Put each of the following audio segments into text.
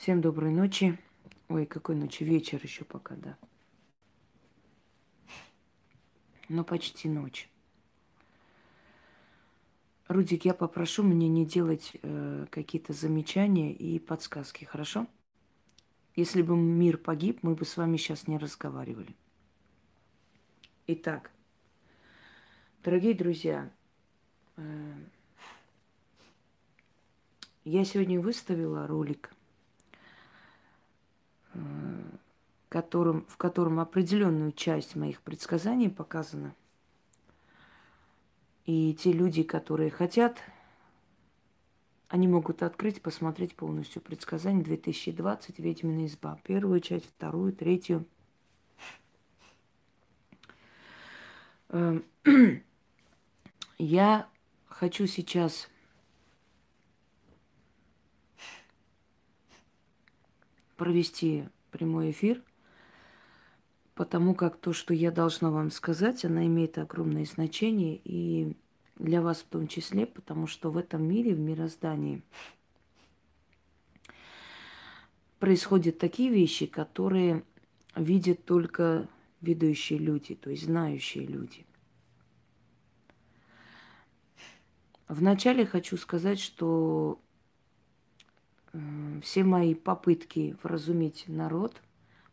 Всем доброй ночи. Ой, какой ночи? Вечер еще пока, да. Но почти ночь. Рудик, я попрошу мне не делать э, какие-то замечания и подсказки, хорошо? Если бы мир погиб, мы бы с вами сейчас не разговаривали. Итак, дорогие друзья, э, я сегодня выставила ролик, которым, в котором определенную часть моих предсказаний показана. И те люди, которые хотят, они могут открыть, посмотреть полностью предсказание 2020 «Ведьмина изба». Первую часть, вторую, третью. Эм, я хочу сейчас провести прямой эфир, потому как то, что я должна вам сказать, она имеет огромное значение и для вас в том числе, потому что в этом мире, в мироздании происходят такие вещи, которые видят только ведущие люди, то есть знающие люди. Вначале хочу сказать, что все мои попытки вразумить народ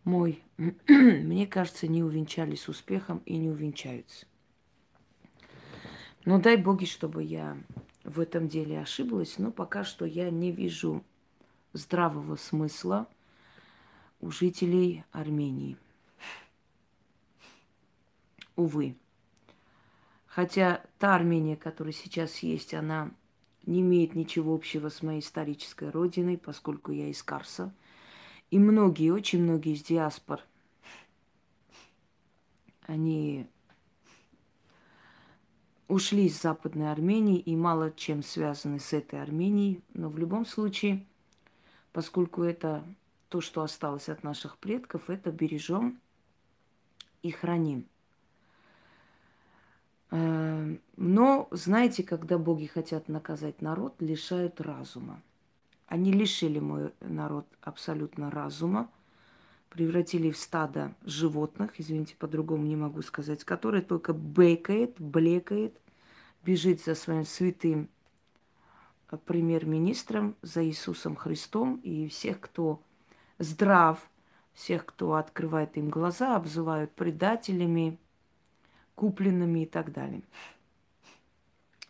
мой, мне кажется, не увенчались успехом и не увенчаются. Но дай боги, чтобы я в этом деле ошиблась, но пока что я не вижу здравого смысла у жителей Армении. Увы. Хотя та Армения, которая сейчас есть, она не имеет ничего общего с моей исторической родиной, поскольку я из Карса. И многие, очень многие из диаспор, они ушли из Западной Армении и мало чем связаны с этой Арменией. Но в любом случае, поскольку это то, что осталось от наших предков, это бережем и храним. Эм, но, знаете, когда боги хотят наказать народ, лишают разума. Они лишили мой народ абсолютно разума, превратили в стадо животных, извините, по-другому не могу сказать, которое только бекает, блекает, бежит за своим святым премьер-министром, за Иисусом Христом, и всех, кто здрав, всех, кто открывает им глаза, обзывают предателями, купленными и так далее.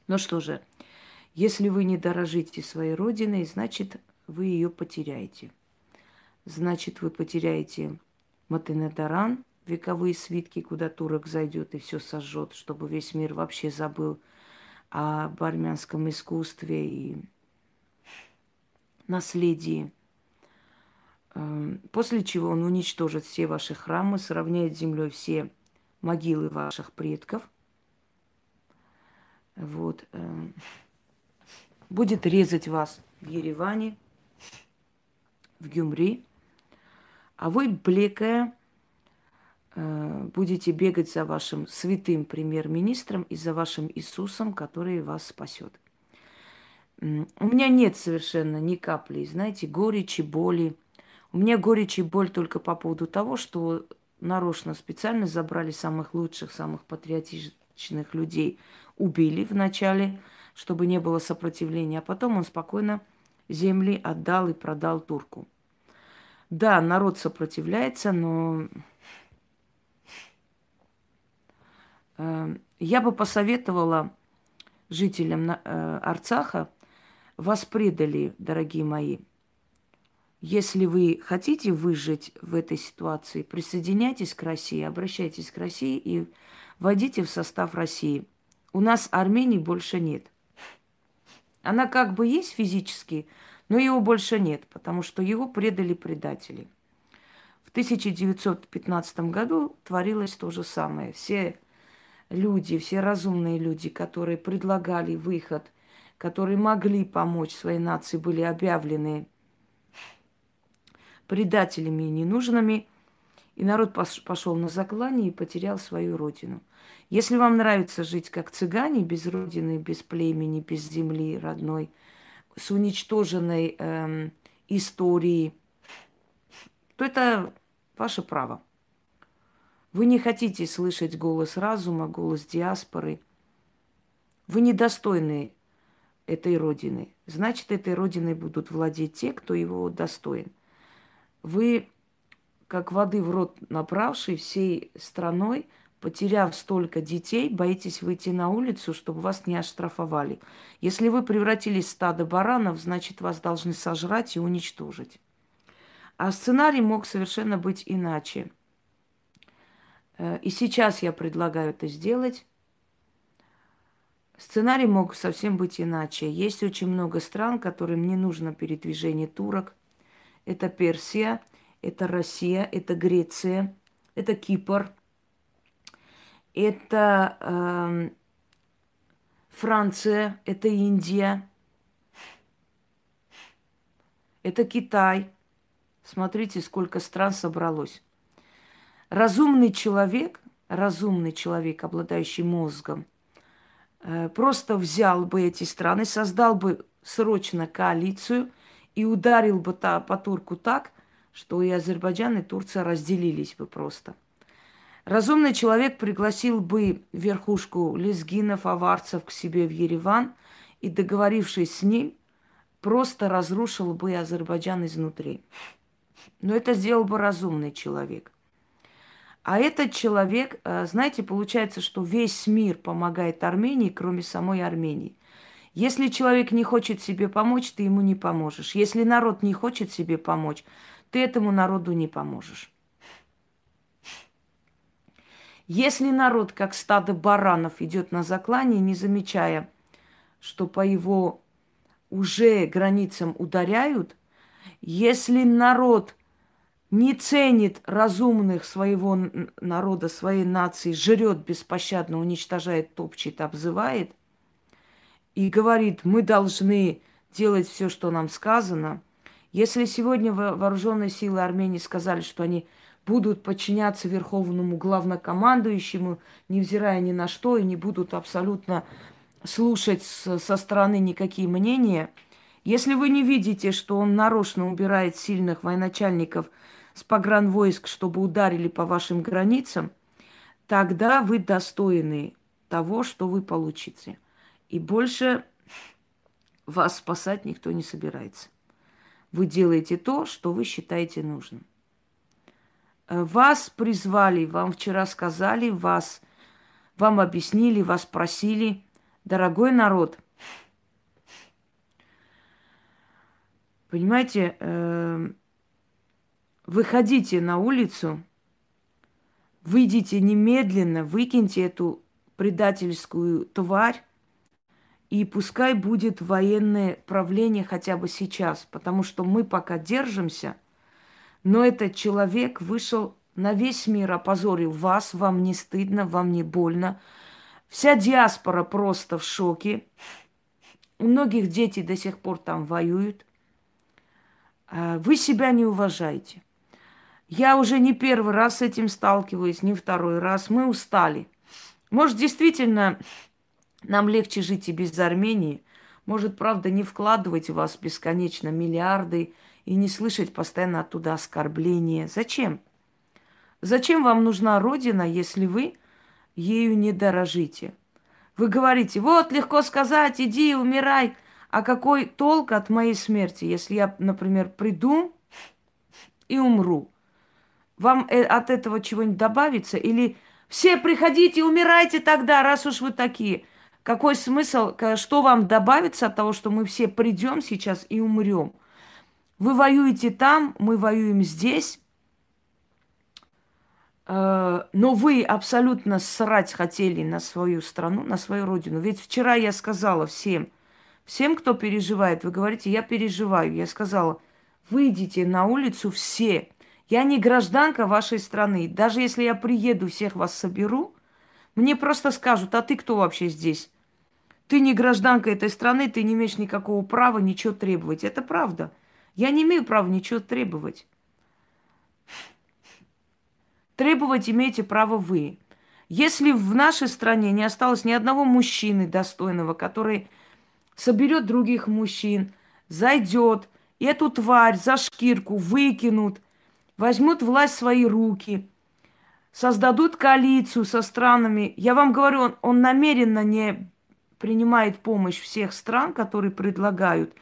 Ну что же, если вы не дорожите своей родиной, значит, вы ее потеряете. Значит, вы потеряете Матенедаран, вековые свитки, куда турок зайдет и все сожжет, чтобы весь мир вообще забыл об армянском искусстве и наследии. Эм, после чего он уничтожит все ваши храмы, сравняет с землей все могилы ваших предков. Вот. Э, будет резать вас в Ереване, в Гюмри, а вы, блекая, э, будете бегать за вашим святым премьер-министром и за вашим Иисусом, который вас спасет. У меня нет совершенно ни капли, знаете, горечи, боли. У меня горечь и боль только по поводу того, что нарочно, специально забрали самых лучших, самых патриотичных людей, убили вначале, чтобы не было сопротивления, а потом он спокойно земли отдал и продал турку. Да, народ сопротивляется, но э, я бы посоветовала жителям э, Арцаха, вас предали, дорогие мои, если вы хотите выжить в этой ситуации, присоединяйтесь к России, обращайтесь к России и войдите в состав России. У нас Армении больше нет. Она как бы есть физически, но его больше нет, потому что его предали предатели. В 1915 году творилось то же самое. Все люди, все разумные люди, которые предлагали выход, которые могли помочь своей нации, были объявлены предателями и ненужными. И народ пошел на заклание и потерял свою родину. Если вам нравится жить как цыгане, без родины, без племени, без земли родной, с уничтоженной эм, историей, то это ваше право. Вы не хотите слышать голос разума, голос диаспоры. Вы недостойны этой родины. Значит, этой родиной будут владеть те, кто его достоин. Вы, как воды в рот набравший всей страной, потеряв столько детей, боитесь выйти на улицу, чтобы вас не оштрафовали. Если вы превратились в стадо баранов, значит, вас должны сожрать и уничтожить. А сценарий мог совершенно быть иначе. Э, и сейчас я предлагаю это сделать. Сценарий мог совсем быть иначе. Есть очень много стран, которым не нужно передвижение турок. Это Персия, это Россия, это Греция, это Кипр, это э, Франция, это Индия, это Китай. Смотрите, сколько стран собралось. Разумный человек, разумный человек, обладающий мозгом – Э, просто взял бы эти страны, создал бы срочно коалицию и ударил бы та, по турку так, что и Азербайджан, и Турция разделились бы просто. Разумный человек пригласил бы верхушку лезгинов, аварцев к себе в Ереван и, договорившись с ним, просто разрушил бы Азербайджан изнутри. Но это сделал бы разумный человек. А этот человек, э, знаете, получается, что весь мир помогает Армении, кроме самой Армении. Если человек не хочет себе помочь, ты ему не поможешь. Если народ не хочет себе помочь, ты этому народу не поможешь. Если народ, как стадо баранов, идет на заклание, не замечая, что по его уже границам ударяют, если народ не ценит разумных своего народа, своей нации, жрет беспощадно, уничтожает, топчет, обзывает и говорит, мы должны делать все, что нам сказано. Если сегодня вооруженные силы Армении сказали, что они будут подчиняться верховному главнокомандующему, невзирая ни на что, и не будут абсолютно слушать со стороны никакие мнения, если вы не видите, что он нарочно убирает сильных военачальников – с погранвойск, чтобы ударили по вашим границам, тогда вы достойны того, что вы получите. И больше вас спасать никто не собирается. Вы делаете то, что вы считаете нужным. Вас призвали, вам вчера сказали, вас, вам объяснили, вас просили, дорогой народ, понимаете, э, Выходите на улицу, выйдите немедленно, выкиньте эту предательскую тварь, и пускай будет военное правление хотя бы сейчас, потому что мы пока держимся, но этот человек вышел на весь мир, опозорил вас, вам не стыдно, вам не больно. Вся диаспора просто в шоке. У многих дети до сих пор там воюют. А вы себя не уважаете. Я уже не первый раз с этим сталкиваюсь, не второй раз. Мы устали. Может, действительно, нам легче жить и без Армении. Может, правда, не вкладывать в вас бесконечно миллиарды и не слышать постоянно оттуда оскорбления. Зачем? Зачем вам нужна Родина, если вы ею не дорожите? Вы говорите, вот, легко сказать, иди, умирай. А какой толк от моей смерти, если я, например, приду и умру? Вам э, от этого чего-нибудь добавится? Или все приходите, умирайте тогда, раз уж вы такие. Какой смысл, что вам добавится от того, что мы все придем сейчас и умрем? Вы воюете там, мы воюем здесь, э, но вы абсолютно срать хотели на свою страну, на свою родину. Ведь вчера я сказала всем, всем, кто переживает, вы говорите, я переживаю. Я сказала, выйдите на улицу все, я не гражданка вашей страны. Даже если я приеду, всех вас соберу, мне просто скажут, а ты кто вообще здесь? Ты не гражданка этой страны, ты не имеешь никакого права ничего требовать. Это правда. Я не имею права ничего требовать. Требовать имеете право вы. Если в нашей стране не осталось ни одного мужчины достойного, который соберет других мужчин, зайдет, и эту тварь за шкирку выкинут – возьмут власть в свои руки, создадут коалицию со странами. Я вам говорю, он, он намеренно не принимает помощь всех стран, которые предлагают.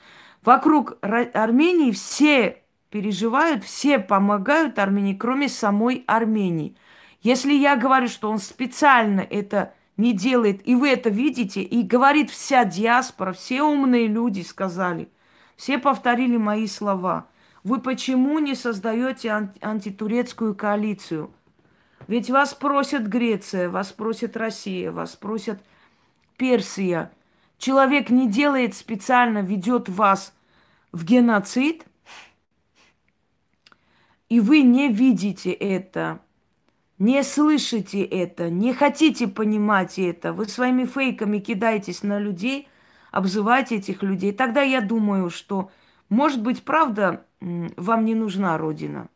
Вокруг Армении все переживают, все помогают Армении, кроме самой Армении. Если я говорю, что он специально это не делает, и вы это видите, и говорит вся диаспора, все умные люди сказали, все повторили мои слова. Вы почему не создаете анти- антитурецкую коалицию? Ведь вас просят Греция, вас просит Россия, вас просят Персия. Человек не делает специально, ведет вас в геноцид, и вы не видите это не слышите это, не хотите понимать это, вы своими фейками кидаетесь на людей, обзываете этих людей, тогда я думаю, что, может быть, правда, вам не нужна Родина.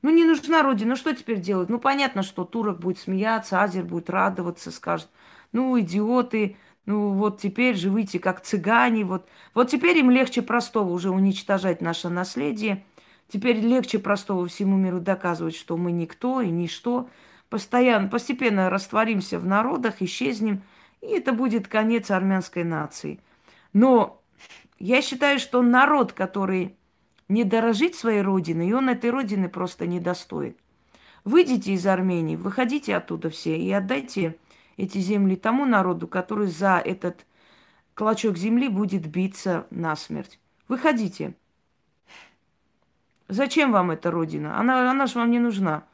Ну, не нужна Родина, ну что теперь делать? Ну, понятно, что турок будет смеяться, азер будет радоваться, скажет, ну, идиоты, ну, вот теперь живите как цыгане, вот. Вот теперь им легче простого уже уничтожать наше наследие – Теперь легче простого всему миру доказывать, что мы никто и ничто. Постоянно, постепенно растворимся в народах, исчезнем, и это будет конец армянской нации. Но я считаю, что народ, который не дорожит своей родиной, и он этой родины просто не достоин. Выйдите из Армении, выходите оттуда все и отдайте эти земли тому народу, который за этот клочок земли будет биться насмерть. Выходите. Зачем вам эта родина? Она, она же вам не нужна.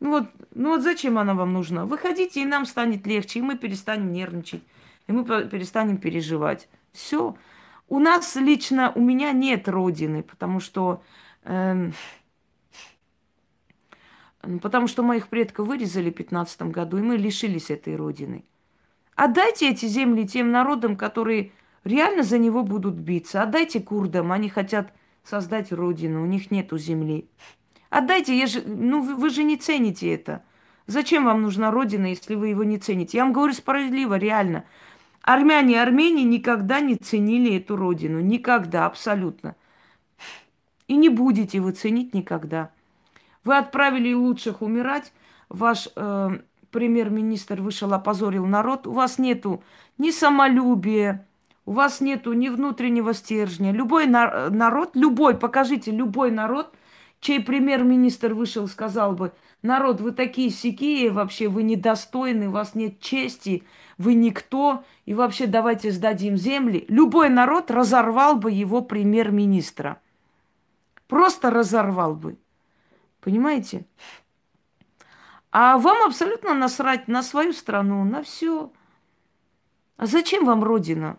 Ну вот, ну вот зачем она вам нужна? Выходите, и нам станет легче, и мы перестанем нервничать, и мы перестанем переживать. Все. У нас лично, у меня нет родины, потому что... Эм, потому что моих предков вырезали в 15 году, и мы лишились этой родины. Отдайте эти земли тем народам, которые реально за него будут биться. Отдайте курдам, они хотят создать родину, у них нету земли. Отдайте, я же, ну вы, вы же не цените это. Зачем вам нужна родина, если вы его не цените? Я вам говорю справедливо, реально. Армяне и Армении никогда не ценили эту родину. Никогда, абсолютно. И не будете вы ценить никогда. Вы отправили лучших умирать. Ваш э, премьер-министр вышел, опозорил народ. У вас нету ни самолюбия, у вас нету ни внутреннего стержня. Любой на- народ, любой, покажите, любой народ, чей премьер-министр вышел, сказал бы, народ, вы такие сякие, вообще вы недостойны, у вас нет чести, вы никто, и вообще давайте сдадим земли. Любой народ разорвал бы его премьер-министра. Просто разорвал бы. Понимаете? А вам абсолютно насрать на свою страну, на все. А зачем вам родина?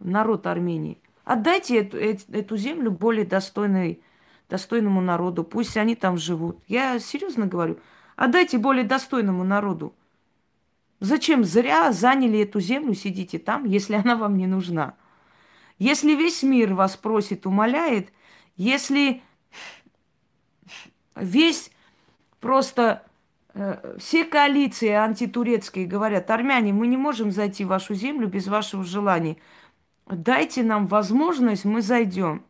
народ Армении. Отдайте эту, эту землю более достойной, достойному народу. Пусть они там живут. Я серьезно говорю. Отдайте более достойному народу. Зачем зря заняли эту землю, сидите там, если она вам не нужна? Если весь мир вас просит, умоляет, если весь просто э, все коалиции антитурецкие говорят, армяне, мы не можем зайти в вашу землю без вашего желания. Дайте нам возможность, мы зайдем.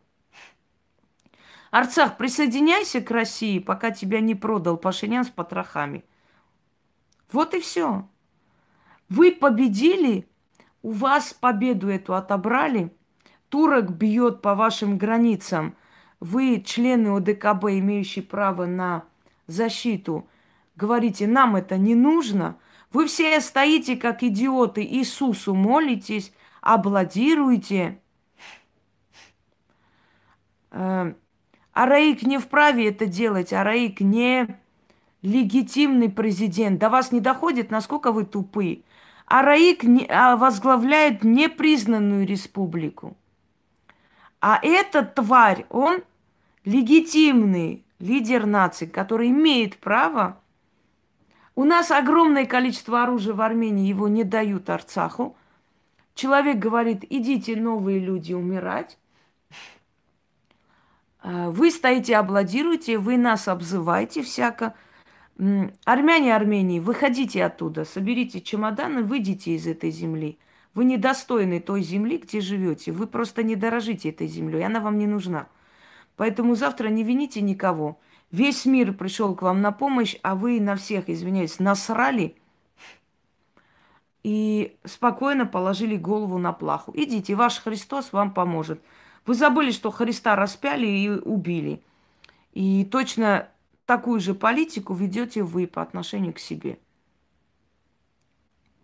Арцах, присоединяйся к России, пока тебя не продал Пашинян с потрохами. Вот и все. Вы победили, у вас победу эту отобрали, турок бьет по вашим границам, вы, члены ОДКБ, имеющие право на защиту, говорите, нам это не нужно, вы все стоите как идиоты, Иисусу молитесь, аплодируйте. Э, Араик не вправе это делать. Араик не легитимный президент. До вас не доходит, насколько вы тупы. Араик а возглавляет непризнанную республику. А этот тварь, он легитимный лидер нации, который имеет право. У нас огромное количество оружия в Армении, его не дают Арцаху. Человек говорит, идите, новые люди, умирать. А, вы стоите, аплодируете, вы нас обзываете всяко. Армяне Армении, выходите оттуда, соберите чемоданы, выйдите из этой земли. Вы недостойны той земли, где живете. Вы просто не дорожите этой землей, она вам не нужна. Поэтому завтра не вините никого. Весь мир пришел к вам на помощь, а вы на всех, извиняюсь, насрали и спокойно положили голову на плаху. Идите, ваш Христос вам поможет. Вы забыли, что Христа распяли и убили. И точно такую же политику ведете вы по отношению к себе.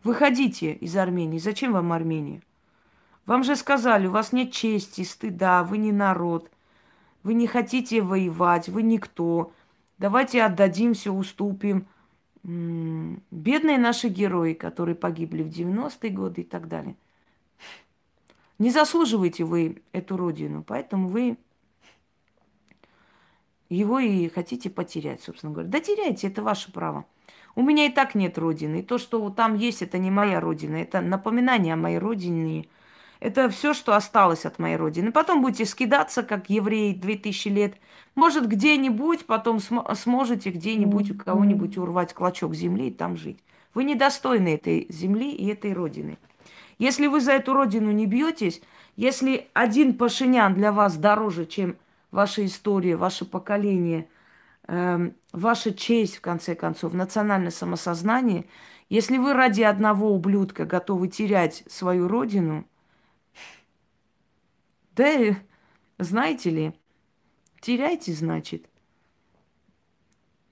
Выходите из Армении. Зачем вам Армения? Вам же сказали, у вас нет чести, стыда, вы не народ, вы не хотите воевать, вы никто. Давайте отдадим все, уступим. Бедные наши герои, которые погибли в 90-е годы и так далее. Не заслуживаете вы эту родину, поэтому вы его и хотите потерять, собственно говоря. Да теряйте, это ваше право. У меня и так нет родины. И то, что там есть, это не моя родина. Это напоминание о моей родине. Это все, что осталось от моей родины. Потом будете скидаться, как евреи, 2000 лет. Может, где-нибудь потом см- сможете где-нибудь у кого-нибудь урвать клочок земли и там жить. Вы недостойны этой земли и этой родины. Если вы за эту родину не бьетесь, если один Пашинян для вас дороже, чем ваша история, ваше поколение – э, ваша честь, в конце концов, национальное самосознание, если вы ради одного ублюдка готовы терять свою родину, да, знаете ли, теряйте, значит.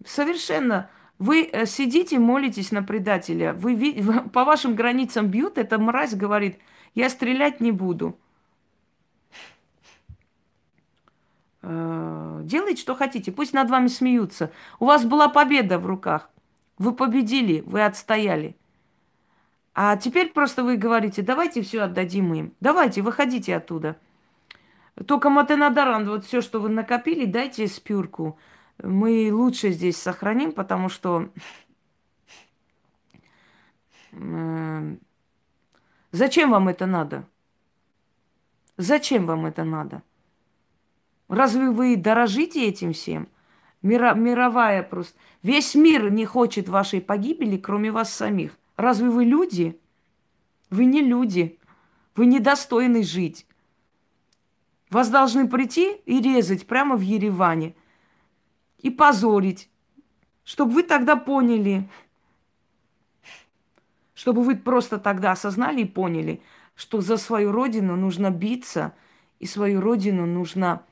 Совершенно. Вы э, сидите, молитесь на предателя. Вы, по вашим границам бьют, эта мразь говорит, я стрелять не буду. Э, делайте, что хотите. Пусть над вами смеются. У вас была победа в руках. Вы победили, вы отстояли. А теперь просто вы говорите, давайте все отдадим им. Давайте, выходите оттуда. Только Матенадаран, вот все, что вы накопили, дайте спюрку. Мы лучше здесь сохраним, потому что... Э, зачем вам это надо? Зачем вам это надо? Разве вы дорожите этим всем? Мира, мировая просто... Весь мир не хочет вашей погибели, кроме вас самих. Разве вы люди? Вы не люди. Вы недостойны жить. Вас должны прийти и резать прямо в Ереване. И позорить. Чтобы вы тогда поняли, чтобы вы просто тогда осознали и поняли, что за свою родину нужно биться, и свою родину нужно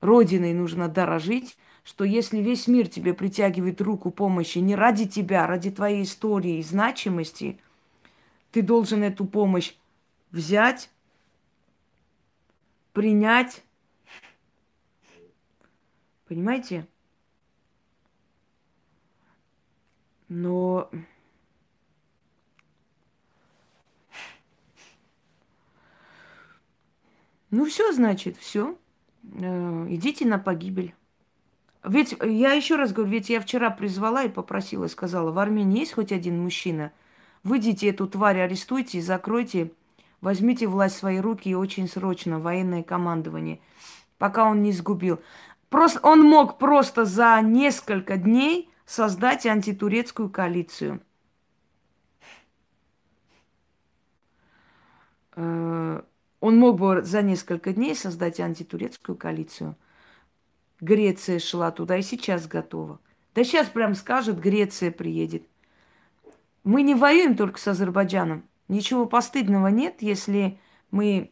Родиной нужно дорожить, что если весь мир тебе притягивает руку помощи не ради тебя, а ради твоей истории и значимости, ты должен эту помощь взять, принять. Понимаете? Но ну все, значит, все. Э, идите на погибель. Ведь я еще раз говорю, ведь я вчера призвала и попросила, сказала, в Армении есть хоть один мужчина? Выйдите эту тварь, арестуйте и закройте, возьмите власть в свои руки и очень срочно военное командование, пока он не сгубил. Просто, он мог просто за несколько дней создать антитурецкую коалицию. Э, он мог бы за несколько дней создать антитурецкую коалицию. Греция шла туда и сейчас готова. Да сейчас прям скажет, Греция приедет. Мы не воюем только с Азербайджаном. Ничего постыдного нет, если мы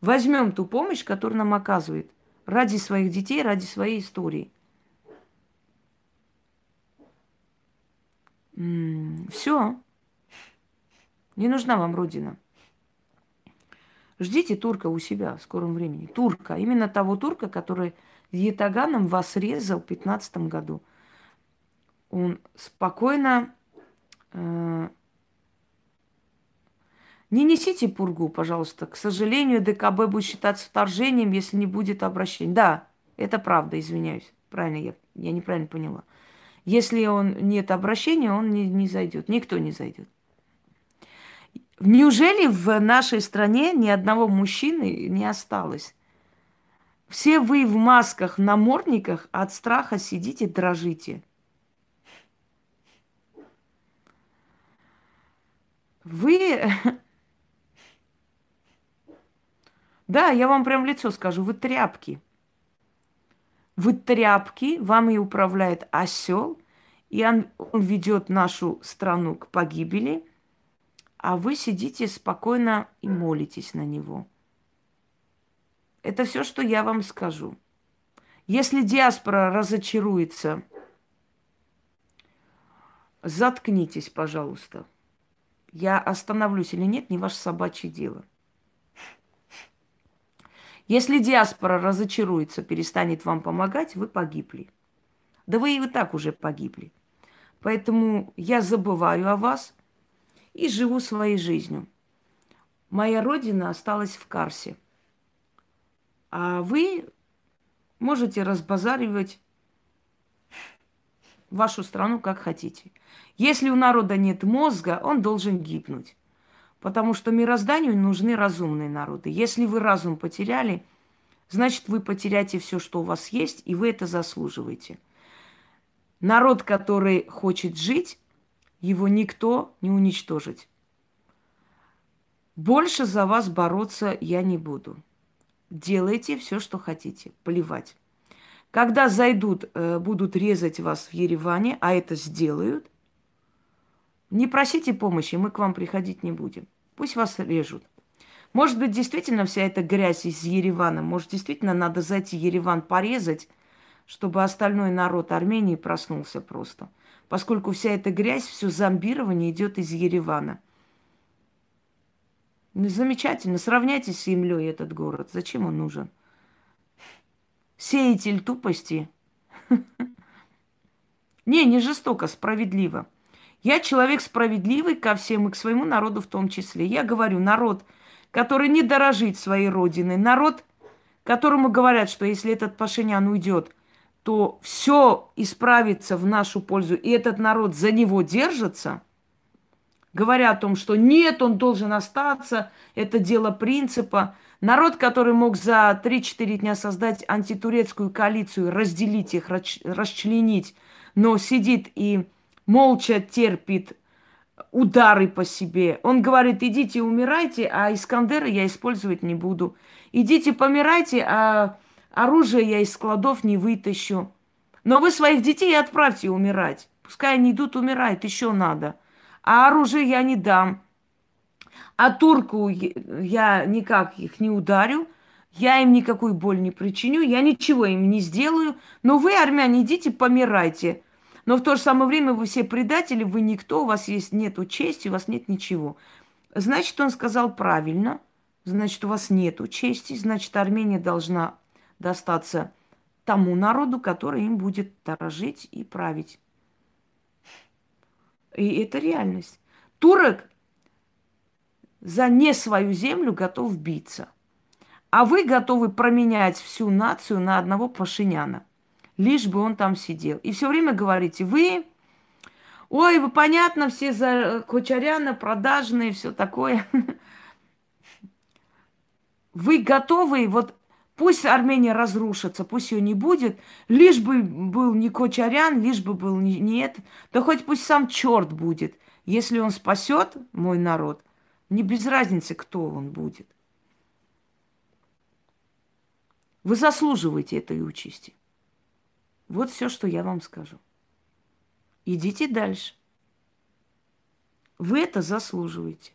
возьмем ту помощь, которую нам оказывает. Ради своих детей, ради своей истории. Все. Не нужна вам родина. Ждите турка у себя в скором времени. Турка. Именно того турка, который Етаганом вас резал в 15 году. Он спокойно... Э, не несите пургу, пожалуйста. К сожалению, ДКБ будет считаться вторжением, если не будет обращения. Да, это правда, извиняюсь. Правильно, я, я неправильно поняла. Если он нет обращения, он не, не зайдет. Никто не зайдет. Неужели в нашей стране ни одного мужчины не осталось? Все вы в масках, в намордниках от страха сидите, дрожите. Вы... Да, я вам прям лицо скажу, вы тряпки. Вы тряпки, вам и управляет осел, и он, он ведет нашу страну к погибели, а вы сидите спокойно и молитесь на него. Это все, что я вам скажу. Если диаспора разочаруется, заткнитесь, пожалуйста. Я остановлюсь или нет, не ваше собачье дело. Если диаспора разочаруется, перестанет вам помогать, вы погибли. Да вы и так уже погибли. Поэтому я забываю о вас и живу своей жизнью. Моя родина осталась в Карсе. А вы можете разбазаривать вашу страну как хотите. Если у народа нет мозга, он должен гибнуть. Потому что мирозданию нужны разумные народы. Если вы разум потеряли, значит, вы потеряете все, что у вас есть, и вы это заслуживаете. Народ, который хочет жить, его никто не уничтожит. Больше за вас бороться я не буду. Делайте все, что хотите, плевать. Когда зайдут, э, будут резать вас в Ереване, а это сделают, не просите помощи, мы к вам приходить не будем. Пусть вас режут. Может быть, действительно вся эта грязь из Еревана, может, действительно надо зайти Ереван порезать, чтобы остальной народ Армении проснулся просто. Поскольку вся эта грязь, все зомбирование идет из Еревана. Ну, замечательно. Сравняйте с землей этот город. Зачем он нужен? Сеятель тупости. Не, не жестоко, справедливо. Я человек справедливый ко всем и к своему народу в том числе. Я говорю, народ, который не дорожит своей родиной, народ, которому говорят, что если этот Пашинян уйдет, то все исправится в нашу пользу, и этот народ за него держится, говоря о том, что нет, он должен остаться, это дело принципа. Народ, который мог за 3-4 дня создать антитурецкую коалицию, разделить их, расчленить, но сидит и молча терпит удары по себе. Он говорит, идите умирайте, а Искандера я использовать не буду. Идите помирайте, а оружие я из складов не вытащу. Но вы своих детей отправьте умирать. Пускай они идут умирать, еще надо. А оружие я не дам. А турку я никак их не ударю. Я им никакую боль не причиню, я ничего им не сделаю. Но вы, армяне, идите помирайте. Но в то же самое время вы все предатели, вы никто, у вас есть нету чести, у вас нет ничего. Значит, он сказал правильно, значит, у вас нету чести, значит, Армения должна достаться тому народу, который им будет дорожить и править. И это реальность. Турок за не свою землю готов биться. А вы готовы променять всю нацию на одного Пашиняна – лишь бы он там сидел. И все время говорите, вы, ой, вы понятно, все за Кочаряна, продажные, все такое. Вы готовы, вот пусть Армения разрушится, пусть ее не будет, лишь бы был не Кочарян, лишь бы был не, не этот, да хоть пусть сам черт будет. Если он спасет мой народ, не без разницы, кто он будет. Вы заслуживаете этой участи. Вот все, что я вам скажу. Идите дальше. Вы это заслуживаете.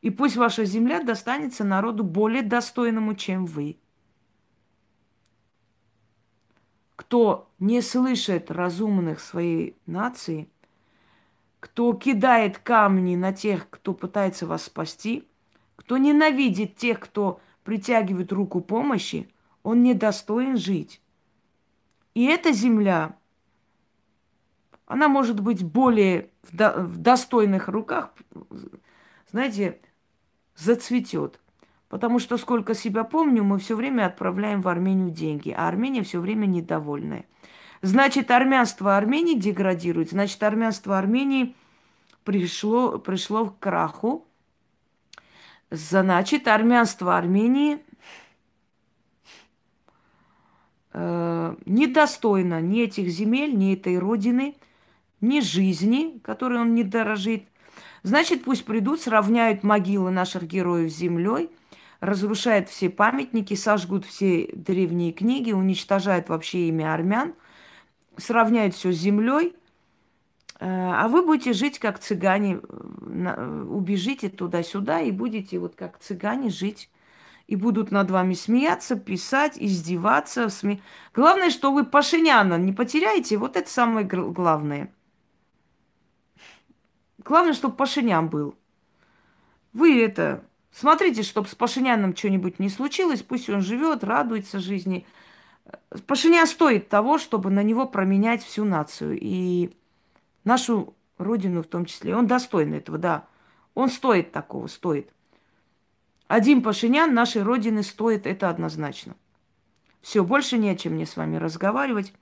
И пусть ваша земля достанется народу более достойному, чем вы. Кто не слышит разумных своей нации, кто кидает камни на тех, кто пытается вас спасти, кто ненавидит тех, кто притягивает руку помощи, он недостоин жить. И эта земля, она может быть более в, до, в достойных руках, знаете, зацветет. Потому что, сколько себя помню, мы все время отправляем в Армению деньги, а Армения все время недовольная. Значит, армянство Армении деградирует, значит, армянство Армении пришло, пришло к краху. Значит, армянство Армении э, недостойно ни этих земель, ни этой родины, ни жизни, которой он не дорожит. Значит, пусть придут, сравняют могилы наших героев с землей, разрушает все памятники, сожгут все древние книги, уничтожает вообще имя армян, сравняет все с землей, э, а вы будете жить как цыгане, убежите туда-сюда и будете вот как цыгане жить. И будут над вами смеяться, писать, издеваться. Сме... Главное, что вы Пашиняна не потеряете. Вот это самое главное. Главное, чтобы Пашинян был. Вы это Смотрите, чтобы с Пашиняном что-нибудь не случилось, пусть он живет, радуется жизни. Пашинян стоит того, чтобы на него променять всю нацию и нашу родину в том числе. Он достоин этого, да. Он стоит такого, стоит. Один Пашинян нашей родины стоит, это однозначно. Все, больше не о чем мне с вами разговаривать.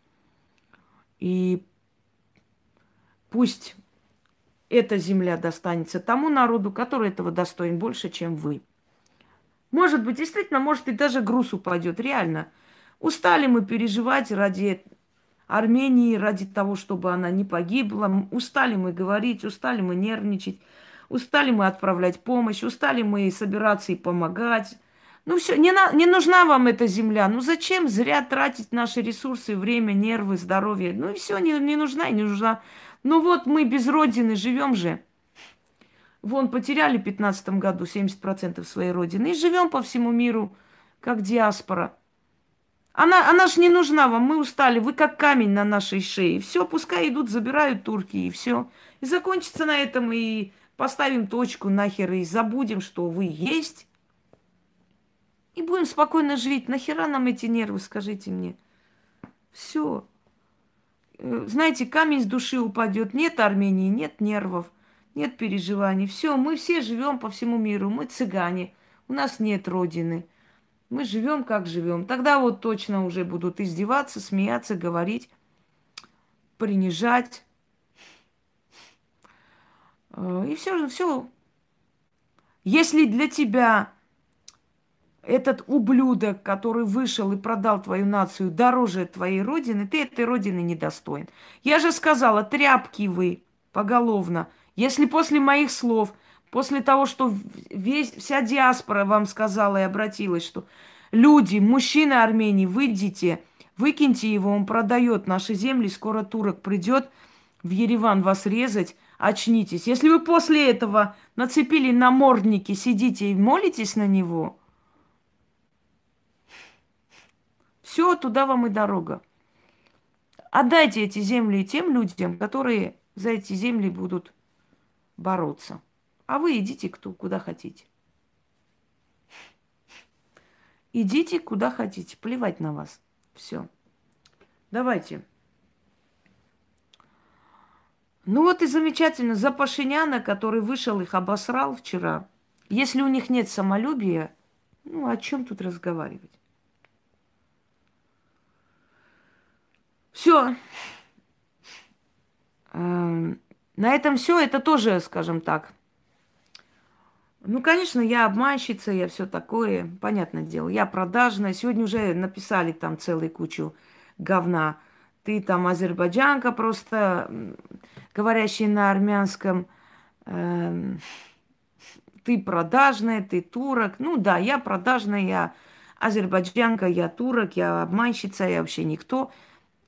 И пусть эта земля достанется тому народу, который этого достоин больше, чем вы. Может быть, действительно, может и даже груз упадет, реально. Устали мы переживать ради Армении, ради того, чтобы она не погибла. Устали мы говорить, устали мы нервничать, устали мы отправлять помощь, устали мы собираться и помогать. Ну все, не, на, не нужна вам эта земля. Ну зачем зря тратить наши ресурсы, время, нервы, здоровье? Ну и все, не, не нужна и не нужна. Ну вот мы без родины живем же. Вон потеряли в 15 году 70% своей родины и живем по всему миру, как диаспора. Она, она же не нужна вам, мы устали, вы как камень на нашей шее. Все, пускай идут, забирают турки, и все. И закончится на этом, и поставим точку нахер, и забудем, что вы есть. И будем спокойно жить. Нахера нам эти нервы, скажите мне. Все. Э, знаете, камень с души упадет. Нет Армении, нет нервов, нет переживаний. Все, мы все живем по всему миру. Мы цыгане. У нас нет родины. Мы живем, как живем. Тогда вот точно уже будут издеваться, смеяться, говорить, принижать. Э, и все все. Если для тебя этот ублюдок, который вышел и продал твою нацию дороже твоей родины, ты этой родины не достоин. Я же сказала, тряпки вы поголовно. Если после моих слов, после того, что весь, вся диаспора вам сказала и обратилась, что люди, мужчины Армении, выйдите, выкиньте его, он продает наши земли, скоро турок придет в Ереван вас резать, очнитесь. Если вы после этого нацепили намордники, сидите и молитесь на него – Все, туда вам и дорога. Отдайте эти земли тем людям, которые за эти земли будут бороться. А вы идите кто, куда хотите. Идите куда хотите, плевать на вас. Все. Давайте. Ну вот и замечательно. За Пашиняна, который вышел, их обосрал вчера. Если у них нет самолюбия, ну о чем тут разговаривать? Все. Эм, на этом все. Это тоже, скажем так. Ну, конечно, я обманщица, я все такое, понятное дело. Я продажная. Сегодня уже написали там целую кучу говна. Ты там азербайджанка просто, говорящая на армянском. Эм, ты продажная, ты турок. Ну да, я продажная, я азербайджанка, я турок, я обманщица, я вообще никто.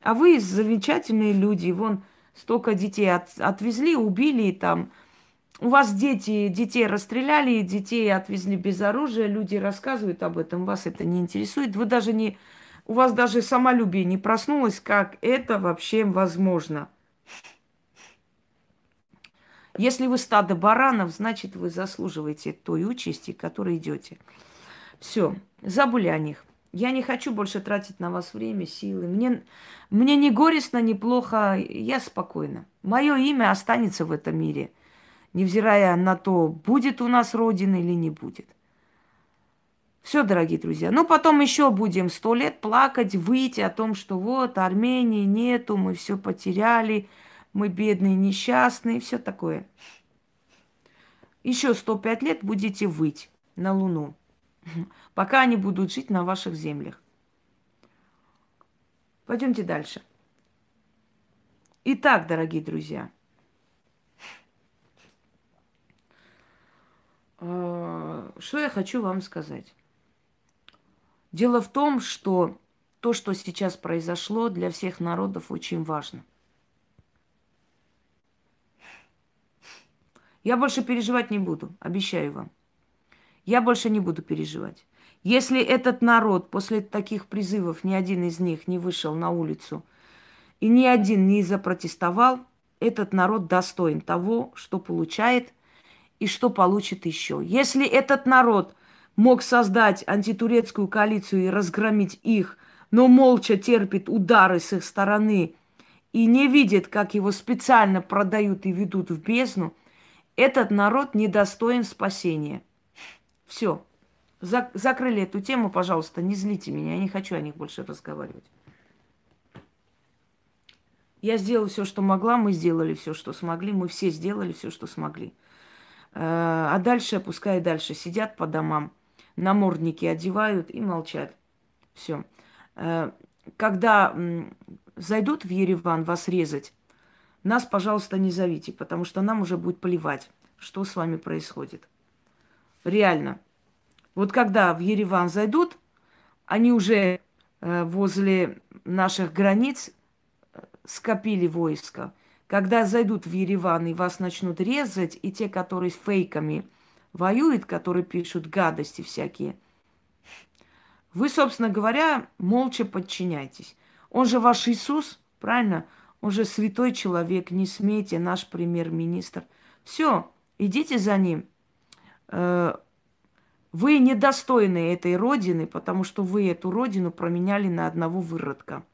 А вы замечательные люди, вон столько детей от, отвезли, убили там. У вас дети, детей расстреляли, детей отвезли без оружия, люди рассказывают об этом, вас это не интересует. Вы даже не, у вас даже самолюбие не проснулось, как это вообще возможно. Если вы стадо баранов, значит, вы заслуживаете той участи, которой идете. Все, забыли о них. Я не хочу больше тратить на вас время, силы. Мне, мне не горестно, не плохо, я спокойна. Мое имя останется в этом мире, невзирая на то, будет у нас Родина или не будет. Все, дорогие друзья. Ну, потом еще будем сто лет плакать, выйти о том, что вот Армении нету, мы все потеряли, мы бедные, несчастные, все такое. Еще сто пять лет будете выть на Луну пока они будут жить на ваших землях. Пойдемте дальше. Итак, дорогие друзья, э, что я хочу вам сказать. Дело в том, что то, что сейчас произошло, для всех народов очень важно. Я больше переживать не буду, обещаю вам. Я больше не буду переживать. Если этот народ после таких призывов, ни один из них не вышел на улицу, и ни один не запротестовал, этот народ достоин того, что получает и что получит еще. Если этот народ мог создать антитурецкую коалицию и разгромить их, но молча терпит удары с их стороны и не видит, как его специально продают и ведут в бездну, этот народ недостоин спасения. Все. закрыли эту тему, пожалуйста, не злите меня, я не хочу о них больше разговаривать. Я сделала все, что могла, мы сделали все, что смогли, мы все сделали все, что смогли. Э, а дальше, пускай дальше сидят по домам, намордники одевают и молчат. Все. Э, когда зайдут в Ереван вас резать, нас, пожалуйста, не зовите, потому что нам уже будет плевать, что с вами происходит. Реально. Вот когда в Ереван зайдут, они уже э, возле наших границ э, скопили войско. Когда зайдут в Ереван и вас начнут резать, и те, которые с фейками воюют, которые пишут гадости всякие, вы, собственно говоря, молча подчиняйтесь. Он же ваш Иисус, правильно? Он же святой человек, не смейте, наш премьер-министр. Все, идите за ним. Э, вы недостойны этой родины, потому что вы эту родину променяли на одного выродка.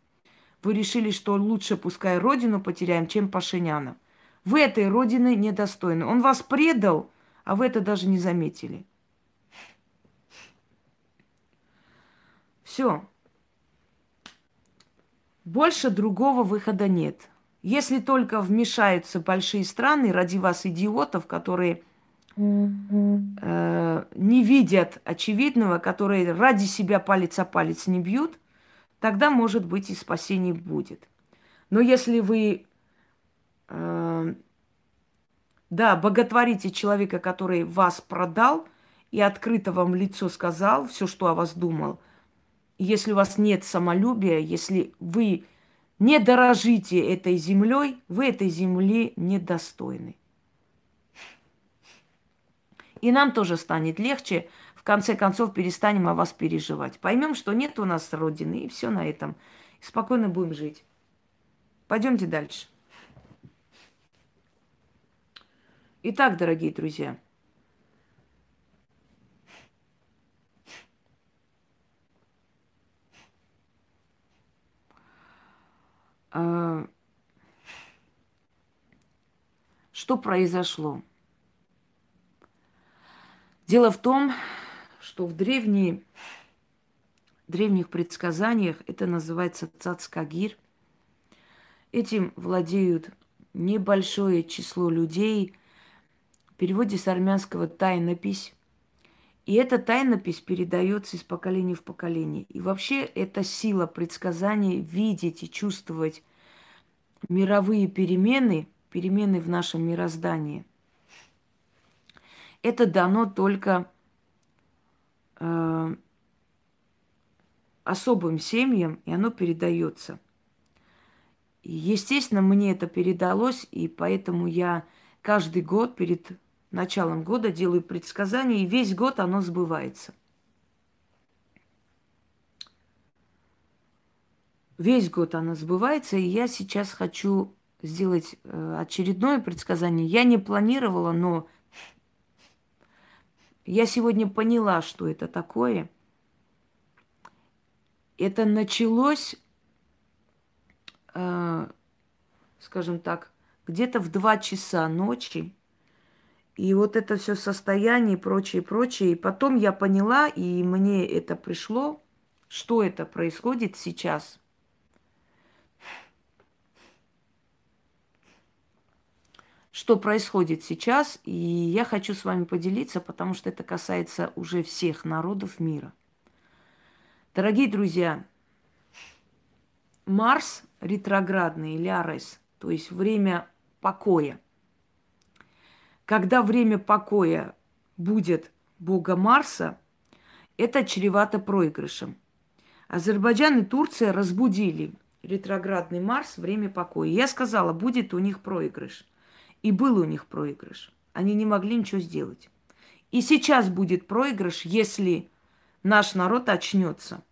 Вы решили, что лучше пускай родину потеряем, чем Пашиняна. Вы этой родины недостойны. Он вас предал, а вы это даже не заметили. Все. Больше другого выхода нет. Если только вмешаются большие страны ради вас, идиотов, которые э, не видят очевидного, которые ради себя палец о палец не бьют, тогда, может быть, и спасение будет. Но если вы, э, да, боготворите человека, который вас продал и открыто вам лицо сказал все, что о вас думал – если у вас нет самолюбия, если вы не дорожите этой землей, вы этой земли недостойны. И нам тоже станет легче, в конце концов перестанем о вас переживать. Поймем, что нет у нас Родины, и все на этом. Спокойно будем жить. Пойдемте дальше. Итак, дорогие друзья, что произошло? Дело в том, что в древние, древних предсказаниях это называется цацкагир. Этим владеют небольшое число людей. В переводе с армянского тайнопись. И эта тайнопись передается из поколения в поколение. И вообще эта сила предсказания видеть и чувствовать мировые перемены, перемены в нашем мироздании, это дано только э, особым семьям, и оно передается. Естественно, мне это передалось, и поэтому я каждый год перед началом года делаю предсказания, и весь год оно сбывается. Весь год оно сбывается, и я сейчас хочу сделать э, очередное предсказание. Я не планировала, но я сегодня поняла, что это такое. Это началось, э, скажем так, где-то в 2 часа ночи и вот это все состояние и прочее, прочее. И потом я поняла, и мне это пришло, что это происходит сейчас. Что происходит сейчас, и я хочу с вами поделиться, потому что это касается уже всех народов мира. Дорогие друзья, Марс ретроградный или Арес, то есть время покоя – когда время покоя будет Бога Марса, это чревато проигрышем. Азербайджан и Турция разбудили ретроградный Марс, время покоя. Я сказала, будет у них проигрыш. И был у них проигрыш. Они не могли ничего сделать. И сейчас будет проигрыш, если наш народ очнется.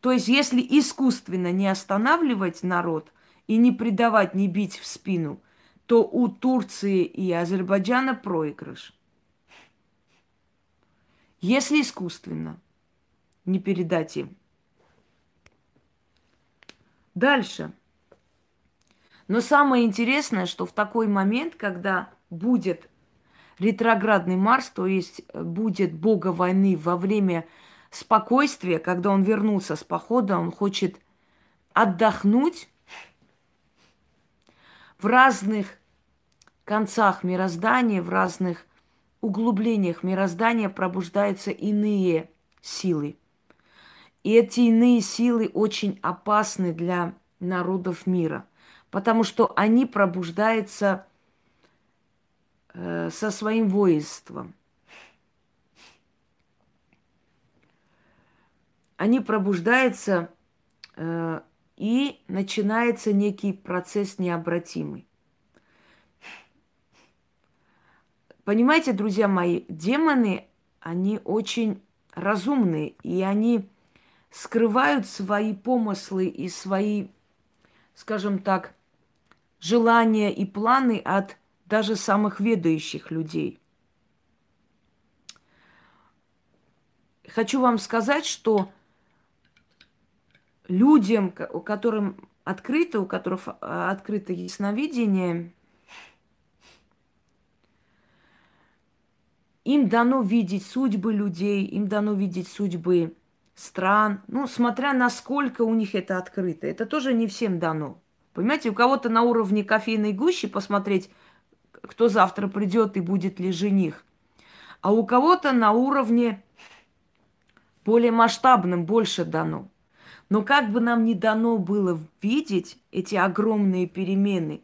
То есть, если искусственно не останавливать народ и не предавать, не бить в спину, то у Турции и Азербайджана проигрыш. Если искусственно не передать им. Дальше. Но самое интересное, что в такой момент, когда будет ретроградный Марс, то есть будет бога войны во время спокойствия, когда он вернулся с похода, он хочет отдохнуть в разных концах мироздания, в разных углублениях мироздания пробуждаются иные силы. И эти иные силы очень опасны для народов мира, потому что они пробуждаются э, со своим воинством. Они пробуждаются, э, и начинается некий процесс необратимый. Понимаете, друзья мои, демоны, они очень разумные, и они скрывают свои помыслы и свои, скажем так, желания и планы от даже самых ведающих людей. Хочу вам сказать, что людям, у которым открыто, у которых а, открыто ясновидение, им дано видеть судьбы людей, им дано видеть судьбы стран, ну, смотря насколько у них это открыто. Это тоже не всем дано. Понимаете, у кого-то на уровне кофейной гущи посмотреть, кто завтра придет и будет ли жених. А у кого-то на уровне более масштабным больше дано. Но как бы нам ни дано было видеть эти огромные перемены,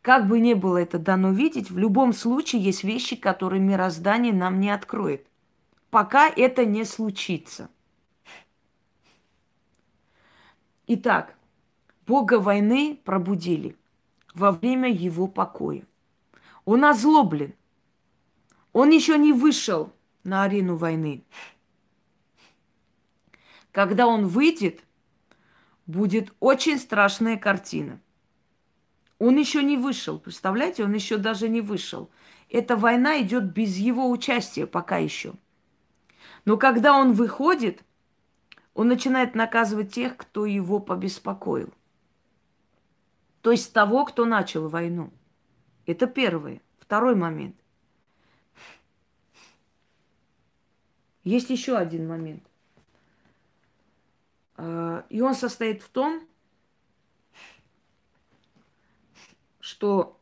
как бы ни было это дано видеть, в любом случае есть вещи, которые мироздание нам не откроет пока это не случится. Итак, Бога войны пробудили во время его покоя. Он озлоблен. Он еще не вышел на арену войны. Когда он выйдет, будет очень страшная картина. Он еще не вышел, представляете, он еще даже не вышел. Эта война идет без его участия пока еще. Но когда он выходит, он начинает наказывать тех, кто его побеспокоил. То есть того, кто начал войну. Это первое. Второй момент. Есть еще один момент. А, и он состоит в том, что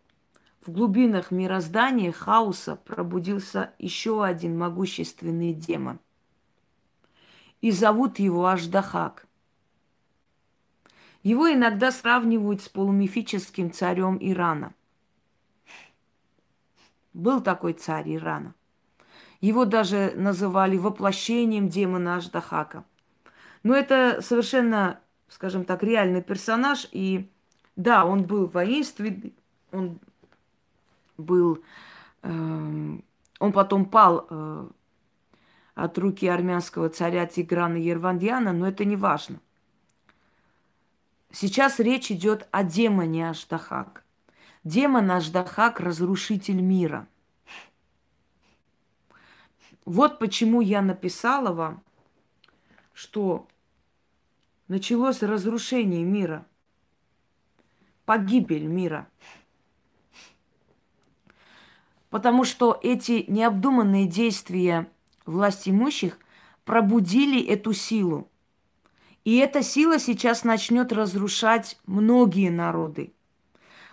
в глубинах мироздания хаоса пробудился еще один могущественный демон – и зовут его Аждахак. Его иногда сравнивают с полумифическим царем Ирана. Был такой царь Ирана. Его даже называли воплощением демона Аждахака. Но это совершенно, скажем так, реальный персонаж. И да, он был воинственный, он был... Э, он потом пал э, от руки армянского царя Тиграна Ервандьяна, но это не важно. Сейчас речь идет о демоне Аштахак. Демон Аштахак – разрушитель мира. Вот почему я написала вам, что началось разрушение мира, погибель мира. Потому что эти необдуманные действия – власть имущих пробудили эту силу. И эта сила сейчас начнет разрушать многие народы.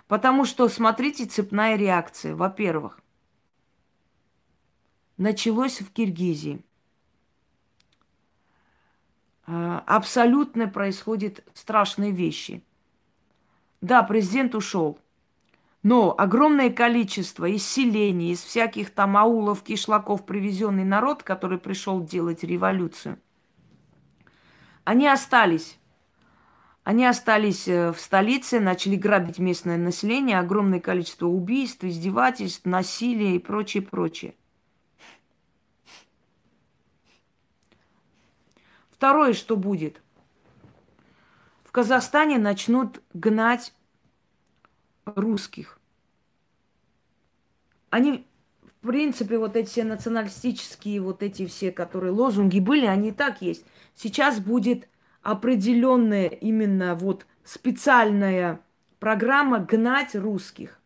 Потому что, смотрите, цепная реакция. Во-первых, началось в Киргизии. А, абсолютно происходят страшные вещи. Да, президент ушел – но огромное количество из селений, из всяких там аулов, кишлаков привезенный народ, который пришел делать революцию, Они остались. Они остались э, в столице, начали грабить местное население, огромное количество убийств, издевательств, насилия и прочее, прочее. Второе, что будет. В Казахстане начнут гнать русских. Они, в принципе, вот эти все националистические, вот эти все, которые лозунги были, они и так есть. Сейчас будет определенная именно вот специальная программа гнать русских.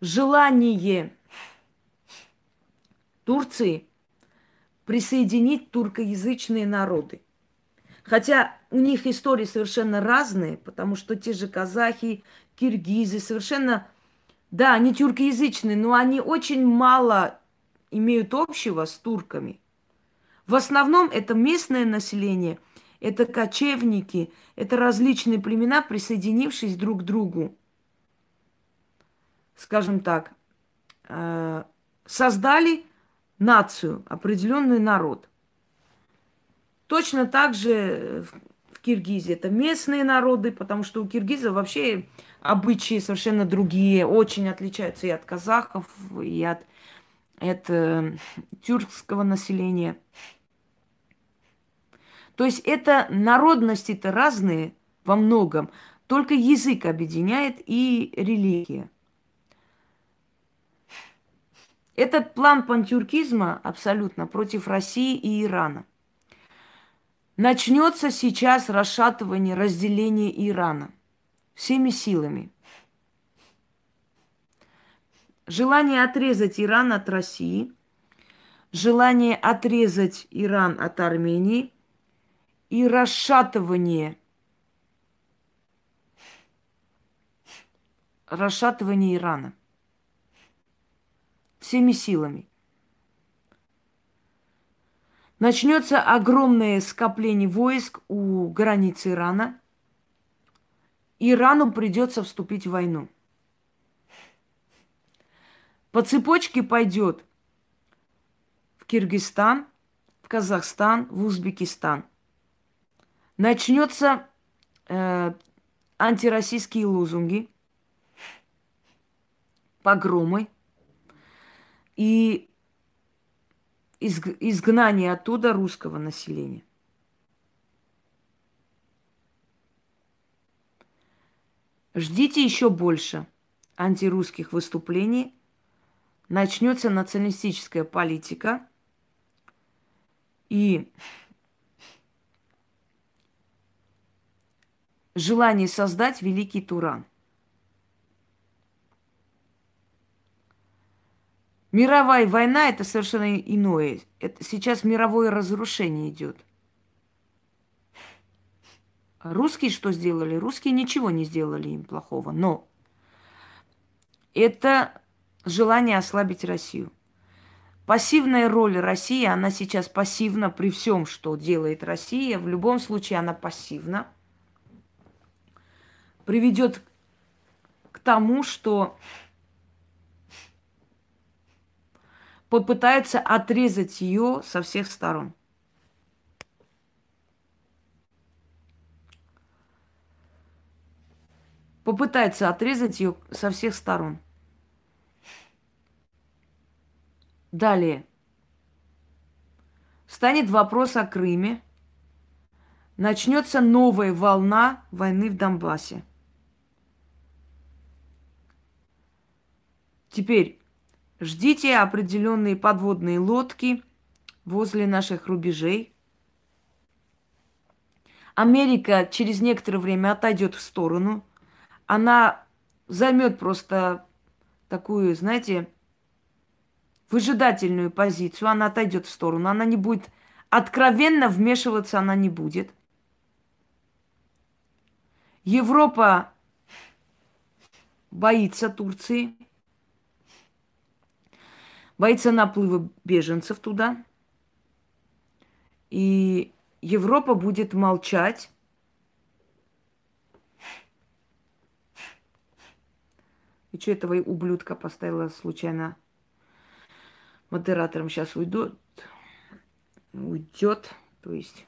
Желание Турции присоединить туркоязычные народы. Хотя у них истории совершенно разные, потому что те же казахи, киргизы совершенно, да, они тюркоязычные, но они очень мало имеют общего с турками. В основном это местное население, это кочевники, это различные племена, присоединившись друг к другу. Скажем так, э, создали нацию, определенный народ. Точно так же в Киргизии это местные народы, потому что у киргизов вообще обычаи совершенно другие, очень отличаются и от казахов, и от, от э, тюркского населения. То есть это народности-то разные во многом, только язык объединяет и религия. Этот план пантюркизма абсолютно против России и Ирана. Начнется сейчас расшатывание, разделение Ирана всеми силами. Желание отрезать Иран от России, желание отрезать Иран от Армении и расшатывание, расшатывание Ирана – всеми силами. Начнется огромное скопление войск у границы Ирана. Ирану придется вступить в войну. По цепочке пойдет в Киргизстан, в Казахстан, в Узбекистан. Начнется э, антироссийские лозунги, погромы, и изгнание оттуда русского населения. Ждите еще больше антирусских выступлений. Начнется националистическая политика. И желание создать великий Туран – Мировая война это совершенно иное. Это сейчас мировое разрушение идет. Русские что сделали? Русские ничего не сделали им плохого. Но это желание ослабить Россию. Пассивная роль России, она сейчас пассивна при всем, что делает Россия. В любом случае она пассивна. Приведет к тому, что попытаются отрезать ее со всех сторон. Попытается отрезать ее со всех сторон. Далее. Станет вопрос о Крыме. Начнется новая волна войны в Донбассе. Теперь Ждите определенные подводные лодки возле наших рубежей. Америка через некоторое время отойдет в сторону. Она займет просто такую, знаете, выжидательную позицию. Она отойдет в сторону. Она не будет откровенно вмешиваться, она не будет. Европа боится Турции боится наплыва беженцев туда. И Европа будет молчать. И что этого ублюдка поставила случайно модератором? Сейчас уйдет. Уйдет. То есть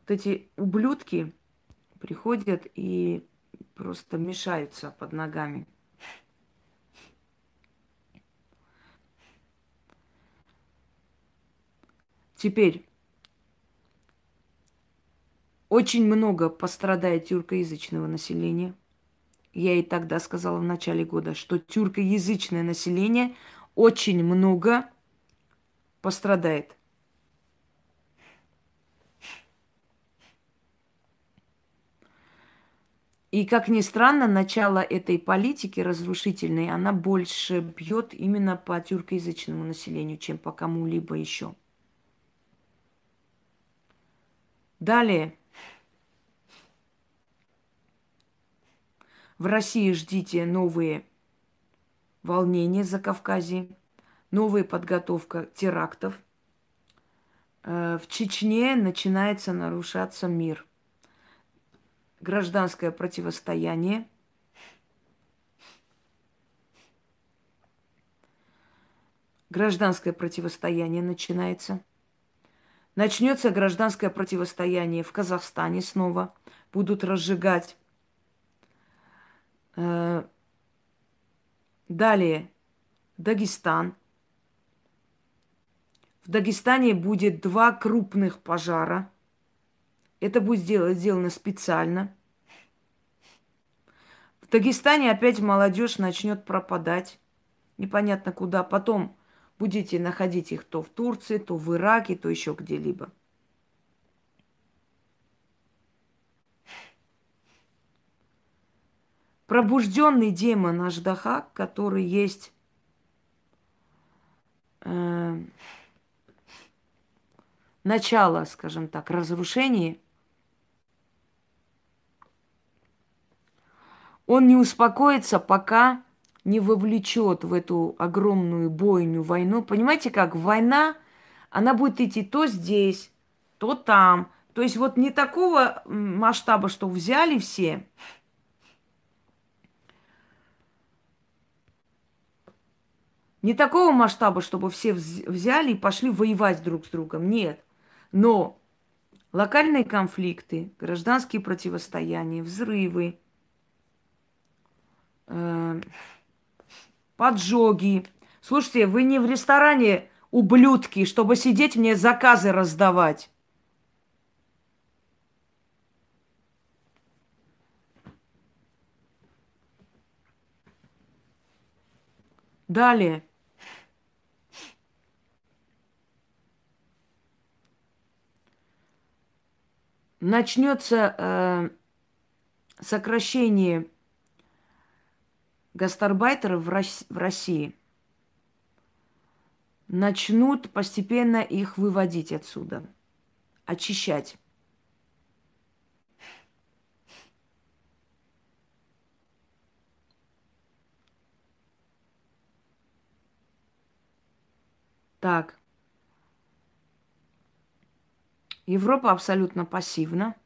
вот эти ублюдки приходят и просто мешаются под ногами. Теперь очень много пострадает тюркоязычного населения. Я и тогда сказала в начале года, что тюркоязычное население очень много пострадает. И, как ни странно, начало этой политики разрушительной, она больше бьет именно по тюркоязычному населению, чем по кому-либо еще. Далее. В России ждите новые волнения за Кавказе, новая подготовка терактов. Э, в Чечне начинается нарушаться мир. Гражданское противостояние. Гражданское противостояние начинается. Начнется гражданское противостояние в Казахстане снова. Будут разжигать. Э, далее Дагестан. В Дагестане будет два крупных пожара. Это будет сделано специально. В Дагестане опять молодежь начнет пропадать. Непонятно куда. Потом Будете находить их то в Турции, то в Ираке, то еще где-либо. Пробужденный демон Аждаха, который есть э, начало, скажем так, разрушения, он не успокоится, пока не вовлечет в эту огромную бойню, войну. Понимаете как? Война, она будет идти то здесь, то там. То есть вот не такого масштаба, что взяли все, Не такого масштаба, чтобы все взяли и пошли воевать друг с другом. Нет. Но локальные конфликты, гражданские противостояния, взрывы, э, поджоги. Слушайте, вы не в ресторане ублюдки, чтобы сидеть мне заказы раздавать. Далее. Начнется э, сокращение гастарбайтеров в России начнут постепенно их выводить отсюда, очищать. Так. Европа абсолютно пассивна.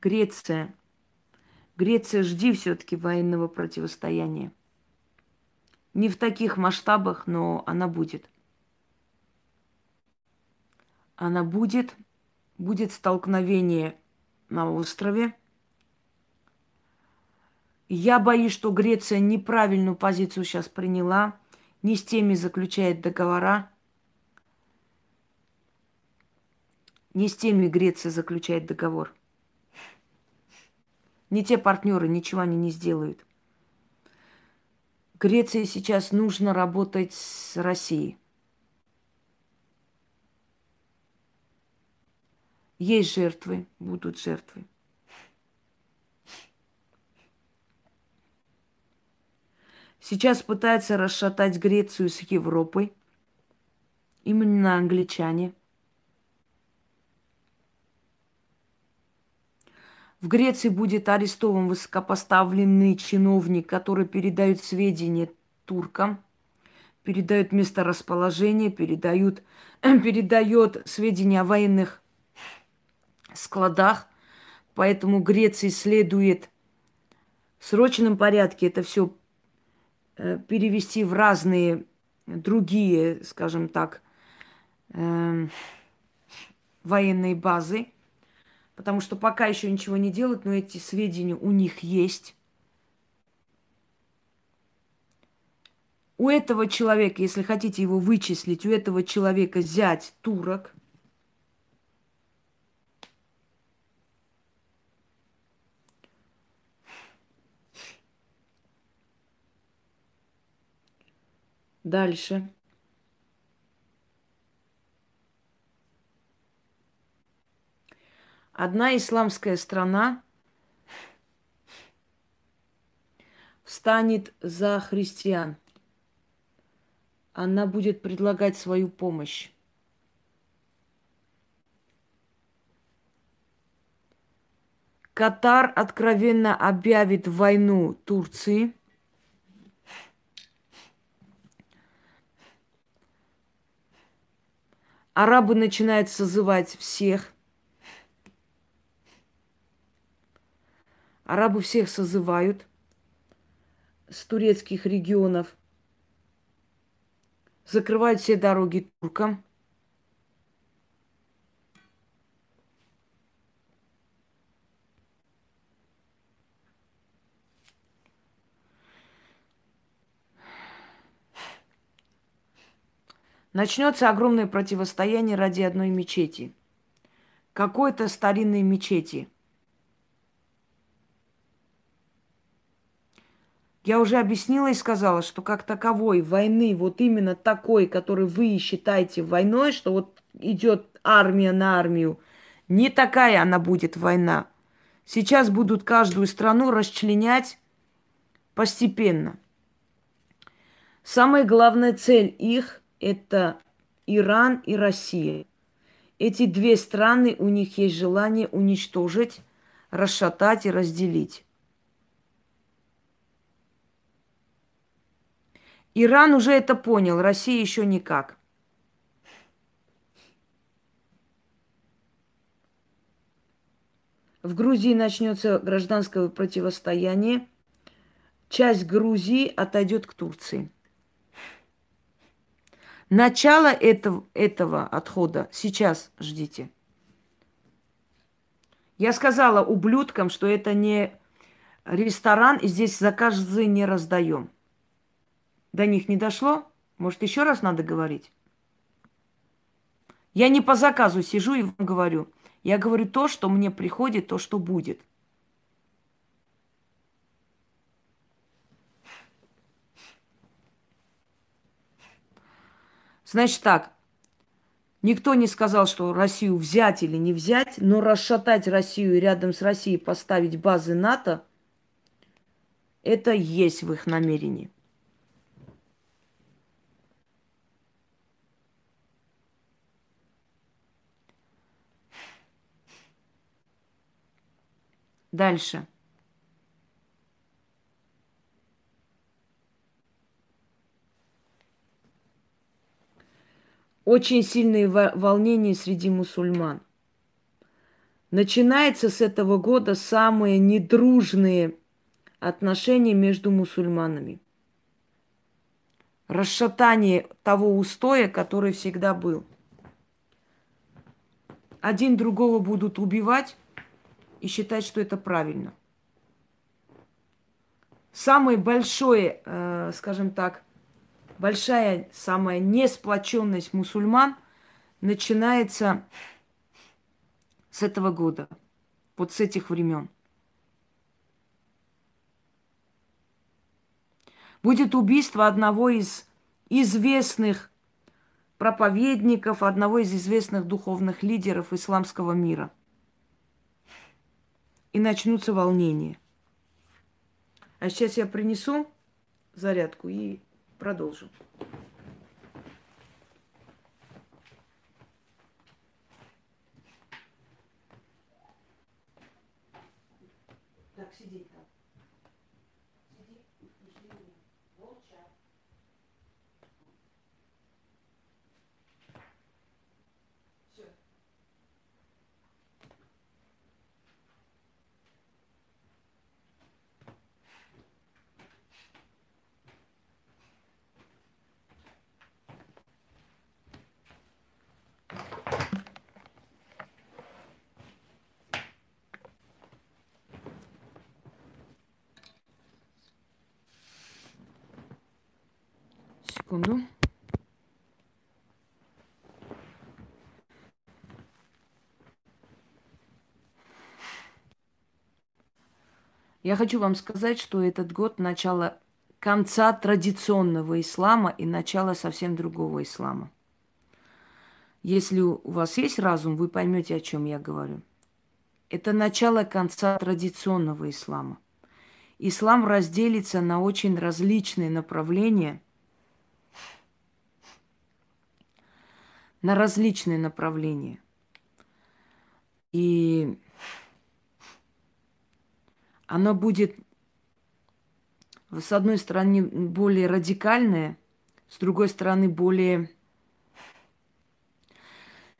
Греция Греция, жди все-таки военного противостояния. Не в таких масштабах, но она будет. Она будет. Будет столкновение на острове. Я боюсь, что Греция неправильную позицию сейчас приняла. Не с теми заключает договора. Не с теми Греция заключает договор. Не те партнеры, ничего они не сделают. Греции сейчас нужно работать с Россией. Есть жертвы, будут жертвы. Сейчас пытаются расшатать Грецию с Европой. Именно англичане. В Греции будет арестован высокопоставленный чиновник, который передает сведения туркам, передает месторасположение, передают, передает сведения о военных складах. Поэтому Греции следует в срочном порядке это все э, перевести в разные другие, скажем так, э, военные базы, потому что пока еще ничего не делают, но эти сведения у них есть. У этого человека, если хотите его вычислить, у этого человека зять турок. Дальше. Одна исламская страна встанет за христиан. Она будет предлагать свою помощь. Катар откровенно объявит войну Турции. Арабы начинают созывать всех – Арабы всех созывают с турецких регионов, закрывают все дороги туркам. Начнется огромное противостояние ради одной мечети. Какой-то старинной мечети – Я уже объяснила и сказала, что как таковой войны, вот именно такой, который вы считаете войной, что вот идет армия на армию, не такая она будет война. Сейчас будут каждую страну расчленять постепенно. Самая главная цель их – это Иран и Россия. Эти две страны, у них есть желание уничтожить, расшатать и разделить. Иран уже это понял, Россия еще никак. В Грузии начнется гражданское противостояние. Часть Грузии отойдет к Турции. Начало этого, этого отхода сейчас ждите. Я сказала ублюдкам, что это не ресторан, и здесь заказы не раздаем. До них не дошло? Может, еще раз надо говорить? Я не по заказу сижу и вам говорю. Я говорю то, что мне приходит, то, что будет. Значит так, никто не сказал, что Россию взять или не взять, но расшатать Россию и рядом с Россией поставить базы НАТО, это есть в их намерении. Дальше. Очень сильные волнения среди мусульман. Начинается с этого года самые недружные отношения между мусульманами. Расшатание того устоя, который всегда был. Один другого будут убивать, и считать, что это правильно. Самое большое, э, скажем так, большая самая несплоченность мусульман начинается с этого года, вот с этих времен. Будет убийство одного из известных проповедников, одного из известных духовных лидеров исламского мира – и начнутся волнения. А сейчас я принесу зарядку и продолжим. Так, сидеть там. Секунду. Я хочу вам сказать, что этот год начало конца традиционного ислама и начало совсем другого ислама. Если у вас есть разум, вы поймете, о чем я говорю. Это начало конца традиционного ислама. Ислам разделится на очень различные направления, на различные направления. И оно будет, с одной стороны, более радикальное, с другой стороны, более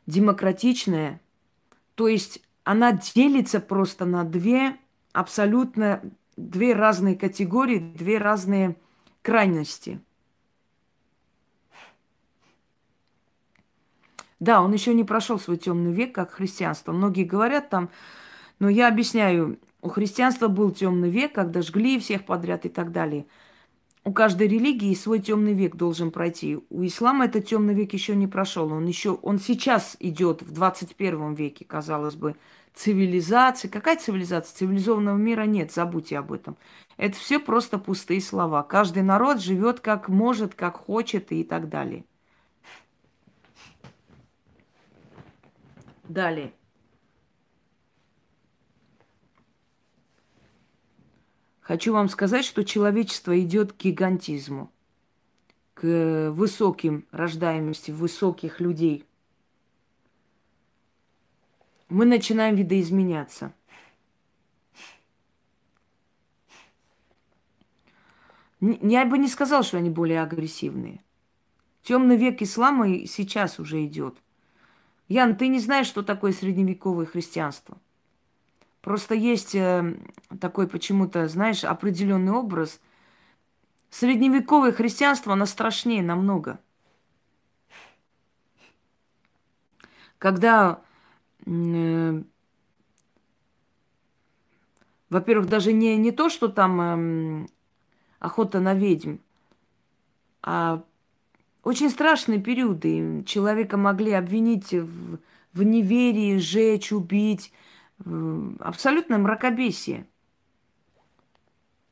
демократичное. То есть она делится просто на две абсолютно, две разные категории, две разные крайности. Да, он еще не прошел свой темный век, как христианство. Многие говорят там, но я объясняю, у христианства был темный век, когда жгли всех подряд и так далее. У каждой религии свой темный век должен пройти. У ислама этот темный век еще не прошел. Он еще, он сейчас идет в 21 веке, казалось бы, цивилизации. Какая цивилизация? Цивилизованного мира нет, забудьте об этом. Это все просто пустые слова. Каждый народ живет как может, как хочет и так далее. Далее. Хочу вам сказать, что человечество идет к гигантизму, к высоким рождаемости высоких людей. Мы начинаем видоизменяться. Я бы не сказал, что они более агрессивные. Темный век ислама сейчас уже идет. Ян, ты не знаешь, что такое средневековое христианство? Просто есть э, такой почему-то, знаешь, определенный образ. Средневековое христианство, оно страшнее намного. Когда, э, во-первых, даже не, не то, что там э, охота на ведьм, а очень страшные периоды. Человека могли обвинить в, в неверии, сжечь, убить – абсолютно мракобесие.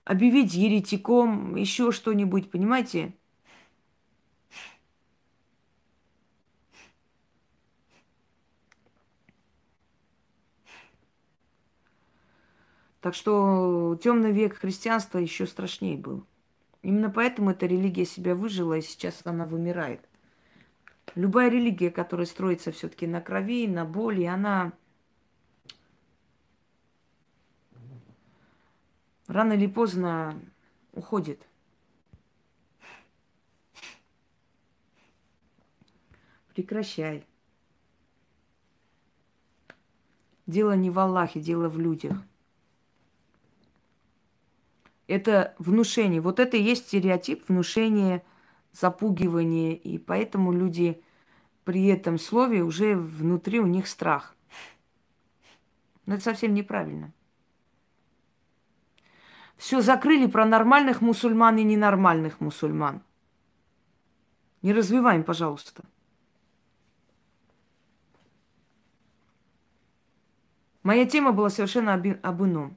Объявить еретиком, еще что-нибудь, понимаете? Так что темный век христианства еще страшнее был. Именно поэтому эта религия себя выжила, и сейчас она вымирает. Любая религия, которая строится все-таки на крови, на боли, она рано или поздно уходит. Прекращай. Дело не в Аллахе, дело в людях. Это внушение. Вот это и есть стереотип внушение, запугивание. И поэтому люди при этом слове уже внутри у них страх. Но это совсем неправильно. Все закрыли про нормальных мусульман и ненормальных мусульман. Не развиваем, пожалуйста. Моя тема была совершенно об, об ином.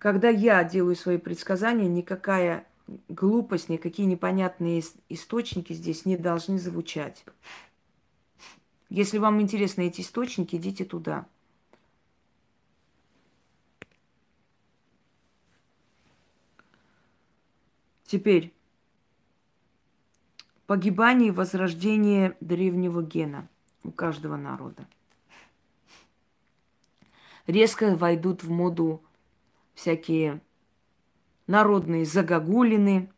Когда я делаю свои предсказания, никакая глупость, никакие непонятные источники здесь не должны звучать. Если вам интересны эти источники, идите туда. Теперь погибание и возрождение древнего гена у каждого народа. Резко войдут в моду всякие народные загогулины,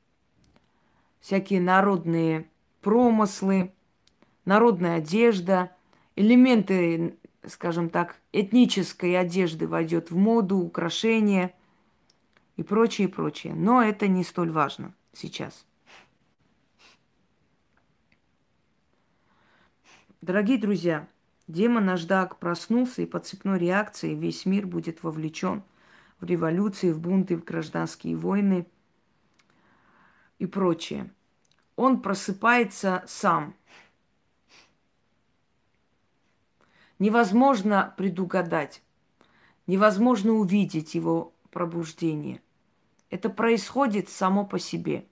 всякие народные промыслы, народная одежда, элементы, скажем так, этнической одежды войдет в моду, украшения и прочее, прочее. Но это не столь важно сейчас. Дорогие друзья, Демон Аждак проснулся, и по цепной реакции весь мир будет вовлечен в революции, в бунты, в гражданские войны и прочее. Он просыпается сам. Невозможно предугадать, невозможно увидеть его пробуждение. Это происходит само по себе.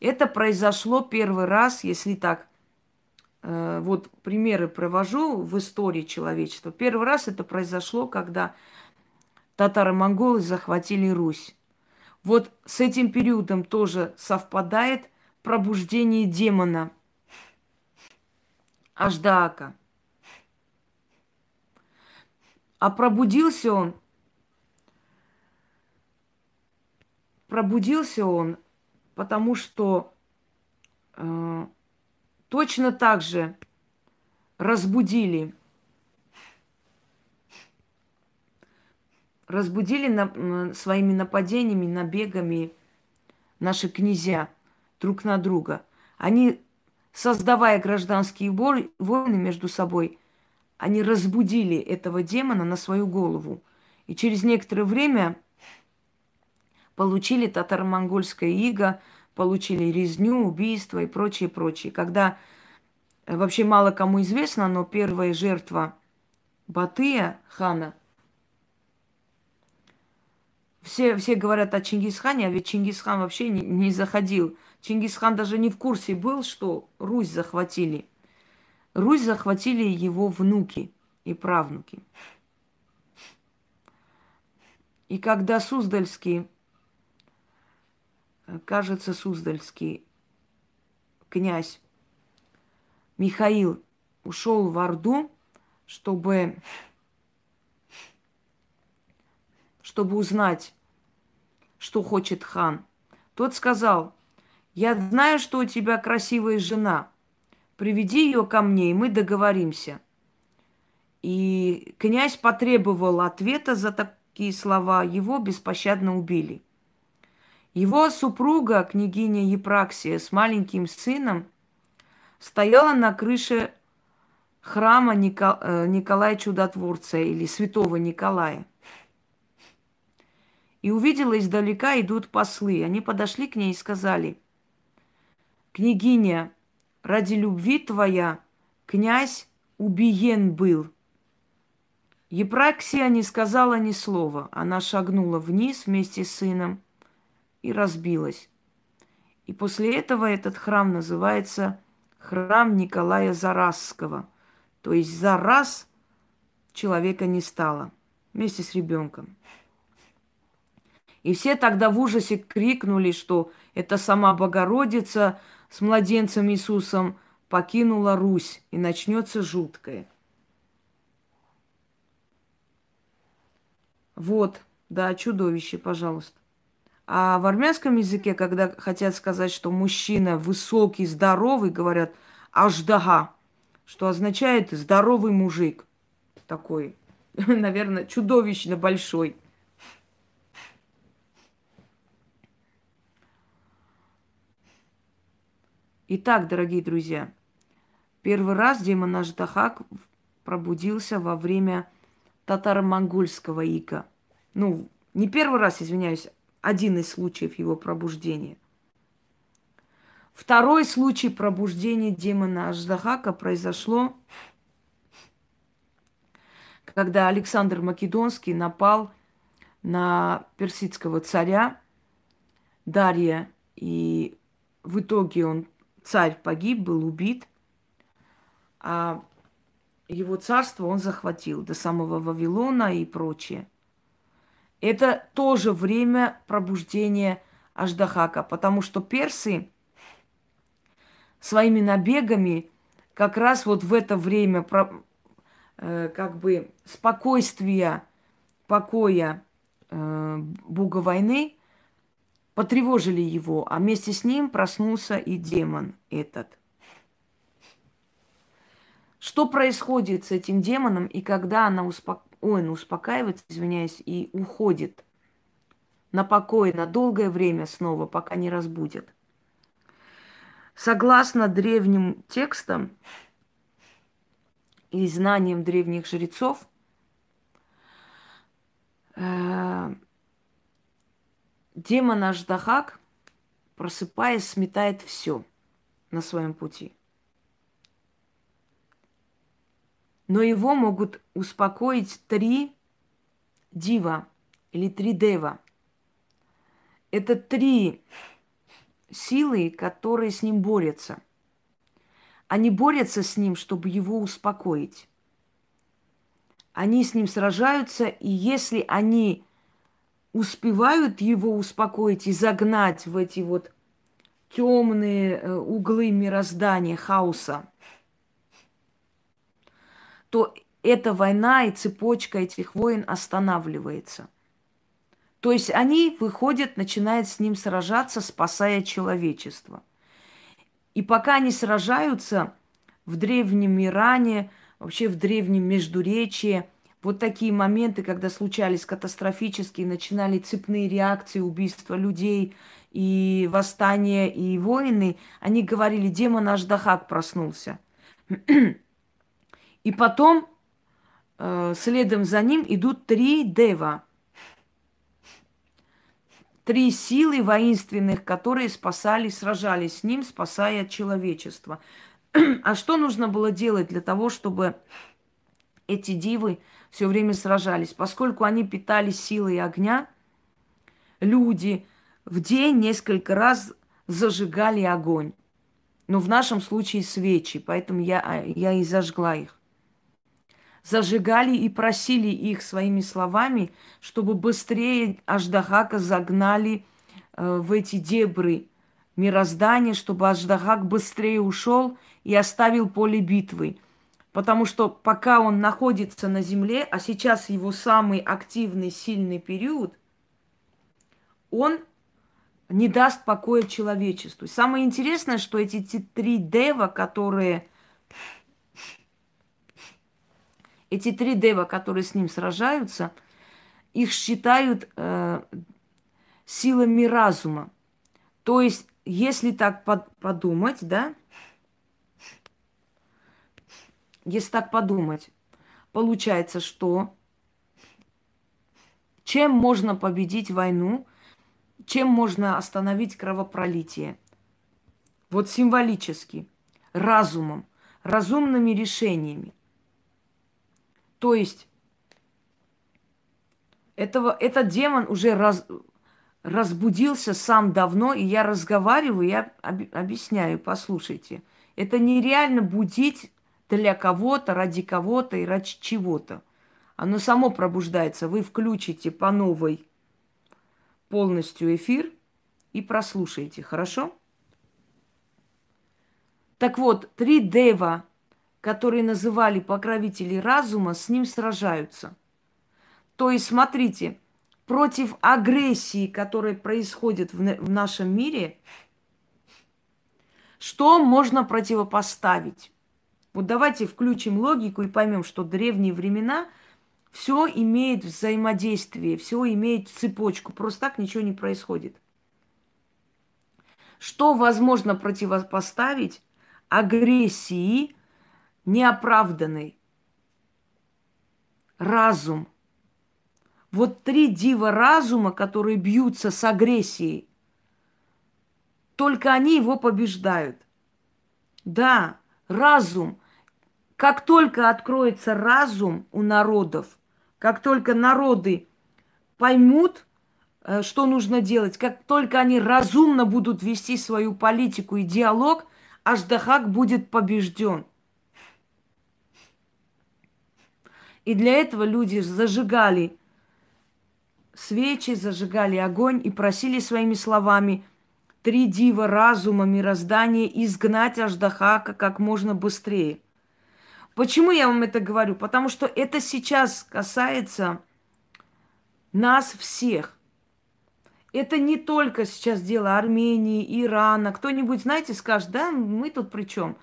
Это произошло первый раз, если так Э, вот примеры провожу в истории человечества. Первый раз это произошло, когда татаро-монголы захватили Русь. Вот с этим периодом тоже совпадает пробуждение демона Аждаака. А пробудился он, пробудился он, потому что э, Точно так же разбудили, разбудили на, своими нападениями, набегами наши князья друг на друга. Они, создавая гражданские войны между собой, они разбудили этого демона на свою голову. И через некоторое время получили татаро-монгольское иго – получили резню, убийство и прочее, прочее. Когда э, вообще мало кому известно, но первая жертва Батыя хана, все, все говорят о Чингисхане, а ведь Чингисхан вообще не, не заходил. Чингисхан даже не в курсе был, что Русь захватили. Русь захватили его внуки и правнуки. И когда Суздальский кажется, Суздальский князь Михаил ушел в Орду, чтобы, чтобы узнать, что хочет хан. Тот сказал, я знаю, что у тебя красивая жена. Приведи ее ко мне, и мы договоримся. И князь потребовал ответа за такие слова. Его беспощадно убили. Его супруга, княгиня Епраксия, с маленьким сыном стояла на крыше храма э, Николая Чудотворца или святого Николая. И увидела издалека идут послы. Они подошли к ней и сказали, «Княгиня, ради любви твоя князь убиен был». Епраксия не сказала ни слова. Она шагнула вниз вместе с сыном – и разбилась. И после этого этот храм называется храм Николая Зарасского. То есть за раз человека не стало вместе с ребенком. И все тогда в ужасе крикнули, что это сама Богородица с младенцем Иисусом покинула Русь, и начнется жуткое. Вот, да, чудовище, пожалуйста. А в армянском языке, когда хотят сказать, что мужчина высокий, здоровый, говорят аждага, что означает здоровый мужик. Такой, наверное, чудовищно большой. Итак, дорогие друзья, первый раз демон Аждахак пробудился во время татаро-монгольского ига. Ну, не первый раз, извиняюсь, один из случаев его пробуждения. Второй случай пробуждения демона Аждахака произошло, когда Александр Македонский напал на персидского царя Дарья, и в итоге он, царь погиб, был убит, а его царство он захватил до самого Вавилона и прочее – это тоже время пробуждения Аждахака, потому что персы своими набегами как раз вот в это время э, как бы спокойствия, покоя э, бога войны потревожили его, а вместе с ним проснулся и демон этот. Что происходит с этим демоном и когда она успокаивается? он успокаивается, извиняюсь, и уходит на покой на долгое время снова, пока не разбудят. Согласно древним текстам, и знаниям древних жрецов, э, демон Аждахак, просыпаясь, сметает все на своем пути. Но его могут успокоить три дива или три дева. Это три силы, которые с ним борются. Они борются с ним, чтобы его успокоить. Они с ним сражаются, и если они успевают его успокоить и загнать в эти вот темные э, углы мироздания, хаоса, то эта война и цепочка этих войн останавливается. То есть они выходят, начинают с ним сражаться, спасая человечество. И пока они сражаются в древнем Иране, вообще в древнем Междуречии, вот такие моменты, когда случались катастрофические, начинали цепные реакции, убийства людей и восстания, и войны, они говорили, демон Аждахак проснулся. И потом э, следом за ним идут три дева. Три силы воинственных, которые спасали, сражались с ним, спасая человечество. а что нужно было делать для того, чтобы эти дивы все время сражались? Поскольку они питали силой огня, люди в день несколько раз зажигали огонь. Но в нашем случае свечи, поэтому я, я и зажгла их зажигали и просили их своими словами, чтобы быстрее Аждахака загнали э, в эти дебры мироздания, чтобы Аждахак быстрее ушел и оставил поле битвы. Потому что пока он находится на земле, а сейчас его самый активный, сильный период, он не даст покоя человечеству. Самое интересное, что эти три дева, которые эти три дева, которые с ним сражаются, их считают э, силами разума. То есть, если так под, подумать, да, если так подумать, получается, что чем можно победить войну, чем можно остановить кровопролитие? Вот символически, разумом, разумными решениями. То есть этого, этот демон уже раз, разбудился сам давно, и я разговариваю, я об, объясняю, послушайте. Это нереально будить для кого-то, ради кого-то и ради чего-то. Оно само пробуждается. Вы включите по новой полностью эфир и прослушаете, хорошо? Так вот, три дева которые называли покровители разума, с ним сражаются. То есть, смотрите, против агрессии, которая происходит в, в нашем мире, что можно противопоставить? Вот давайте включим логику и поймем, что древние времена все имеет взаимодействие, все имеет цепочку. Просто так ничего не происходит. Что возможно противопоставить агрессии неоправданный. Разум. Вот три дива разума, которые бьются с агрессией, только они его побеждают. Да, разум. Как только откроется разум у народов, как только народы поймут, э, что нужно делать, как только они разумно будут вести свою политику и диалог, Аждахак будет побежден – И для этого люди зажигали свечи, зажигали огонь и просили своими словами три дива разума, мироздания изгнать Аждахака как можно быстрее. Почему я вам это говорю? Потому что это сейчас касается нас всех. Это не только сейчас дело Армении, Ирана. Кто-нибудь, знаете, скажет, да, мы тут при чем?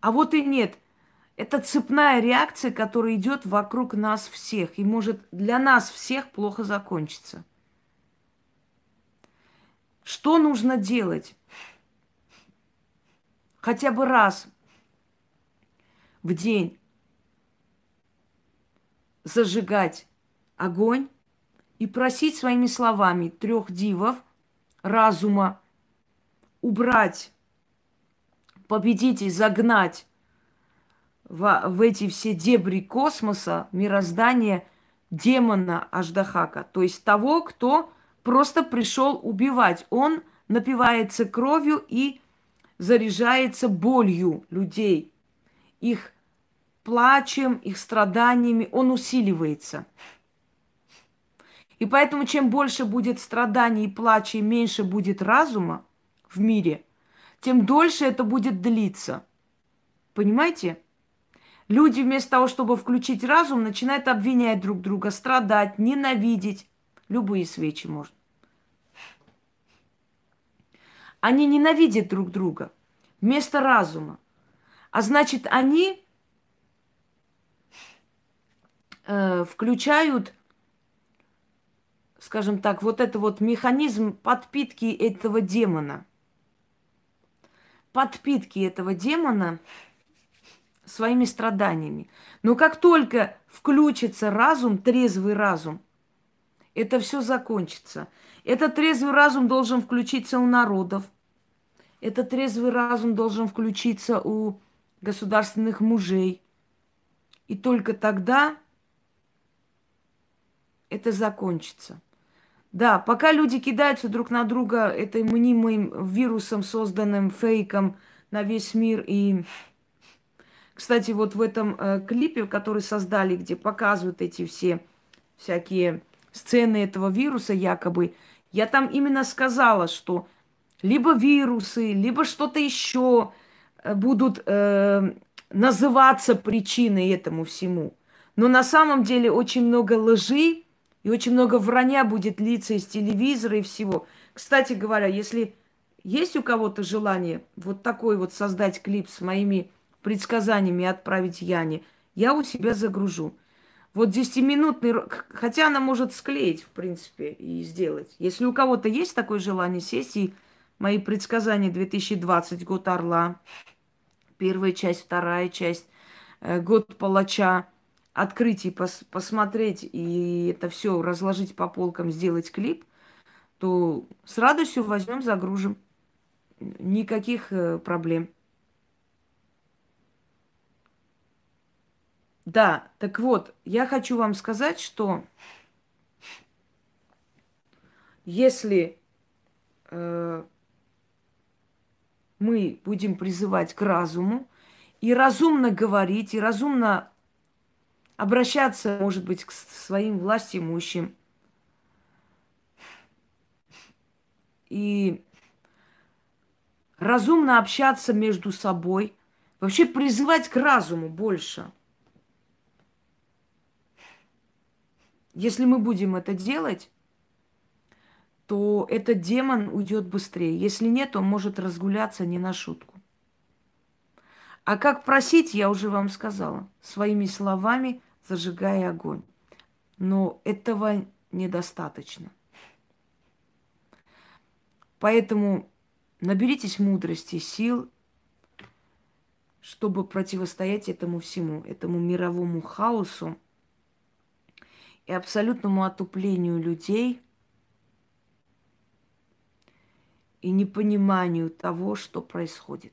А вот и нет – это цепная реакция, которая идет вокруг нас всех и может для нас всех плохо закончиться. Что нужно делать? Хотя бы раз в день зажигать огонь и просить своими словами трех дивов разума убрать, победить и загнать в, в эти все дебри космоса, мироздания демона Аждахака, то есть того, кто просто пришел убивать. Он напивается кровью и заряжается болью людей, их плачем, их страданиями, он усиливается. И поэтому чем больше будет страданий и плача, меньше будет разума в мире, тем дольше это будет длиться. Понимаете? Люди вместо того, чтобы включить разум, начинают обвинять друг друга, страдать, ненавидеть. Любые свечи можно. Они ненавидят друг друга вместо разума. А значит, они э, включают, скажем так, вот это вот механизм подпитки этого демона. Подпитки этого демона своими страданиями. Но как только включится разум, трезвый разум, это все закончится. Этот трезвый разум должен включиться у народов – этот трезвый разум должен включиться у государственных мужей. И только тогда это закончится. Да, пока люди кидаются друг на друга этой мнимым вирусом, созданным фейком на весь мир. И, кстати, вот в этом э, клипе, который создали, где показывают эти все всякие сцены этого вируса якобы, я там именно сказала, что либо вирусы, либо что-то еще э, будут э, называться причиной этому всему. Но на самом деле очень много лжи и очень много вранья будет литься из телевизора и всего. Кстати говоря, если есть у кого-то желание вот такой вот создать клип с моими предсказаниями и отправить Яне, я у себя загружу. Вот 10-минутный, хотя она может склеить, в принципе, и сделать. Если у кого-то есть такое желание сесть и Мои предсказания 2020, год Орла, первая часть, вторая часть, э, год Палача, открыть и пос посмотреть, и это все разложить по полкам, сделать клип, то с радостью возьмем, загружим. Никаких э, проблем. Да, так вот, я хочу вам сказать, что если э, мы будем призывать к разуму и разумно говорить, и разумно обращаться, может быть, к своим властимущим. И разумно общаться между собой, вообще призывать к разуму больше. Если мы будем это делать, то этот демон уйдет быстрее. Если нет, он может разгуляться не на шутку. А как просить, я уже вам сказала. Своими словами зажигая огонь. Но этого недостаточно. Поэтому наберитесь мудрости, сил, чтобы противостоять этому всему, этому мировому хаосу и абсолютному отуплению людей – и непониманию того, что происходит.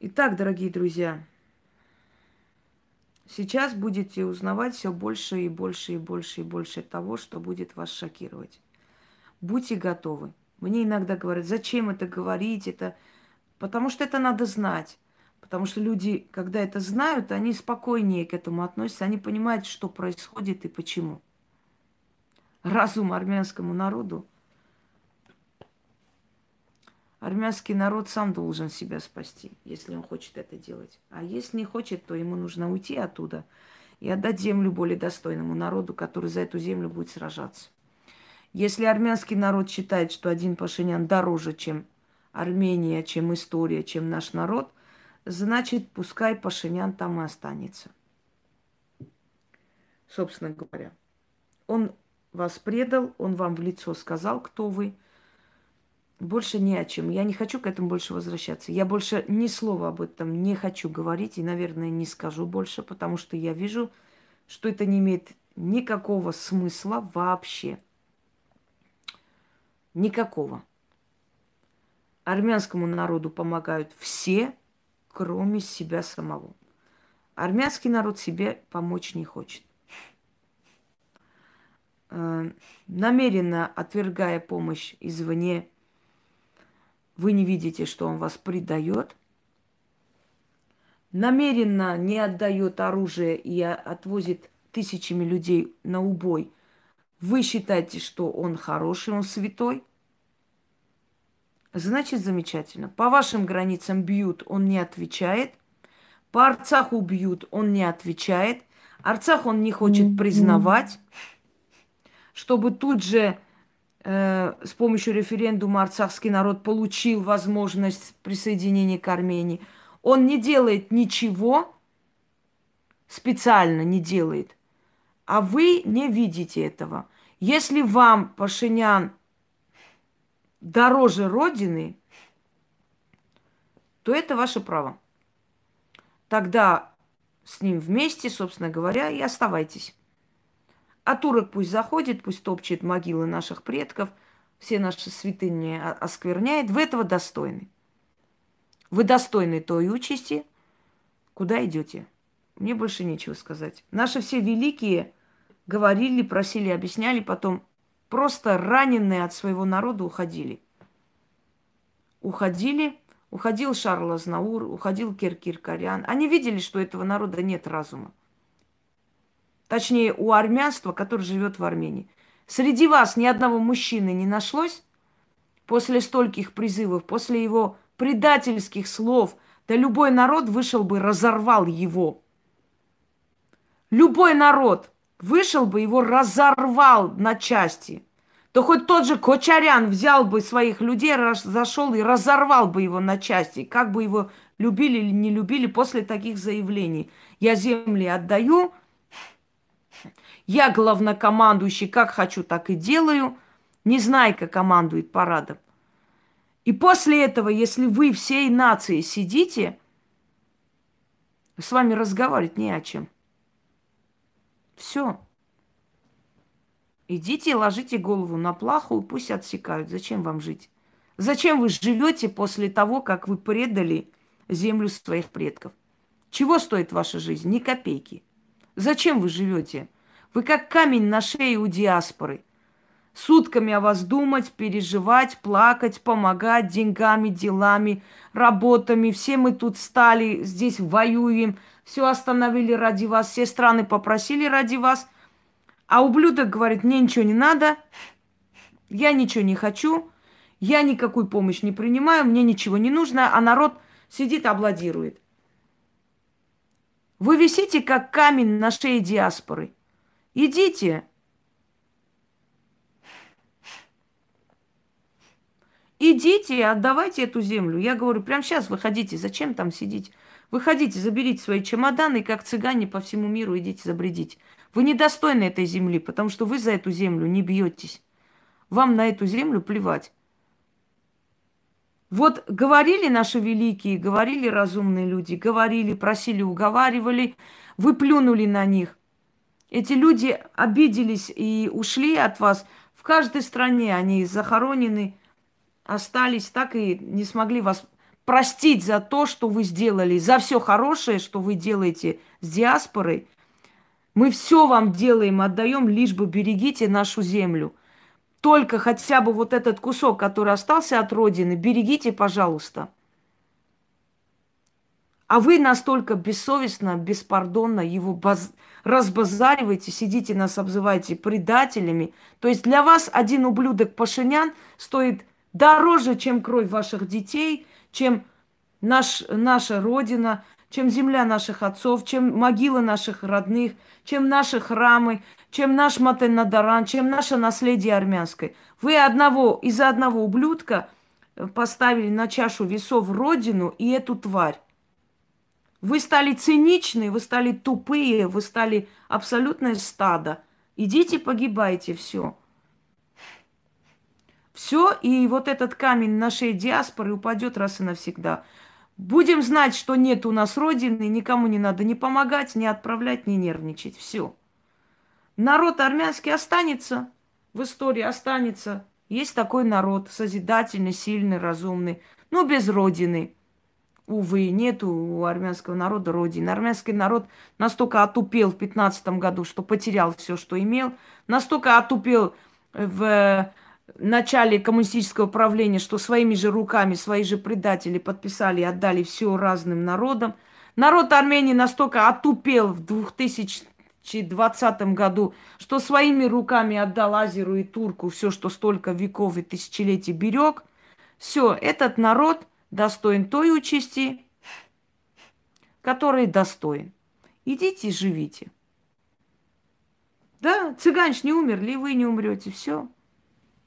Итак, дорогие друзья, сейчас будете узнавать все больше и больше и больше и больше того, что будет вас шокировать. Будьте готовы. Мне иногда говорят, зачем это говорить, это... Потому что это надо знать. Потому что люди, когда это знают, они спокойнее к этому относятся, они понимают, что происходит и почему. Разум армянскому народу. Армянский народ сам должен себя спасти, если он хочет это делать. А если не хочет, то ему нужно уйти оттуда и отдать землю более достойному народу, который за эту землю будет сражаться. Если армянский народ считает, что один Пашинян дороже, чем Армения, чем история, чем наш народ, значит, пускай Пашинян там и останется. Собственно говоря. Он вас предал, он вам в лицо сказал, кто вы. Больше не о чем. Я не хочу к этому больше возвращаться. Я больше ни слова об этом не хочу говорить и, наверное, не скажу больше, потому что я вижу, что это не имеет никакого смысла вообще. Никакого. Армянскому народу помогают все, кроме себя самого. Армянский народ себе помочь не хочет. Э, намеренно отвергая помощь извне, вы не видите, что он вас предает. Намеренно не отдает оружие и отвозит тысячами людей на убой. Вы считаете, что он хороший, он святой. Значит, замечательно. По вашим границам бьют, он не отвечает. По Арцаху бьют, он не отвечает. Арцах он не хочет признавать, чтобы тут же с помощью референдума арцахский народ получил возможность присоединения к Армении. Он не делает ничего, специально не делает, а вы не видите этого. Если вам, Пашинян, дороже Родины, то это ваше право. Тогда с ним вместе, собственно говоря, и оставайтесь. А турок пусть заходит, пусть топчет могилы наших предков, все наши святыни оскверняет. Вы этого достойны. Вы достойны той участи, куда идете. Мне больше нечего сказать. Наши все великие говорили, просили, объясняли, потом Просто раненые от своего народа уходили. Уходили, уходил Шарл Азнаур, уходил Киркиркарян. Они видели, что этого народа нет разума. Точнее, у армянства, который живет в Армении. Среди вас ни одного мужчины не нашлось после стольких призывов, после его предательских слов, да любой народ вышел бы, разорвал его. Любой народ – вышел бы, его разорвал на части, то хоть тот же Кочарян взял бы своих людей, зашел и разорвал бы его на части. Как бы его любили или не любили после таких заявлений. Я земли отдаю, я главнокомандующий, как хочу, так и делаю. Не знаю, как командует парадом. И после этого, если вы всей нации сидите, с вами разговаривать не о чем. Все. Идите, ложите голову на плаху, и пусть отсекают. Зачем вам жить? Зачем вы живете после того, как вы предали землю своих предков? Чего стоит ваша жизнь? Ни копейки. Зачем вы живете? Вы как камень на шее у диаспоры. Сутками о вас думать, переживать, плакать, помогать деньгами, делами, работами. Все мы тут стали, здесь воюем, все остановили ради вас, все страны попросили ради вас. А ублюдок говорит, мне ничего не надо, я ничего не хочу, я никакую помощь не принимаю, мне ничего не нужно, а народ сидит, аплодирует. Вы висите, как камень на шее диаспоры. Идите. Идите, отдавайте эту землю. Я говорю, прямо сейчас выходите. Зачем там сидеть? Выходите, заберите свои чемоданы, и как цыгане по всему миру идите забредите. Вы недостойны этой земли, потому что вы за эту землю не бьетесь. Вам на эту землю плевать. Вот говорили наши великие, говорили разумные люди, говорили, просили, уговаривали, вы плюнули на них. Эти люди обиделись и ушли от вас. В каждой стране они захоронены, остались, так и не смогли вас простить за то, что вы сделали, за все хорошее, что вы делаете с диаспорой. Мы все вам делаем, отдаем, лишь бы берегите нашу землю. Только хотя бы вот этот кусок, который остался от Родины, берегите, пожалуйста. А вы настолько бессовестно, беспардонно его баз... разбазариваете, сидите нас обзываете предателями. То есть для вас один ублюдок Пашинян стоит дороже, чем кровь ваших детей – чем наш, наша Родина, чем земля наших отцов, чем могилы наших родных, чем наши храмы, чем наш Матенадаран, чем наше наследие армянское. Вы одного, из-за одного ублюдка поставили на чашу весов Родину и эту тварь. Вы стали циничны, вы стали тупые, вы стали абсолютное стадо. Идите, погибайте, все. Все, и вот этот камень на шее диаспоры упадет раз и навсегда. Будем знать, что нет у нас Родины, никому не надо ни помогать, ни отправлять, ни нервничать. Все. Народ армянский останется, в истории останется. Есть такой народ, созидательный, сильный, разумный, но без Родины. Увы, нету у армянского народа родины. Армянский народ настолько отупел в 15 году, что потерял все, что имел. Настолько отупел в начале коммунистического правления, что своими же руками, свои же предатели подписали и отдали все разным народам. Народ Армении настолько отупел в 2020 году, что своими руками отдал Азеру и Турку все, что столько веков и тысячелетий берег. Все, этот народ – достоин той участи, который достоин. Идите живите. Да, цыганч не умерли, вы не умрете. Все.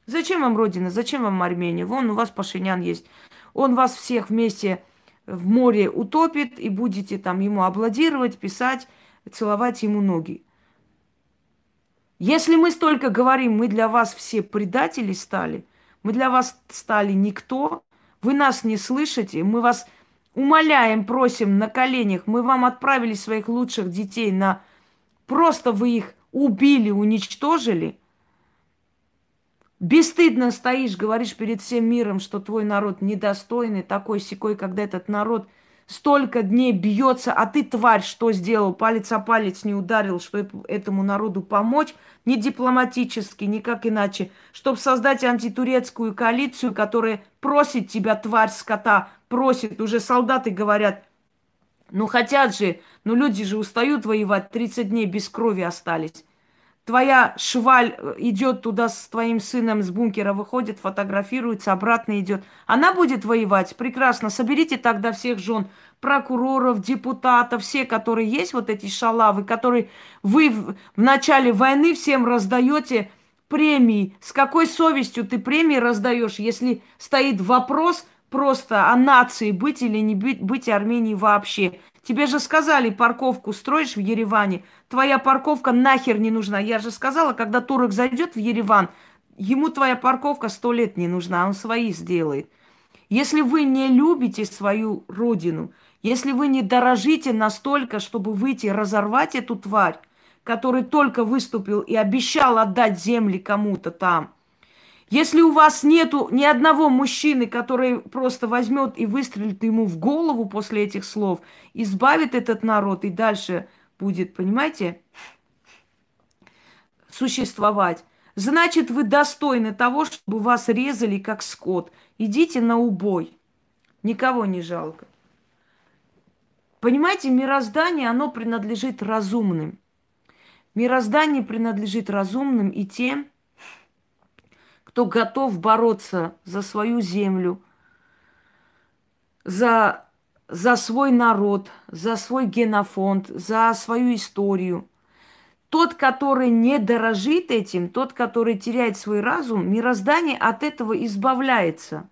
Зачем вам Родина? Зачем вам Армения? Вон у вас Пашинян есть. Он вас всех вместе в море утопит, и будете там ему аплодировать, писать, целовать ему ноги. Если мы столько говорим, мы для вас все предатели стали, мы для вас стали никто, вы нас не слышите, мы вас умоляем, просим на коленях, мы вам отправили своих лучших детей на... Просто вы их убили, уничтожили. Бесстыдно стоишь, говоришь перед всем миром, что твой народ недостойный, такой секой, когда этот народ – столько дней бьется, а ты, тварь, что сделал? Палец о палец не ударил, что этому народу помочь, не дипломатически, никак иначе, чтобы создать антитурецкую коалицию, которая просит тебя, тварь скота, просит, уже солдаты говорят, ну хотят же, ну люди же устают воевать, 30 дней без крови остались твоя шваль э, идет туда с твоим сыном с бункера, выходит, фотографируется, обратно идет. Она будет воевать. Прекрасно. Соберите тогда всех жен прокуроров, депутатов, все, которые есть, вот эти шалавы, которые вы в, в начале войны всем раздаете премии. С какой совестью ты премии раздаешь, если стоит вопрос просто о нации быть или не быть, быть Армении вообще? Тебе же сказали, парковку строишь в Ереване, твоя парковка нахер не нужна. Я же сказала, когда турок зайдет в Ереван, ему твоя парковка сто лет не нужна, он свои сделает. Если вы не любите свою родину, если вы не дорожите настолько, чтобы выйти разорвать эту тварь, который только выступил и обещал отдать земли кому-то там – если у вас нету ни одного мужчины, который просто возьмет и выстрелит ему в голову после этих слов, избавит этот народ и дальше будет, понимаете, существовать, значит, вы достойны того, чтобы вас резали как скот. Идите на убой. Никого не жалко. Понимаете, мироздание, оно принадлежит разумным. Мироздание принадлежит разумным и тем, кто готов бороться за свою землю, за, за свой народ, за свой генофонд, за свою историю. Тот, который не дорожит этим, тот, который теряет свой разум, мироздание от этого избавляется.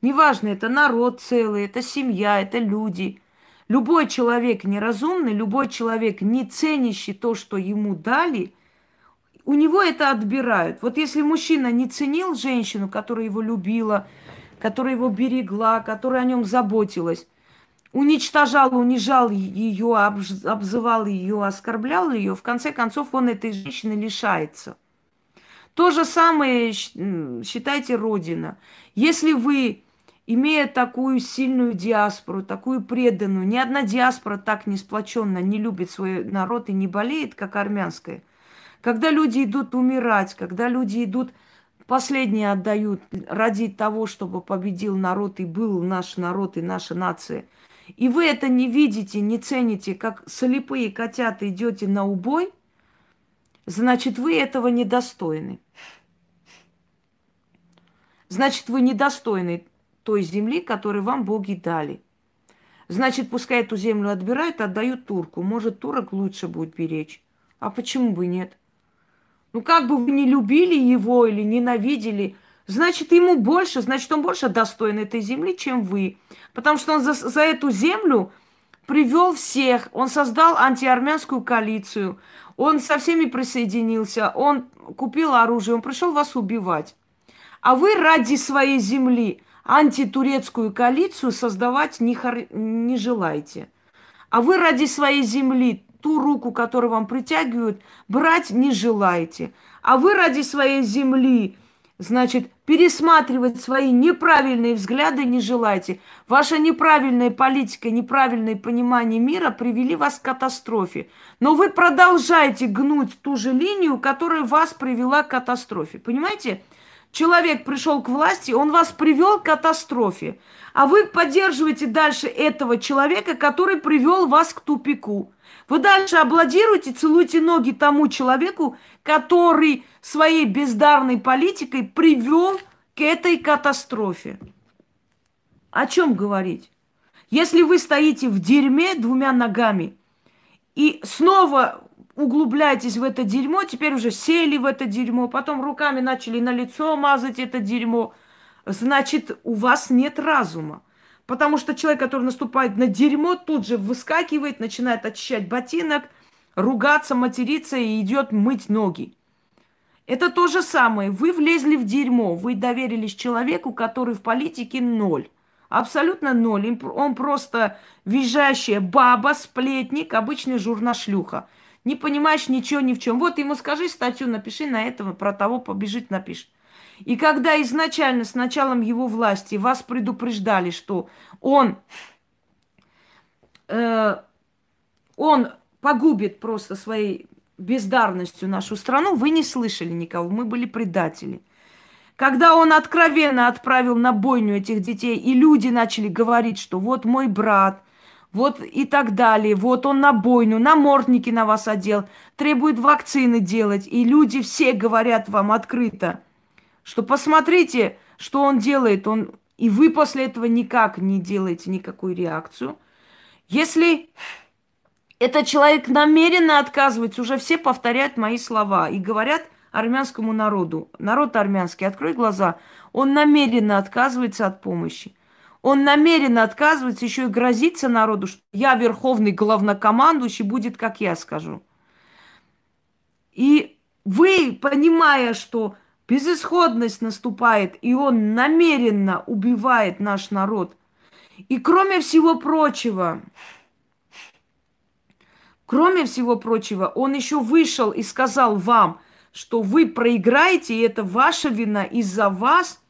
Неважно, это народ целый, это семья, это люди. Любой человек неразумный, любой человек, не ценящий то, что ему дали – у него это отбирают. Вот если мужчина не ценил женщину, которая его любила, которая его берегла, которая о нем заботилась, уничтожал, унижал ее, обзывал ее, оскорблял ее, в конце концов он этой женщины лишается. То же самое считайте Родина. Если вы, имея такую сильную диаспору, такую преданную, ни одна диаспора так не сплоченно не любит свой народ и не болеет, как армянская – когда люди идут умирать, когда люди идут последние отдают ради того, чтобы победил народ и был наш народ и наша нация. И вы это не видите, не цените, как слепые котята идете на убой, значит, вы этого недостойны. Значит, вы недостойны той земли, которую вам боги дали. Значит, пускай эту землю отбирают, отдают турку. Может, турок лучше будет беречь. А почему бы нет? Ну, как бы вы не любили его или ненавидели, значит, ему больше, значит, он больше достоин этой земли, чем вы. Потому что он за, за эту землю привел всех, он создал антиармянскую коалицию, он со всеми присоединился, он купил оружие, он пришел вас убивать. А вы ради своей земли антитурецкую коалицию создавать не, хор... не желаете. А вы ради своей земли ту руку, которую вам притягивают, брать не желаете. А вы ради своей земли, значит, пересматривать свои неправильные взгляды не желаете. Ваша неправильная политика, неправильное понимание мира привели вас к катастрофе. Но вы продолжаете гнуть ту же линию, которая вас привела к катастрофе. Понимаете? Человек пришел к власти, он вас привел к катастрофе. А вы поддерживаете дальше этого человека, который привел вас к тупику. Вы дальше аплодируете, целуете ноги тому человеку, который своей бездарной политикой привел к этой катастрофе. О чем говорить? Если вы стоите в дерьме двумя ногами и снова углубляетесь в это дерьмо, теперь уже сели в это дерьмо, потом руками начали на лицо мазать это дерьмо, значит, у вас нет разума. Потому что человек, который наступает на дерьмо, тут же выскакивает, начинает очищать ботинок, ругаться, материться и идет мыть ноги. Это то же самое. Вы влезли в дерьмо, вы доверились человеку, который в политике ноль. Абсолютно ноль. Он просто визжащая баба, сплетник, обычный журнашлюха. Не понимаешь ничего ни в чем. Вот ему скажи статью, напиши на этого, про того побежит, напишет. И когда изначально с началом его власти вас предупреждали, что он, э, он погубит просто своей бездарностью нашу страну, вы не слышали никого, мы были предатели. Когда он откровенно отправил на бойню этих детей, и люди начали говорить, что вот мой брат, вот и так далее, вот он на бойню, намордники на вас одел, требует вакцины делать, и люди все говорят вам открыто – что посмотрите, что он делает, он и вы после этого никак не делаете никакую реакцию. Если этот человек намеренно отказывается, уже все повторяют мои слова и говорят армянскому народу, народ армянский, открой глаза, он намеренно отказывается от помощи. Он намеренно отказывается, еще и грозится народу, что я верховный главнокомандующий, будет, как я скажу. И вы, понимая, что безысходность наступает, и он намеренно убивает наш народ. И кроме всего прочего, кроме всего прочего, он еще вышел и сказал вам, что вы проиграете, и это ваша вина из-за вас.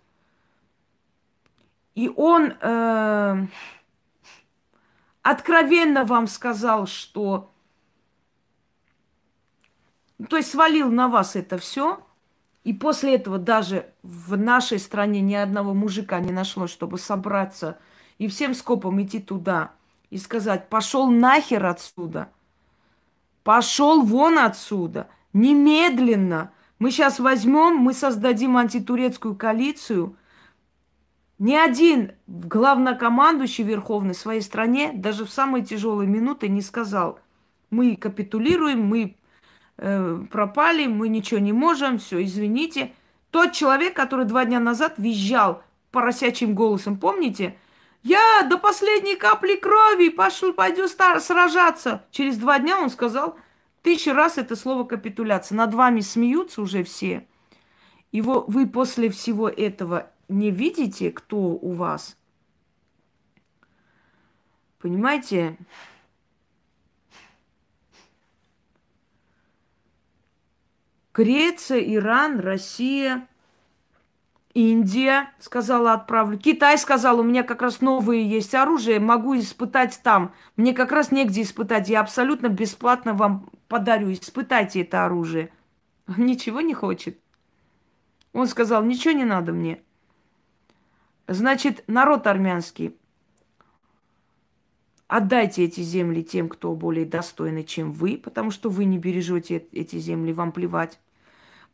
И он э, откровенно вам сказал, что... То есть свалил на вас это все – и после этого даже в нашей стране ни одного мужика не нашлось, чтобы собраться и всем скопом идти туда и сказать, пошел нахер отсюда, пошел вон отсюда, немедленно. Мы сейчас возьмем, мы создадим антитурецкую коалицию. Ни один главнокомандующий верховный в своей стране даже в самые тяжелые минуты не сказал, мы капитулируем, мы э, пропали, мы ничего не можем, все, извините. Тот человек, который два дня назад визжал поросячьим голосом, помните? Я до последней капли крови пошел, пойду сражаться. Через два дня он сказал тысячи раз это слово капитуляция. Над вами смеются уже все. И вы после всего этого не видите, кто у вас. Понимаете? Греция, Иран, Россия, Индия сказала, отправлю. Китай сказал, у меня как раз новые есть оружие, могу испытать там. Мне как раз негде испытать, я абсолютно бесплатно вам подарю, испытайте это оружие. ничего не хочет. Он сказал, ничего не надо мне. Значит, народ армянский, Отдайте эти земли тем, кто более достойный, чем вы, потому что вы не бережете эти земли, вам плевать.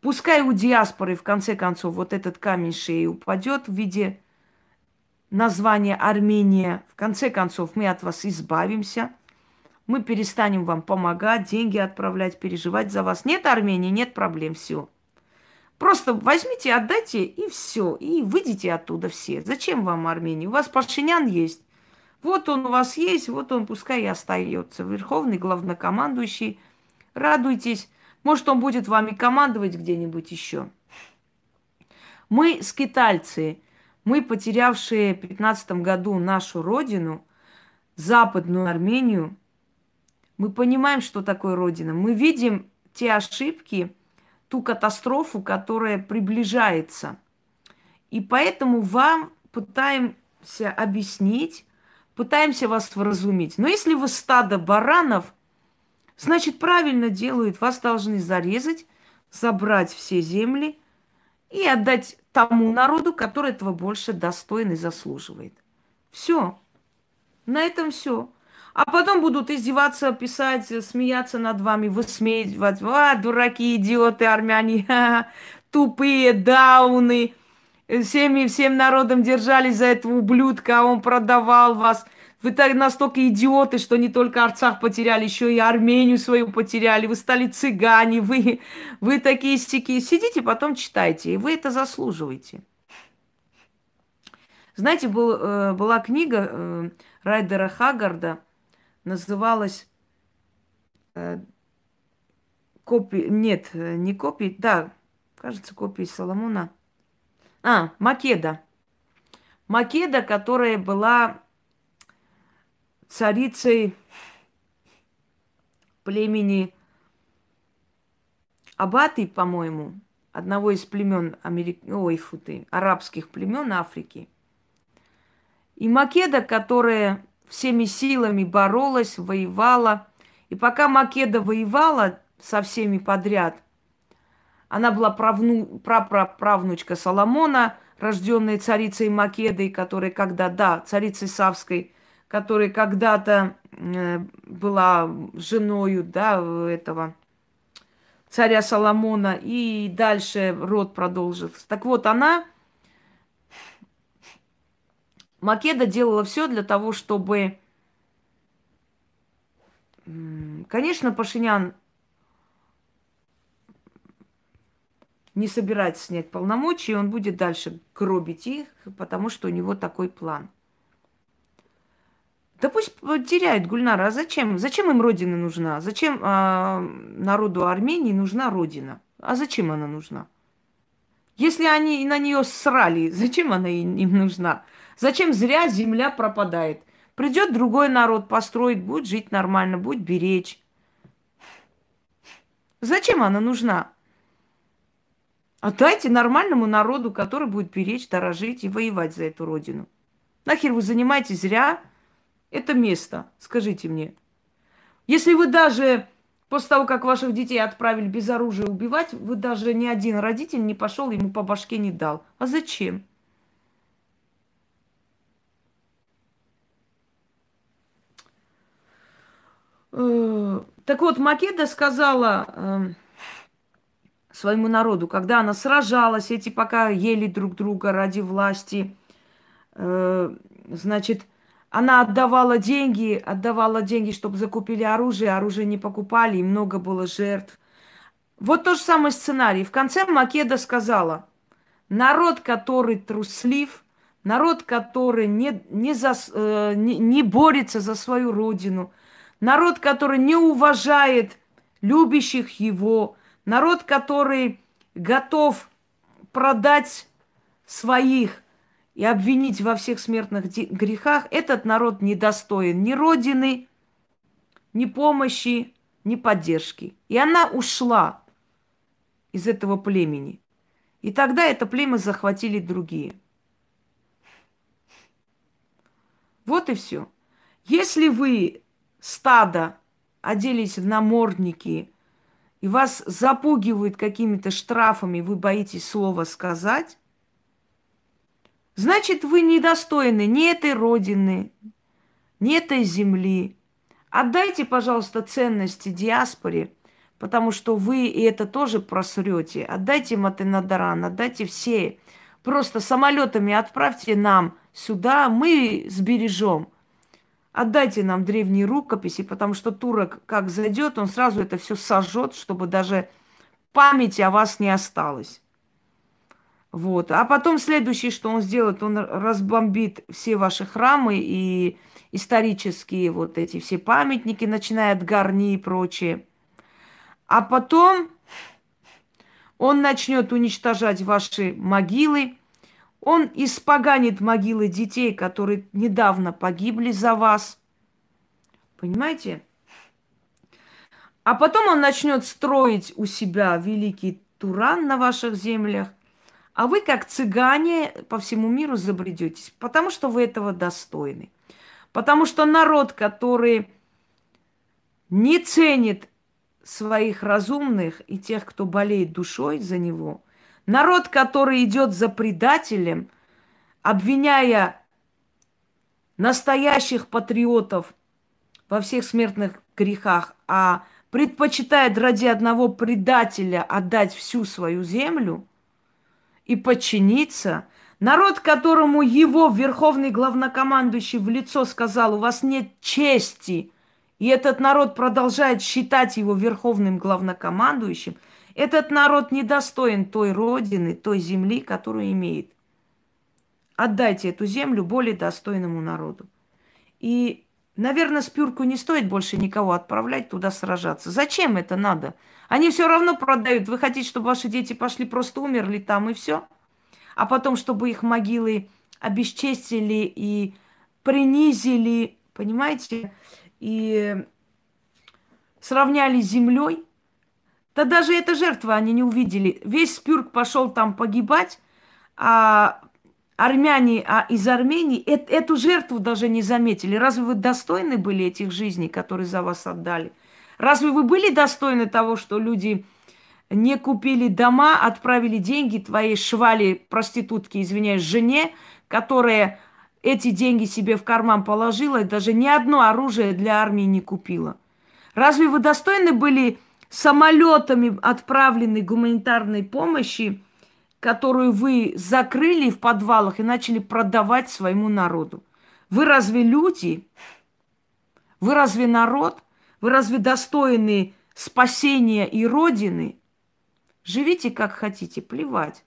Пускай у диаспоры, в конце концов, вот этот камень шеи упадет в виде названия Армения. В конце концов, мы от вас избавимся. Мы перестанем вам помогать, деньги отправлять, переживать за вас. Нет Армении, нет проблем, все. Просто возьмите, отдайте и все. И выйдите оттуда все. Зачем вам Армения? У вас Пашинян есть. Вот он у вас есть, вот он пускай и остается. Верховный главнокомандующий. Радуйтесь. Может, он будет вами командовать где-нибудь еще. Мы, скитальцы, мы, потерявшие в 15 году нашу родину, Западную Армению, мы понимаем, что такое Родина. Мы видим те ошибки, ту катастрофу, которая приближается. И поэтому вам пытаемся объяснить, пытаемся вас вразумить. Но если вы стадо баранов, значит, правильно делают. Вас должны зарезать, забрать все земли и отдать тому народу, который этого больше достоин и заслуживает. Все. На этом все. А потом будут издеваться, писать, смеяться над вами, высмеивать. А, дураки, идиоты, армяне, тупые, дауны. Всеми, всем народом держались за этого ублюдка, а он продавал вас. Вы так настолько идиоты, что не только Арцах потеряли, еще и Армению свою потеряли. Вы стали цыгане, вы, вы такие стики. Сидите, потом читайте, и вы это заслуживаете. Знаете, был, э, была книга э, Райдера Хагарда, называлась э, копии, нет, не копии, да, кажется, копии Соломона. А, Македа. Македа, которая была царицей племени Абаты, по-моему, одного из племен Америк... Ой, фу ты, арабских племен Африки – и Македа, которая всеми силами боролась, воевала. И пока Македа воевала со всеми подряд, она была правну, прапраправнучка Соломона, рожденная царицей Македой, которая когда, да, царицей Савской, которая когда-то э, была женою, да, этого царя Соломона, и дальше род продолжился. Так вот, она Македа делала все для того, чтобы... Конечно, Пашинян не собирается снять полномочия, он будет дальше гробить их, потому что у него такой план. Да пусть теряют Гульнара. А зачем? Зачем им родина нужна? Зачем а, народу Армении нужна родина? А зачем она нужна? Если они на нее срали, зачем она им нужна? Зачем зря земля пропадает? Придет другой народ, построить, будет жить нормально, будет беречь. Зачем она нужна? Отдайте нормальному народу, который будет беречь, дорожить и воевать за эту родину. Нахер вы занимаетесь зря это место, скажите мне. Если вы даже после того, как ваших детей отправили без оружия убивать, вы даже ни один родитель не пошел, ему по башке не дал. А зачем? Э, так вот, Македа сказала э, своему народу, когда она сражалась, эти пока ели друг друга ради власти, э, значит, она отдавала деньги, отдавала деньги, чтобы закупили оружие, оружие не покупали, и много было жертв. Вот тот же самый сценарий. В конце Македа сказала, народ, который труслив, народ, который не, не, за, э, не, не борется за свою родину – народ, который не уважает любящих его, народ, который готов продать своих и обвинить во всех смертных грехах, этот народ недостоин ни родины, ни помощи, ни поддержки. И она ушла из этого племени. И тогда это племя захватили другие. Вот и все. Если вы стадо оделись в намордники, и вас запугивают какими-то штрафами, вы боитесь слова сказать, значит, вы недостойны ни этой родины, ни этой земли. Отдайте, пожалуйста, ценности диаспоре, потому что вы и это тоже просрете. Отдайте Матенадаран, отдайте все. Просто самолетами отправьте нам сюда, мы сбережем – Отдайте нам древние рукописи, потому что турок, как зайдет, он сразу это все сожжет, чтобы даже памяти о вас не осталось. Вот. А потом следующее, что он сделает, он разбомбит все ваши храмы и исторические вот эти все памятники, начиная от Гарни и прочее. А потом Он начнет уничтожать ваши могилы. Он испоганит могилы детей, которые недавно погибли за вас. Понимаете? А потом он начнет строить у себя великий Туран на ваших землях. А вы, как цыгане, по всему миру забредетесь, потому что вы этого достойны. Потому что народ, который не ценит своих разумных и тех, кто болеет душой за него, народ, который идет за предателем, обвиняя настоящих патриотов во всех смертных грехах, а предпочитает ради одного предателя отдать всю свою землю и подчиниться, народ, которому его верховный главнокомандующий в лицо сказал, у вас нет чести, и этот народ продолжает считать его верховным главнокомандующим, этот народ недостоин той родины, той земли, которую имеет. Отдайте эту землю более достойному народу. И Наверное, Спюрку не стоит больше никого отправлять туда сражаться. Зачем это надо? Они все равно продают. Вы хотите, чтобы ваши дети пошли, просто умерли там и все? А потом, чтобы их могилы обесчестили и принизили, понимаете, и сравняли с землей. Да даже эта жертва они не увидели. Весь Спюрк пошел там погибать, а армяне а из Армении э- эту жертву даже не заметили. Разве вы достойны были этих жизней, которые за вас отдали? Разве вы были достойны того, что люди не купили дома, отправили деньги твоей швали, проститутки, извиняюсь, жене, которая эти деньги себе в карман положила и даже ни одно оружие для армии не купила? Разве вы достойны были самолетами отправленной гуманитарной помощи которую вы закрыли в подвалах и начали продавать своему народу. Вы разве люди? Вы разве народ? Вы разве достойны спасения и Родины? Живите как хотите, плевать.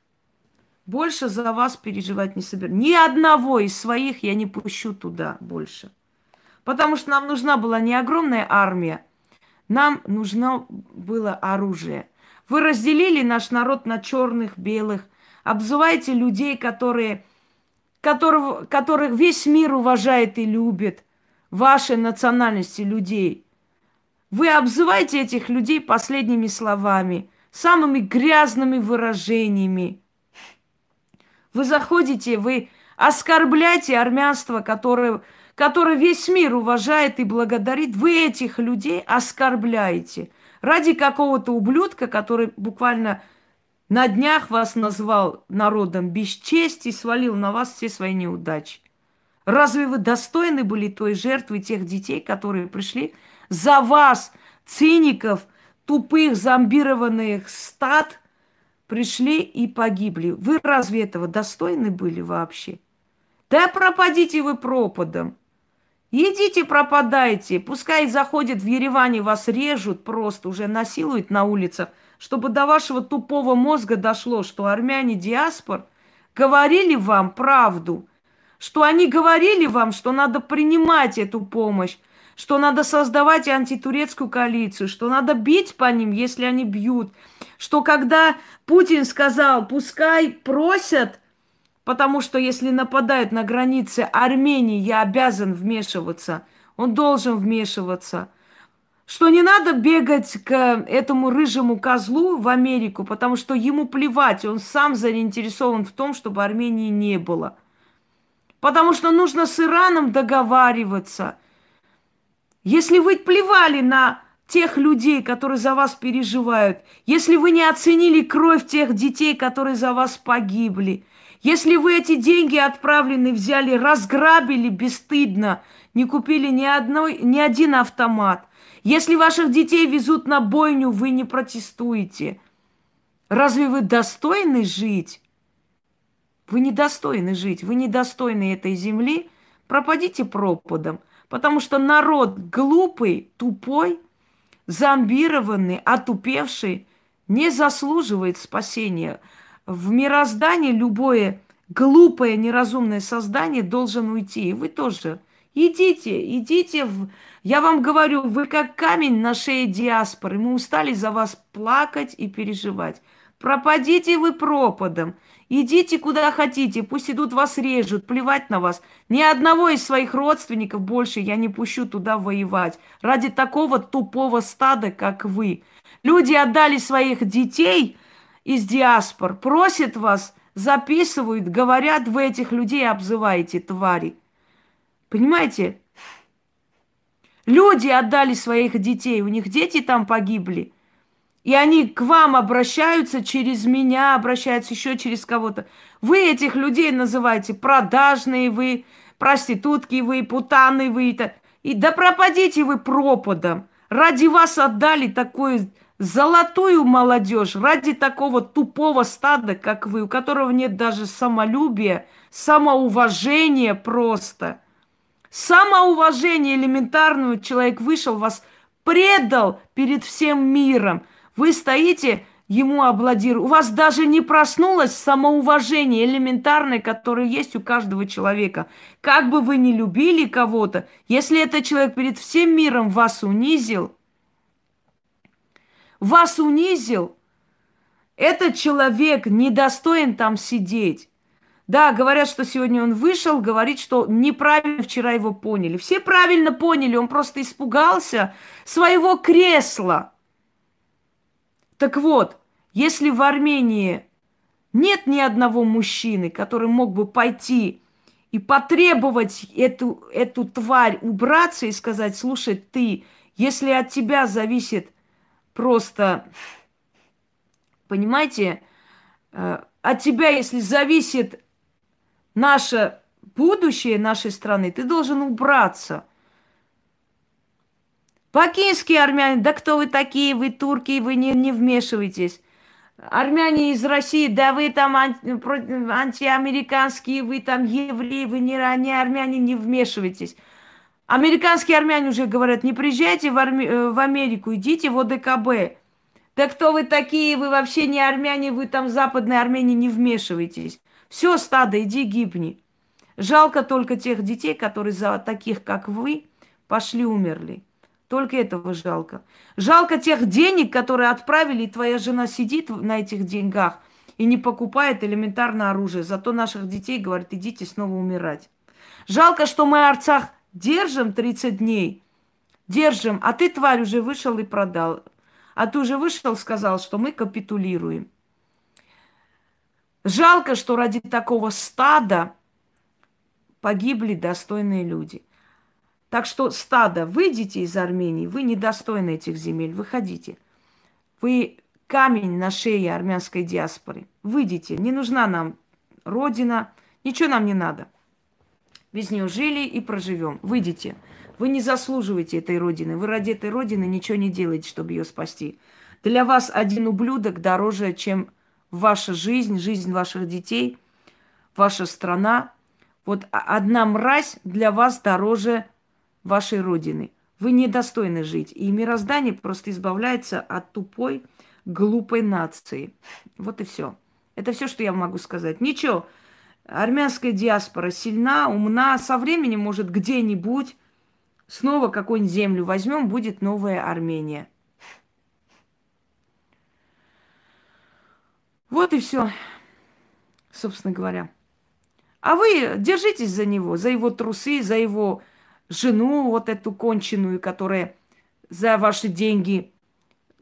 Больше за вас переживать не собираюсь. Ни одного из своих я не пущу туда больше. Потому что нам нужна была не огромная армия, нам нужно было оружие. Вы разделили наш народ на черных, белых. Обзываете людей, которые, которых, которых весь мир уважает и любит. Вашей национальности людей. Вы обзываете этих людей последними словами, самыми грязными выражениями. Вы заходите, вы оскорбляете армянство, которое, которое весь мир уважает и благодарит. Вы этих людей оскорбляете – Ради какого-то ублюдка, который буквально на днях вас назвал народом без чести и свалил на вас все свои неудачи. Разве вы достойны были той жертвы тех детей, которые пришли за вас, циников, тупых, зомбированных стад, пришли и погибли? Вы разве этого достойны были вообще? Да пропадите вы пропадом. Идите, пропадайте. Пускай заходят в Ереване, вас режут просто, уже насилуют на улицах, чтобы до вашего тупого мозга дошло, что армяне диаспор говорили вам правду, что они говорили вам, что надо принимать эту помощь, что надо создавать антитурецкую коалицию, что надо бить по ним, если они бьют, что когда Путин сказал, пускай просят Потому что если нападают на границе Армении, я обязан вмешиваться. Он должен вмешиваться. Что не надо бегать к этому рыжему козлу в Америку, потому что ему плевать, он сам заинтересован в том, чтобы Армении не было. Потому что нужно с Ираном договариваться. Если вы плевали на тех людей, которые за вас переживают, если вы не оценили кровь тех детей, которые за вас погибли – если вы эти деньги отправленные взяли, разграбили бесстыдно, не купили ни, одной, ни один автомат, если ваших детей везут на бойню, вы не протестуете. Разве вы достойны жить? Вы не достойны жить, вы не достойны этой земли. Пропадите пропадом, потому что народ глупый, тупой, зомбированный, отупевший не заслуживает спасения в мироздании любое глупое, неразумное создание должен уйти. И вы тоже. Идите, идите. В... Я вам говорю, вы как камень на шее диаспоры. Мы устали за вас плакать и переживать. Пропадите вы пропадом. Идите куда хотите, пусть идут вас режут, плевать на вас. Ни одного из своих родственников больше я не пущу туда воевать. Ради такого тупого стада, как вы. Люди отдали своих детей из диаспор, просят вас, записывают, говорят, вы этих людей обзываете, твари. Понимаете? Люди отдали своих детей, у них дети там погибли – и они к вам обращаются через меня, обращаются еще через кого-то. Вы этих людей называете продажные вы, проститутки вы, путаны вы. И да пропадите вы пропадом. Ради вас отдали такую золотую молодежь, ради такого тупого стада, как вы, у которого нет даже самолюбия, самоуважения просто. Самоуважение элементарного человек вышел, вас предал перед всем миром – вы стоите, ему аплодируют. У вас даже не проснулось самоуважение элементарное, которое есть у каждого человека. Как бы вы ни любили кого-то, если этот человек перед всем миром вас унизил, вас унизил, этот человек недостоин там сидеть. Да, говорят, что сегодня он вышел, говорит, что неправильно вчера его поняли. Все правильно поняли, он просто испугался своего кресла. Так вот, если в Армении нет ни одного мужчины, который мог бы пойти и потребовать эту, эту тварь убраться и сказать, слушай, ты, если от тебя зависит просто, понимаете, э, от тебя, если зависит наше будущее нашей страны, ты должен убраться – Бакинские армяне, да кто вы такие, вы турки, вы не, не вмешивайтесь. Армяне из России, да вы там анти, антиамериканские, вы там евреи, вы не, не армяне, не вмешивайтесь. Американские армяне уже говорят, не приезжайте в, Арми, э, в Америку, идите в ОДКБ. Да кто вы такие, вы вообще не армяне, вы там в Западной Армении не вмешивайтесь. Все, стадо, иди гибни. Жалко только тех детей, которые за таких, как вы, пошли умерли. Только этого жалко. Жалко тех денег, которые отправили, и твоя жена сидит на этих деньгах и не покупает элементарное оружие. Зато наших детей говорит, идите снова умирать. Жалко, что мы Арцах держим 30 дней. Держим, а ты, тварь, уже вышел и продал. А ты уже вышел, сказал, что мы капитулируем. Жалко, что ради такого стада погибли достойные люди. Так что, стадо, выйдите из Армении, вы недостойны этих земель, выходите. Вы камень на шее армянской диаспоры. Выйдите, не нужна нам родина, ничего нам не надо. Без нее жили и проживем. Выйдите. Вы не заслуживаете этой родины. Вы ради этой родины ничего не делаете, чтобы ее спасти. Для вас один ублюдок дороже, чем ваша жизнь, жизнь ваших детей, ваша страна. Вот одна мразь для вас дороже вашей родины. Вы недостойны жить. И мироздание просто избавляется от тупой, глупой нации. Вот и все. Это все, что я могу сказать. Ничего. Армянская диаспора сильна, умна. Со временем, может, где-нибудь снова какую-нибудь землю возьмем, будет новая Армения. Вот и все, собственно говоря. А вы держитесь за него, за его трусы, за его жену вот эту конченую, которая за ваши деньги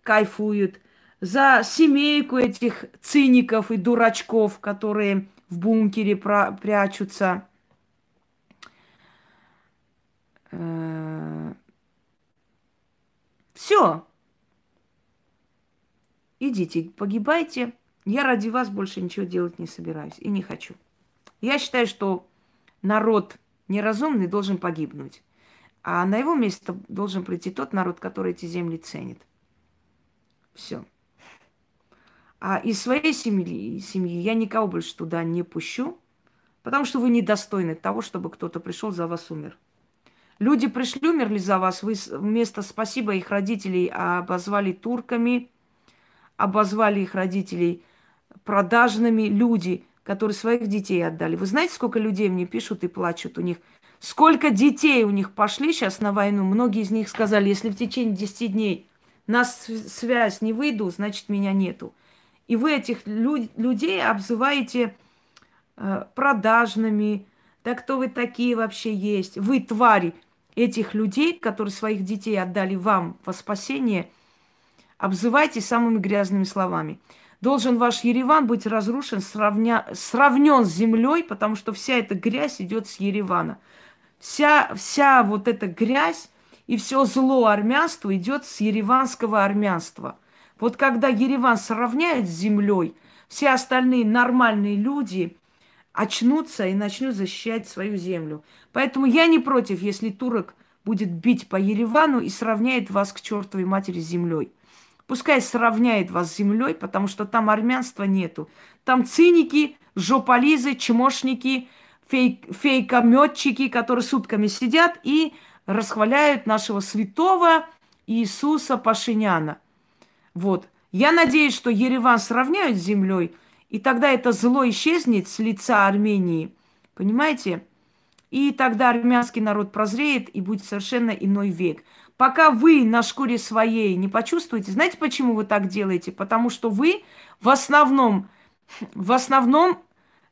кайфует, за семейку этих циников и дурачков, которые в бункере прячутся. Э, Все. Идите, погибайте. Я ради вас больше ничего делать не собираюсь и не хочу. Я считаю, что народ неразумный должен погибнуть. А на его место должен прийти тот народ, который эти земли ценит. Все. А из своей семьи, семьи я никого больше туда не пущу, потому что вы недостойны того, чтобы кто-то пришел за вас умер. Люди пришли, умерли за вас, вы вместо спасибо их родителей обозвали турками, обозвали их родителей продажными люди – которые своих детей отдали. Вы знаете, сколько людей мне пишут и плачут у них? Сколько детей у них пошли сейчас на войну? Многие из них сказали, если в течение 10 дней нас связь не выйду, значит меня нету. И вы этих лю- людей обзываете э, продажными. Да кто вы такие вообще есть? Вы твари этих людей, которые своих детей отдали вам во спасение, обзывайте самыми грязными словами. Должен ваш Ереван быть разрушен, сравня... сравнен с землей, потому что вся эта грязь идет с Еревана. Вся, вся вот эта грязь и все зло армянства идет с ереванского армянства. Вот когда Ереван сравняют с землей, все остальные нормальные люди очнутся и начнут защищать свою землю. Поэтому я не против, если турок будет бить по Еревану и сравняет вас к чертовой матери с землей. Пускай сравняет вас с землей, потому что там армянства нету. Там циники, жополизы, чмошники, фейк, фейкометчики, которые сутками сидят и расхваляют нашего святого Иисуса Пашиняна. Вот. Я надеюсь, что Ереван сравняют с землей, и тогда это зло исчезнет с лица Армении. Понимаете? И тогда армянский народ прозреет, и будет совершенно иной век. Пока вы на шкуре своей не почувствуете, знаете, почему вы так делаете? Потому что вы в основном, в основном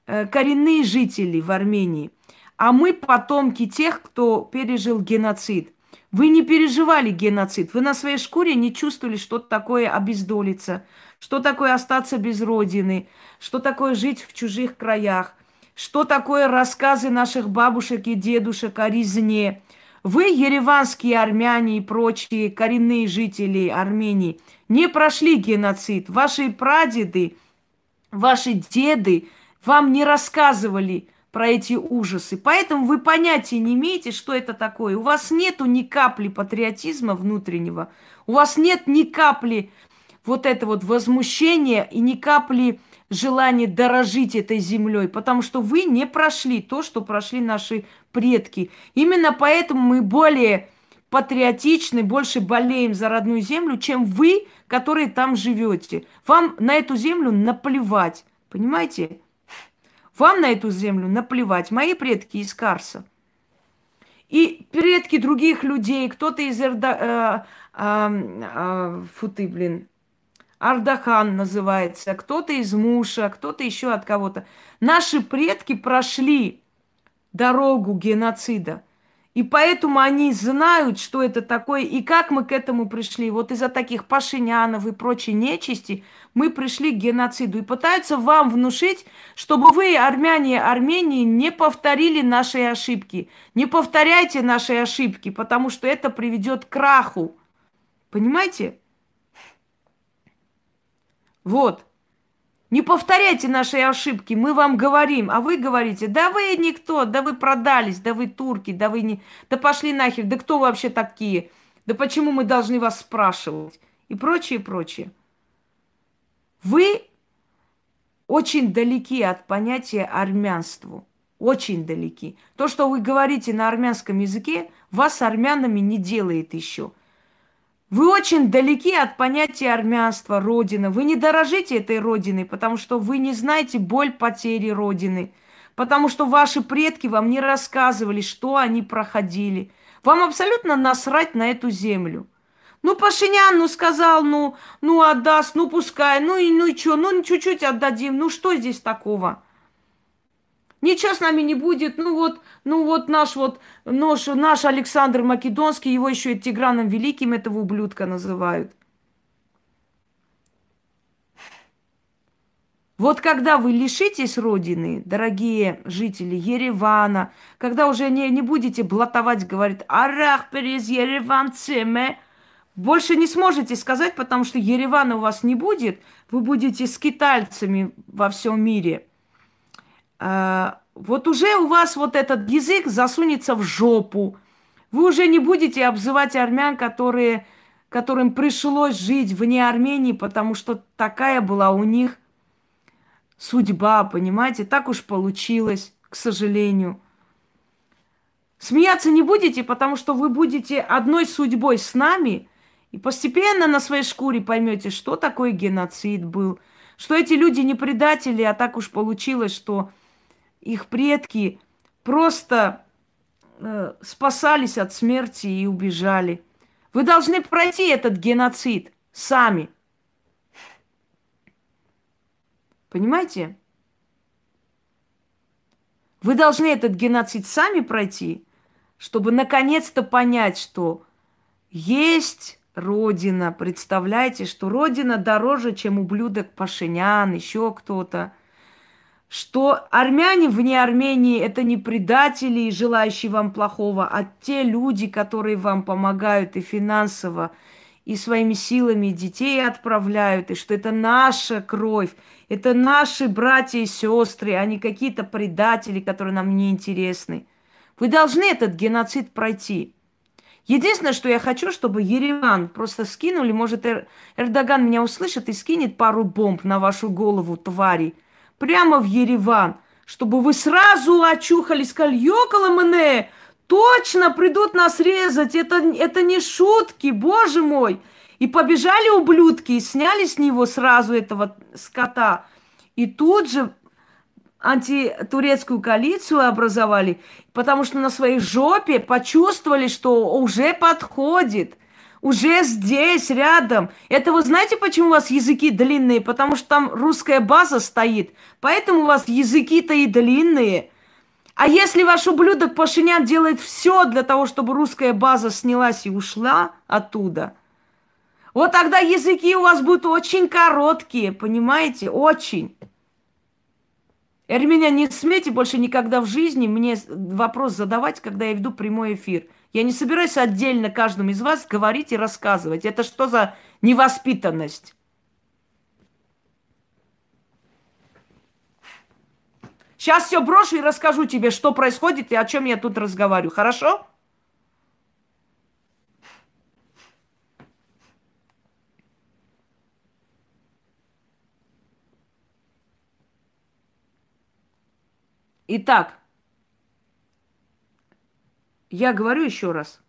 э, коренные жители в Армении, а мы потомки тех, кто пережил геноцид. Вы не переживали геноцид, вы на своей шкуре не чувствовали, что такое обездолиться, что такое остаться без родины, что такое жить в чужих краях, что такое рассказы наших бабушек и дедушек о резне, вы, ереванские армяне и прочие коренные жители Армении, не прошли геноцид. Ваши прадеды, ваши деды вам не рассказывали про эти ужасы. Поэтому вы понятия не имеете, что это такое. У вас нету ни капли патриотизма внутреннего. У вас нет ни капли вот это вот возмущения и ни капли желание дорожить этой землей, потому что вы не прошли то, что прошли наши предки. Именно поэтому мы более патриотичны, больше болеем за родную землю, чем вы, которые там живете. Вам на эту землю наплевать, понимаете? Вам на эту землю наплевать. Мои предки из Карса. И предки других людей, кто-то из Эрда... Э, э, э, фу ты, блин, Ардахан называется, кто-то из Муша, кто-то еще от кого-то. Наши предки прошли дорогу геноцида. И поэтому они знают, что это такое и как мы к этому пришли. Вот из-за таких пашинянов и прочей нечисти мы пришли к геноциду. И пытаются вам внушить, чтобы вы, армяне Армении, не повторили наши ошибки. Не повторяйте наши ошибки, потому что это приведет к краху. Понимаете? Вот. Не повторяйте наши ошибки, мы вам говорим, а вы говорите, да вы никто, да вы продались, да вы турки, да вы не... Да пошли нахер, да кто вообще такие? Да почему мы должны вас спрашивать? И прочее, прочее. Вы очень далеки от понятия армянству. Очень далеки. То, что вы говорите на армянском языке, вас армянами не делает еще. Вы очень далеки от понятия армянства, родина. Вы не дорожите этой родиной, потому что вы не знаете боль потери родины. Потому что ваши предки вам не рассказывали, что они проходили. Вам абсолютно насрать на эту землю. Ну, Пашинян, ну, сказал, ну, ну, отдаст, ну, пускай, ну, и, ну, и что, ну, чуть-чуть отдадим, ну, что здесь такого? Ничего с нами не будет. Ну вот, ну вот наш вот наш, наш Александр Македонский, его еще и Тиграном Великим этого ублюдка называют. Вот когда вы лишитесь Родины, дорогие жители Еревана, когда уже не, не будете блатовать, говорит, арах перез Ереван цеме, больше не сможете сказать, потому что Еревана у вас не будет, вы будете скитальцами во всем мире – вот уже у вас вот этот язык засунется в жопу. Вы уже не будете обзывать армян, которые, которым пришлось жить вне Армении, потому что такая была у них судьба, понимаете? Так уж получилось, к сожалению. Смеяться не будете, потому что вы будете одной судьбой с нами, и постепенно на своей шкуре поймете, что такое геноцид был, что эти люди не предатели, а так уж получилось, что их предки просто э, спасались от смерти и убежали. Вы должны пройти этот геноцид сами. Понимаете? Вы должны этот геноцид сами пройти, чтобы наконец-то понять, что есть Родина. Представляете, что Родина дороже, чем ублюдок Пашинян, еще кто-то. Что армяне вне Армении это не предатели, желающие вам плохого, а те люди, которые вам помогают и финансово, и своими силами детей отправляют, и что это наша кровь, это наши братья и сестры, а не какие-то предатели, которые нам не интересны. Вы должны этот геноцид пройти. Единственное, что я хочу, чтобы Ереван просто скинули, может, Эр... Эрдоган меня услышит и скинет пару бомб на вашу голову, твари, прямо в Ереван, чтобы вы сразу очухались, сказали, ёкала Точно, придут нас резать. Это, это не шутки, боже мой. И побежали ублюдки, и сняли с него сразу этого скота. И тут же антитурецкую коалицию образовали, потому что на своей жопе почувствовали, что уже подходит, уже здесь, рядом. Это вы знаете, почему у вас языки длинные? Потому что там русская база стоит. Поэтому у вас языки-то и длинные – а если ваш ублюдок Пашинян делает все для того, чтобы русская база снялась и ушла оттуда, вот тогда языки у вас будут очень короткие, понимаете? Очень. И меня не смейте больше никогда в жизни мне вопрос задавать, когда я веду прямой эфир. Я не собираюсь отдельно каждому из вас говорить и рассказывать. Это что за невоспитанность? Сейчас все брошу и расскажу тебе, что происходит и о чем я тут разговариваю. Хорошо? Итак, я говорю еще раз.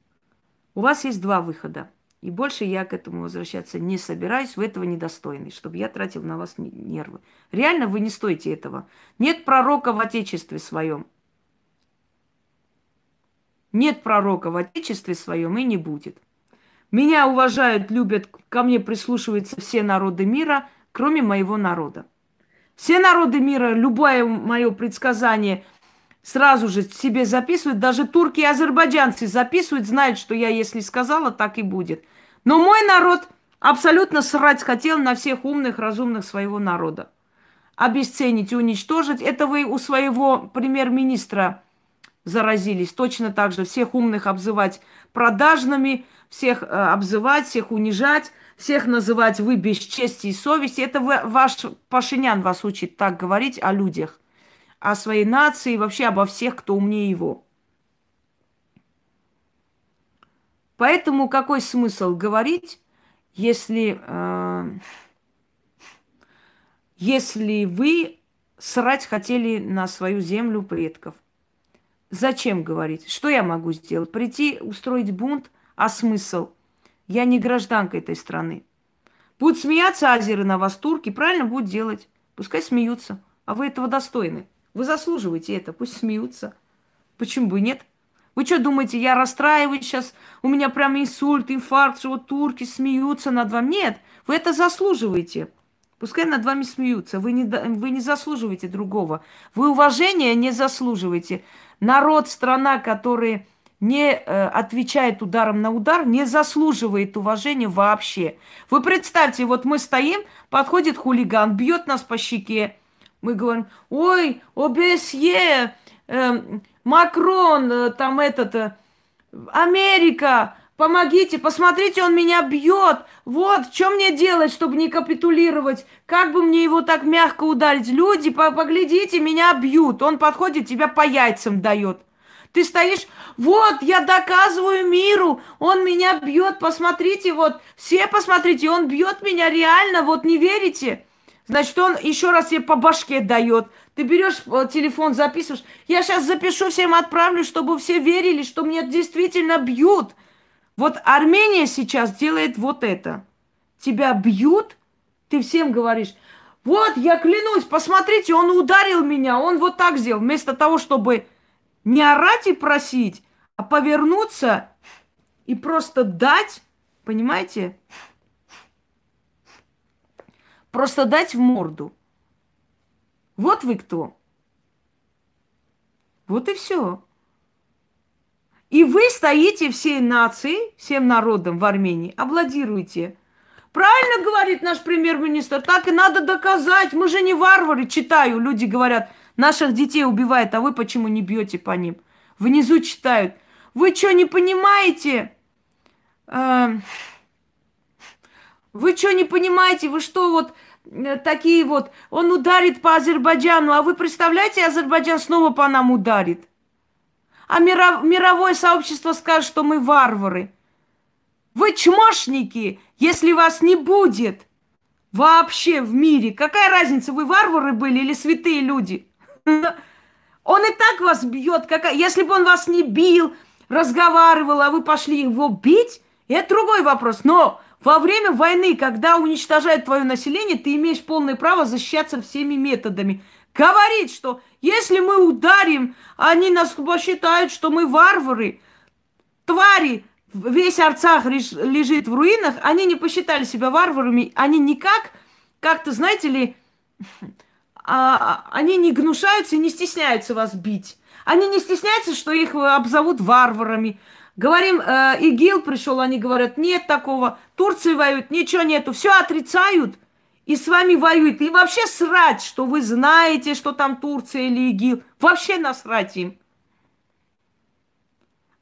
У вас есть два выхода. И больше я к этому возвращаться не собираюсь, вы этого недостойны, чтобы я тратил на вас нервы. Реально вы не стоите этого. Нет пророка в Отечестве своем. Нет пророка в Отечестве своем и не будет. Меня уважают, любят, ко мне прислушиваются все народы мира, кроме моего народа. Все народы мира, любое мое предсказание сразу же себе записывают. Даже турки и азербайджанцы записывают, знают, что я, если сказала, так и будет. Но мой народ абсолютно срать хотел на всех умных, разумных своего народа. Обесценить и уничтожить. Это вы у своего премьер-министра заразились. Точно так же всех умных обзывать продажными, всех э, обзывать, всех унижать, всех называть вы без чести и совести. Это вы, ваш Пашинян вас учит так говорить о людях, о своей нации, вообще обо всех, кто умнее его. Поэтому какой смысл говорить, если, э, если вы срать хотели на свою землю предков? Зачем говорить? Что я могу сделать? Прийти, устроить бунт? А смысл? Я не гражданка этой страны. Будут смеяться азеры на вас, турки, правильно будут делать. Пускай смеются. А вы этого достойны. Вы заслуживаете это, пусть смеются. Почему бы нет? Вы что думаете, я расстраиваюсь сейчас, у меня прям инсульт, инфаркт, что вот турки смеются над вами? Нет, вы это заслуживаете. Пускай над вами смеются. Вы не, вы не заслуживаете другого. Вы уважения не заслуживаете. Народ, страна, который не э, отвечает ударом на удар, не заслуживает уважения вообще. Вы представьте, вот мы стоим, подходит хулиган, бьет нас по щеке. Мы говорим, ой, ОБСЕ, э, Макрон, э, там этот, э, Америка, помогите, посмотрите, он меня бьет. Вот, что мне делать, чтобы не капитулировать? Как бы мне его так мягко ударить? Люди, поглядите, меня бьют. Он подходит, тебя по яйцам дает. Ты стоишь, вот, я доказываю миру, он меня бьет, посмотрите, вот, все посмотрите, он бьет меня реально, вот, не верите? Значит, он еще раз тебе по башке дает. Ты берешь э, телефон, записываешь. Я сейчас запишу всем, отправлю, чтобы все верили, что меня действительно бьют. Вот Армения сейчас делает вот это. Тебя бьют, ты всем говоришь, вот, я клянусь, посмотрите, он ударил меня, он вот так сделал. Вместо того, чтобы не орать и просить, а повернуться и просто дать, понимаете? Просто дать в морду. Вот вы кто. Вот и все. И вы стоите всей нацией, всем народом в Армении, аплодируете. Правильно говорит наш премьер-министр, так и надо доказать. Мы же не варвары, читаю. Люди говорят, наших детей убивают, а вы почему не бьете по ним? Внизу читают. Вы что, не понимаете? Эм, вы что, не понимаете? Вы что, вот э, такие вот... Он ударит по Азербайджану, а вы представляете, Азербайджан снова по нам ударит? А миров, мировое сообщество скажет, что мы варвары. Вы чмошники, если вас не будет вообще в мире. Какая разница, вы варвары были или святые люди? Он и так вас бьет. Какая... Если бы он вас не бил, разговаривал, а вы пошли его бить, это другой вопрос. Но во время войны, когда уничтожают твое население, ты имеешь полное право защищаться всеми методами. Говорит, что если мы ударим, они нас посчитают, что мы варвары, твари, весь Арцах лежит в руинах, они не посчитали себя варварами, они никак, как-то, знаете ли, а, они не гнушаются и не стесняются вас бить. Они не стесняются, что их обзовут варварами. Говорим, э, ИГИЛ пришел, они говорят, нет такого. Турции воюют, ничего нету. Все отрицают и с вами воюют. И вообще срать, что вы знаете, что там Турция или ИГИЛ. Вообще насрать им.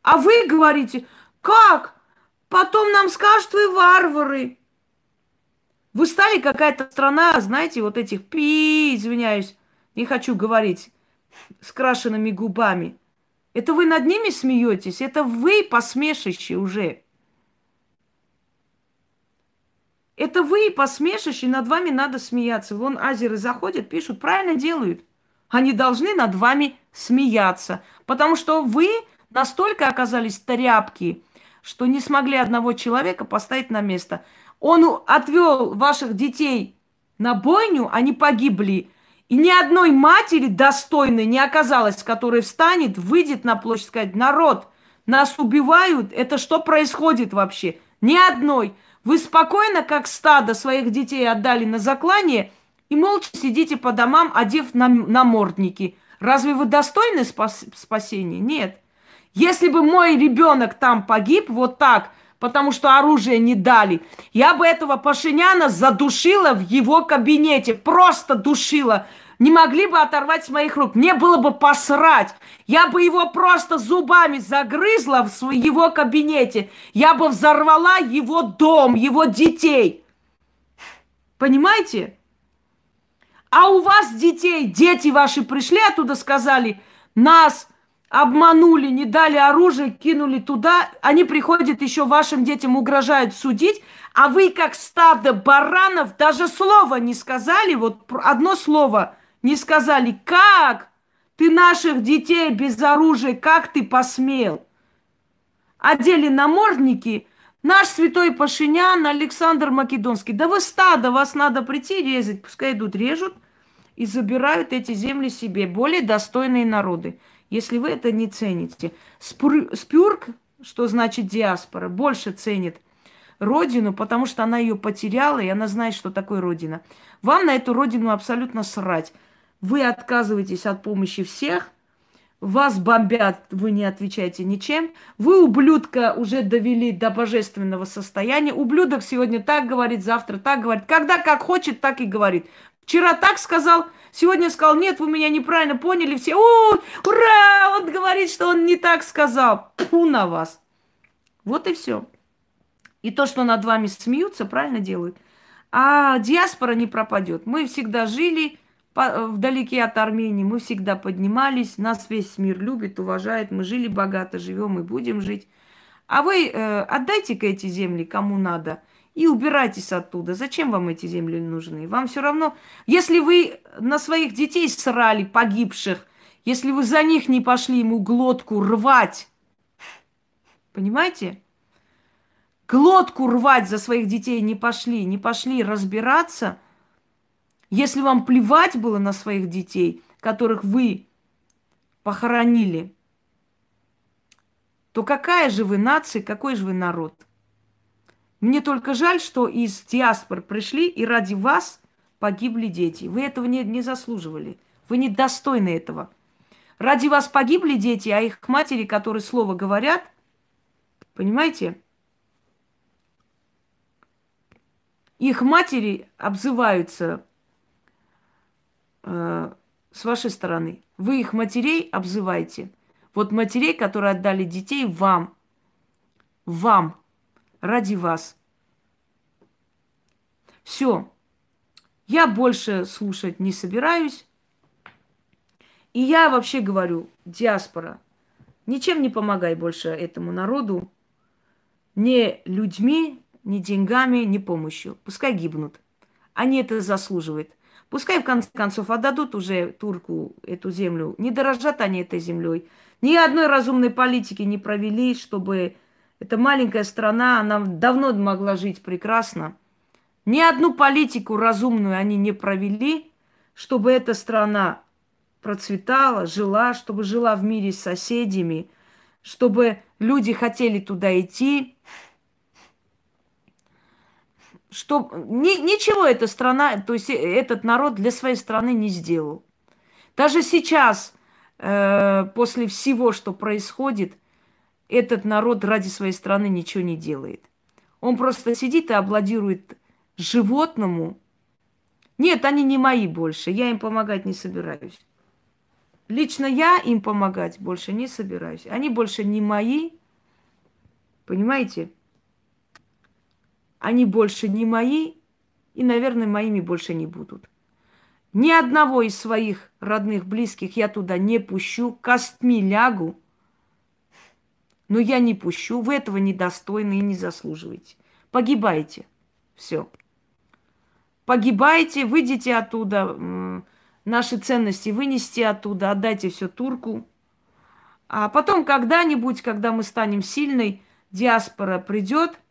А вы говорите, как? Потом нам скажут, вы варвары. Вы стали какая-то страна, знаете, вот этих пи, извиняюсь, не хочу говорить, с крашенными губами – это вы над ними смеетесь? Это вы посмешище уже. Это вы посмешище, над вами надо смеяться. Вон азеры заходят, пишут, правильно делают. Они должны над вами смеяться. Потому что вы настолько оказались тряпки, что не смогли одного человека поставить на место. Он отвел ваших детей на бойню, они погибли. И ни одной матери достойной не оказалось, которая встанет, выйдет на площадь, сказать, народ, нас убивают, это что происходит вообще? Ни одной. Вы спокойно, как стадо, своих детей отдали на заклание и молча сидите по домам, одев на намордники. Разве вы достойны спас спасения? Нет. Если бы мой ребенок там погиб вот так, потому что оружие не дали, я бы этого Пашиняна задушила в его кабинете, просто душила не могли бы оторвать с моих рук. Мне было бы посрать. Я бы его просто зубами загрызла в его кабинете. Я бы взорвала его дом, его детей. Понимаете? А у вас детей, дети ваши пришли оттуда, сказали, нас обманули, не дали оружие, кинули туда. Они приходят еще вашим детям, угрожают судить. А вы, как стадо баранов, даже слова не сказали, вот одно слово – не сказали, как ты наших детей без оружия, как ты посмел? Одели намордники, наш святой Пашинян, Александр Македонский. Да вы стадо, вас надо прийти резать, пускай идут режут и забирают эти земли себе, более достойные народы, если вы это не цените. Спюрк, что значит диаспора, больше ценит родину, потому что она ее потеряла, и она знает, что такое родина. Вам на эту родину абсолютно срать. Вы отказываетесь от помощи всех, вас бомбят, вы не отвечаете ничем. Вы ублюдка уже довели до божественного состояния. Ублюдок сегодня так говорит, завтра так говорит. Когда как хочет, так и говорит. Вчера так сказал, сегодня сказал, нет, вы меня неправильно поняли. Все, у, ура, он говорит, что он не так сказал. Пу на вас. Вот и все. И то, что над вами смеются, правильно делают. А диаспора не пропадет. Мы всегда жили, Э, вдалеке от Армении мы всегда поднимались, нас весь мир любит, уважает, мы жили богато, живем и будем жить. А вы э, отдайте-ка эти земли кому надо и убирайтесь оттуда. Зачем вам эти земли нужны? Вам все равно, если вы на своих детей срали, погибших, если вы за них не пошли ему глотку рвать, понимаете? Глотку рвать за своих детей не пошли, не пошли разбираться – если вам плевать было на своих детей, которых вы похоронили, то какая же вы нация, какой же вы народ? Мне только жаль, что из диаспор пришли и ради вас погибли дети. Вы этого не, не заслуживали. Вы не достойны этого. Ради вас погибли дети, а их матери, которые слово говорят, понимаете, их матери обзываются э, с вашей стороны. Вы их матерей обзываете. Вот матерей, которые отдали детей вам. Вам. Ради вас. Все. Я больше слушать не собираюсь. И я вообще говорю, диаспора, ничем не помогай больше этому народу. Ни людьми, ни деньгами, ни помощью. Пускай гибнут. Они это заслуживают. Пускай в конце концов отдадут уже турку эту землю. Не дорожат они этой землей. Ни одной разумной политики не провели, чтобы эта маленькая страна, она давно могла жить прекрасно. Ни одну политику разумную они не провели, чтобы эта страна процветала, жила, чтобы жила в мире с соседями, чтобы люди хотели туда идти, что ни, ничего эта страна, то есть этот народ для своей страны не сделал. Даже сейчас, э, после всего, что происходит, этот народ ради своей страны ничего не делает. Он просто сидит и аплодирует животному. Нет, они не мои больше, я им помогать не собираюсь. Лично я им помогать больше не собираюсь. Они больше не мои, понимаете? Они больше не мои и, наверное, моими больше не будут. Ни одного из своих родных, близких я туда не пущу, костьми лягу, но я не пущу, вы этого недостойны и не заслуживаете. Погибайте. Все. Погибайте, выйдите оттуда, наши ценности вынести оттуда, отдайте все турку. А потом когда-нибудь, когда мы станем сильной, диаспора придет –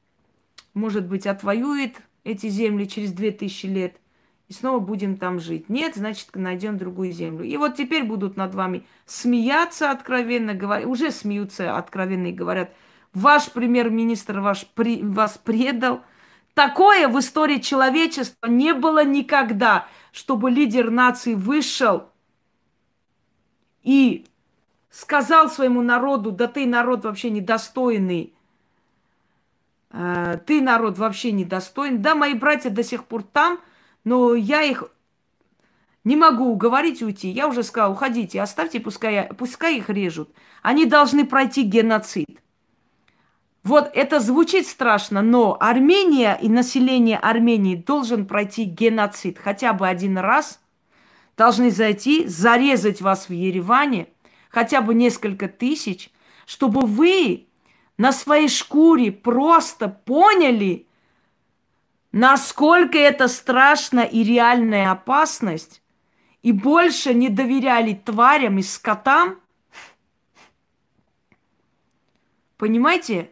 может быть, отвоюет эти земли через 2000 лет, и снова будем там жить. Нет, значит, найдем другую землю. И вот теперь будут над вами смеяться откровенно, говоря, уже смеются откровенно и говорят, ваш премьер-министр ваш при, вас предал. Такое в истории человечества не было никогда, чтобы лидер нации вышел и сказал своему народу, да ты народ вообще недостойный, Э, ты, народ, вообще недостоин. Да, мои братья до сих пор там, но я их не могу уговорить уйти. Я уже сказала, уходите, оставьте, пускай, пускай их режут. Они должны пройти геноцид. Вот это звучит страшно, но Армения и население Армении должен пройти геноцид хотя бы один раз. Должны зайти, зарезать вас в Ереване, хотя бы несколько тысяч, чтобы вы на своей шкуре просто поняли, насколько это страшная и реальная опасность, и больше не доверяли тварям и скотам, понимаете,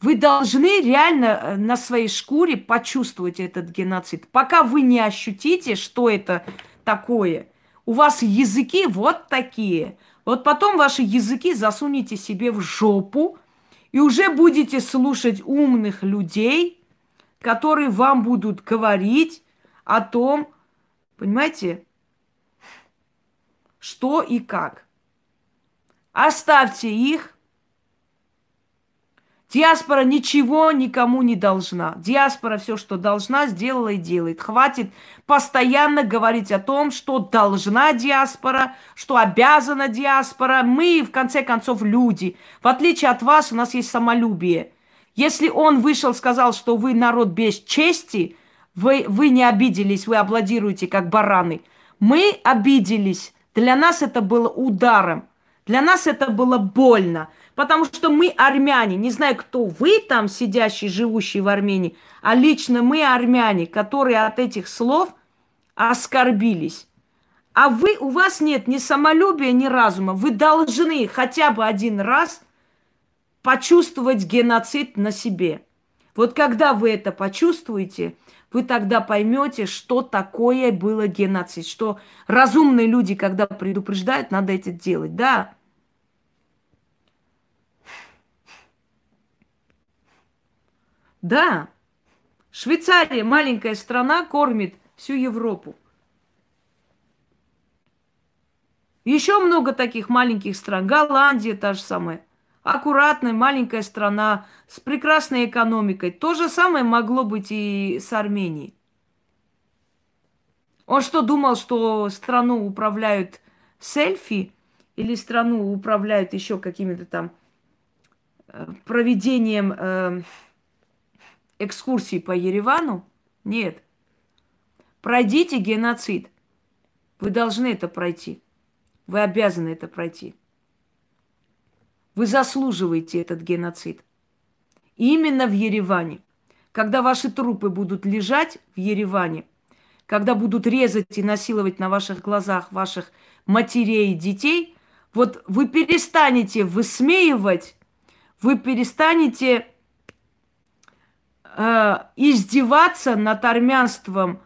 вы должны реально э, на своей шкуре почувствовать этот геноцид. Пока вы не ощутите, что это такое, у вас языки вот такие. Вот потом ваши языки засунете себе в жопу, и уже будете слушать умных людей, которые вам будут говорить о том, понимаете, что и как. Оставьте их, Диаспора ничего никому не должна. Диаспора все, что должна, сделала и делает. Хватит постоянно говорить о том, что должна диаспора, что обязана диаспора. Мы, в конце концов, люди. В отличие от вас, у нас есть самолюбие. Если он вышел, сказал, что вы народ без чести, вы, вы не обиделись, вы аплодируете, как бараны. Мы обиделись. Для нас это было ударом. Для нас это было больно. Потому что мы армяне, не знаю, кто вы там сидящие, живущие в Армении, а лично мы армяне, которые от этих слов оскорбились. А вы, у вас нет ни самолюбия, ни разума. Вы должны хотя бы один раз почувствовать геноцид на себе. Вот когда вы это почувствуете, вы тогда поймете, что такое было геноцид, что разумные люди, когда предупреждают, надо это делать. Да, Да, Швейцария, маленькая страна, кормит всю Европу. Еще много таких маленьких стран. Голландия та же самая. Аккуратная маленькая страна с прекрасной экономикой. То же самое могло быть и с Арменией. Он что, думал, что страну управляют селфи или страну управляют еще какими-то там э, проведением э, экскурсий по Еревану? Нет. Пройдите геноцид. Вы должны это пройти. Вы обязаны это пройти. Вы заслуживаете этот геноцид. И именно в Ереване. Когда ваши трупы будут лежать в Ереване, когда будут резать и насиловать на ваших глазах ваших матерей и детей, вот вы перестанете высмеивать, вы перестанете э, издеваться над армянством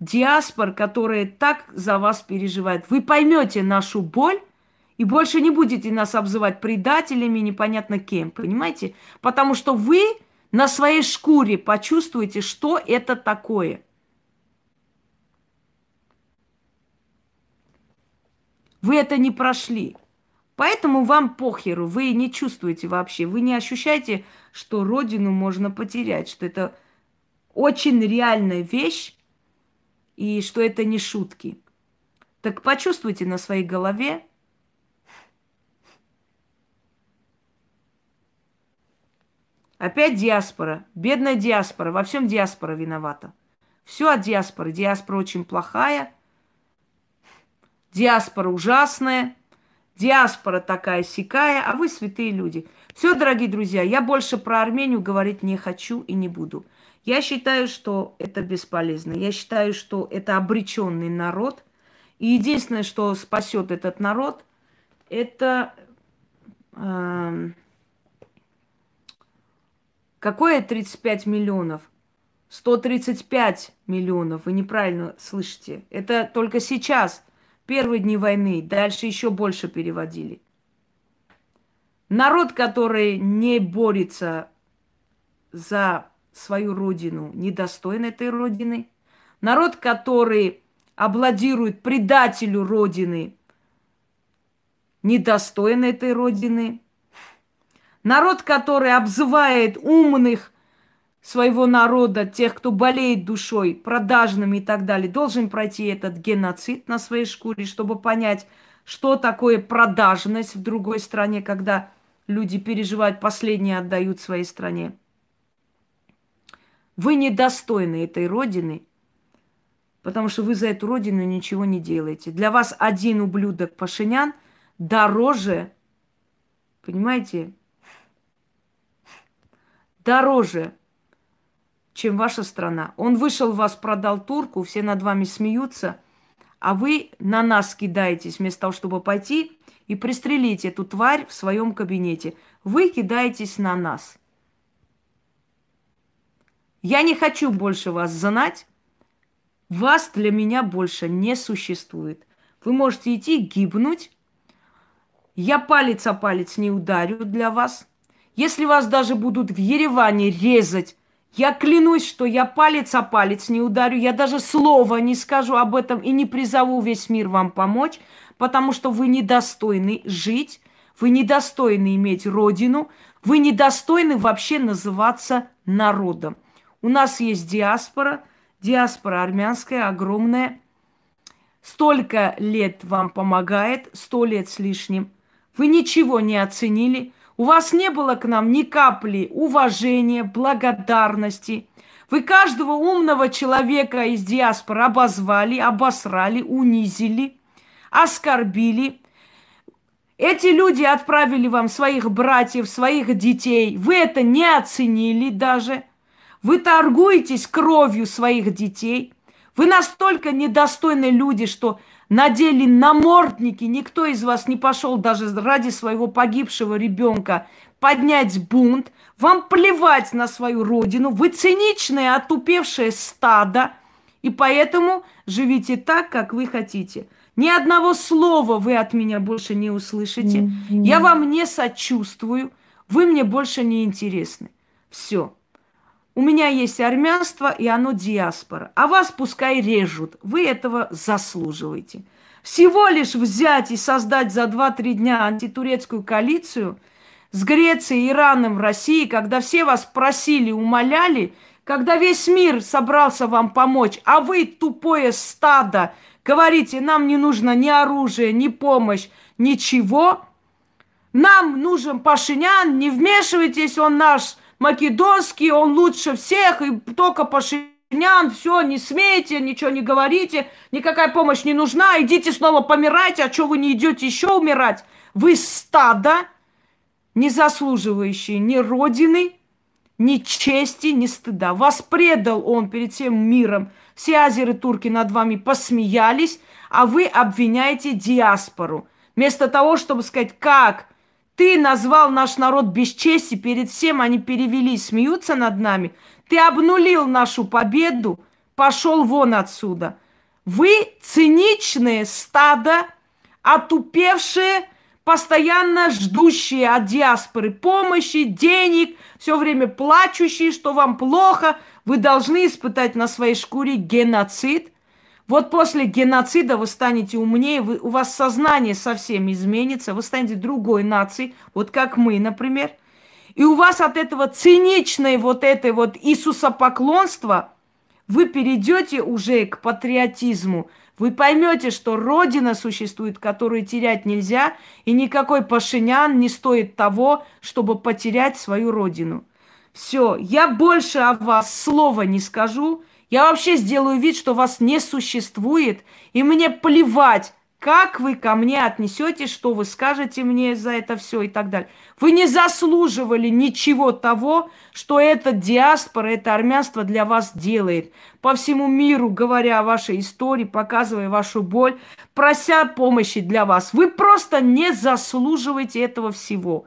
диаспор, которые так за вас переживают. Вы поймете нашу боль и больше не будете нас обзывать предателями, непонятно кем, понимаете? Потому что вы на своей шкуре почувствуете, что это такое. Вы это не прошли. Поэтому вам похеру, вы не чувствуете вообще, вы не ощущаете, что родину можно потерять, что это очень реальная вещь, и что это не шутки. Так почувствуйте на своей голове, Опять диаспора, бедная диаспора, во всем диаспора виновата. Все от диаспоры. Диаспора очень плохая, диаспора ужасная, диаспора такая сикая, а вы святые люди. Все, дорогие друзья, я больше про Армению говорить не хочу и не буду. Я считаю, что это бесполезно. Я считаю, что это обреченный народ. И единственное, что спасет этот народ, это э, какое 35 миллионов? 135 миллионов. Вы неправильно слышите. Это только сейчас, первые дни войны. Дальше еще больше переводили. Народ, который не борется за свою родину, недостоин этой родины. Народ, который обладирует предателю родины, недостоин этой родины. Народ, который обзывает умных своего народа, тех, кто болеет душой, продажными и так далее, должен пройти этот геноцид на своей шкуре, чтобы понять, что такое продажность в другой стране, когда люди переживают, последние отдают своей стране. Вы недостойны этой родины, потому что вы за эту родину ничего не делаете. Для вас один ублюдок Пашинян дороже, понимаете, дороже, чем ваша страна. Он вышел, вас продал турку, все над вами смеются, а вы на нас кидаетесь вместо того, чтобы пойти и пристрелить эту тварь в своем кабинете. Вы кидаетесь на нас – я не хочу больше вас знать. Вас для меня больше не существует. Вы можете идти гибнуть. Я палец о палец не ударю для вас. Если вас даже будут в Ереване резать, я клянусь, что я палец о палец не ударю. Я даже слова не скажу об этом и не призову весь мир вам помочь, потому что вы недостойны жить, вы недостойны иметь родину, вы недостойны вообще называться народом. У нас есть диаспора, диаспора армянская огромная. Столько лет вам помогает, сто лет с лишним. Вы ничего не оценили. У вас не было к нам ни капли уважения, благодарности. Вы каждого умного человека из диаспоры обозвали, обосрали, унизили, оскорбили. Эти люди отправили вам своих братьев, своих детей. Вы это не оценили даже – вы торгуетесь кровью своих детей. Вы настолько недостойные люди, что надели намордники. Никто из вас не пошел даже ради своего погибшего ребенка поднять бунт. Вам плевать на свою родину. Вы циничное, отупевшее стадо. И поэтому живите так, как вы хотите. Ни одного слова вы от меня больше не услышите. Mm-hmm. Я вам не сочувствую. Вы мне больше не интересны. Все. У меня есть армянство, и оно диаспора. А вас пускай режут. Вы этого заслуживаете. Всего лишь взять и создать за 2-3 дня антитурецкую коалицию с Грецией, Ираном, Россией, когда все вас просили, умоляли, когда весь мир собрался вам помочь, а вы, тупое стадо, говорите, нам не нужно ни оружие, ни помощь, ничего. Нам нужен Пашинян, не вмешивайтесь, он наш македонский, он лучше всех, и только Пашинян Нян, все, не смейте, ничего не говорите, никакая помощь не нужна, идите снова помирайте, а что вы не идете еще умирать? Вы стадо, не заслуживающие ни родины, ни чести, ни стыда. Вас предал он перед всем миром. Все азеры турки над вами посмеялись, а вы обвиняете диаспору. Вместо того, чтобы сказать, как ты назвал наш народ бесчестием, перед всем они перевели, смеются над нами – ты обнулил нашу победу, пошел вон отсюда. Вы циничные стадо, отупевшие, постоянно ждущие от диаспоры помощи, денег, все время плачущие, что вам плохо. Вы должны испытать на своей шкуре геноцид. Вот после геноцида вы станете умнее, вы, у вас сознание совсем изменится, вы станете другой нацией, вот как мы, например – и у вас от этого циничной вот этой вот Иисуса поклонства вы перейдете уже к патриотизму. Вы поймете, что Родина существует, которую терять нельзя, и никакой Пашинян не стоит того, чтобы потерять свою Родину. Все, я больше о вас слова не скажу. Я вообще сделаю вид, что вас не существует, и мне плевать, как вы ко мне отнесетесь, что вы скажете мне за это все и так далее. Вы не заслуживали ничего того, что эта диаспора, это армянство для вас делает. По всему миру, говоря о вашей истории, показывая вашу боль, прося помощи для вас. Вы просто не заслуживаете этого всего.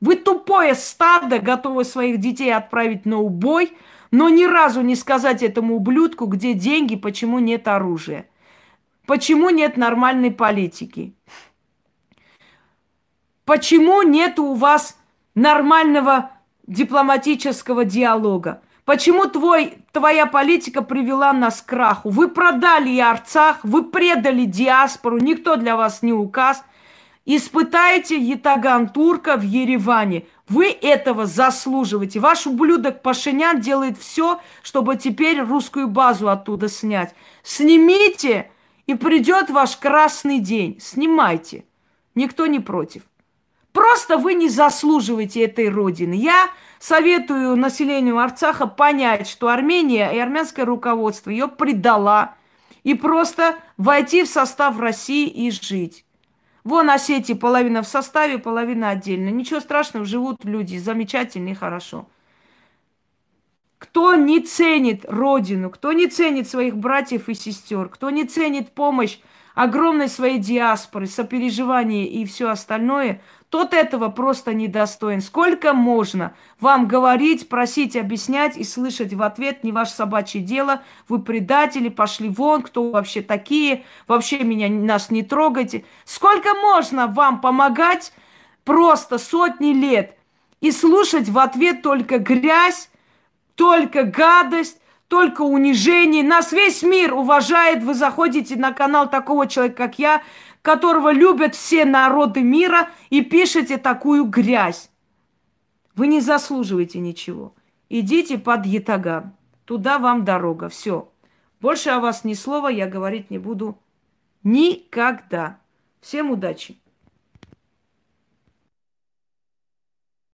Вы тупое стадо, готовы своих детей отправить на убой, но ни разу не сказать этому ублюдку, где деньги, почему нет оружия. Почему нет нормальной политики? Почему нет у вас нормального дипломатического диалога? Почему твой, твоя политика привела нас к краху? Вы продали и Арцах, вы предали диаспору, никто для вас не указ. Испытайте ятаган турка в Ереване. Вы этого заслуживаете. Ваш ублюдок Пашинян делает все, чтобы теперь русскую базу оттуда снять. Снимите и придет ваш красный день. Снимайте. Никто не против. Просто вы не заслуживаете этой родины. Я советую населению Арцаха понять, что Армения и армянское руководство ее предала. И просто войти в состав России и жить. Вон Осетии половина в составе, половина отдельно. Ничего страшного, живут люди замечательно и хорошо. Кто не ценит родину, кто не ценит своих братьев и сестер, кто не ценит помощь огромной своей диаспоры, сопереживание и все остальное, тот этого просто недостоин. Сколько можно вам говорить, просить, объяснять и слышать в ответ не ваше собачье дело, вы предатели, пошли вон, кто вообще такие, вообще меня, нас не трогайте. Сколько можно вам помогать просто сотни лет и слушать в ответ только грязь, только гадость, только унижение. Нас весь мир уважает. Вы заходите на канал такого человека, как я, которого любят все народы мира, и пишете такую грязь. Вы не заслуживаете ничего. Идите под Ятаган. Туда вам дорога. Все. Больше о вас ни слова я говорить не буду никогда. Всем удачи!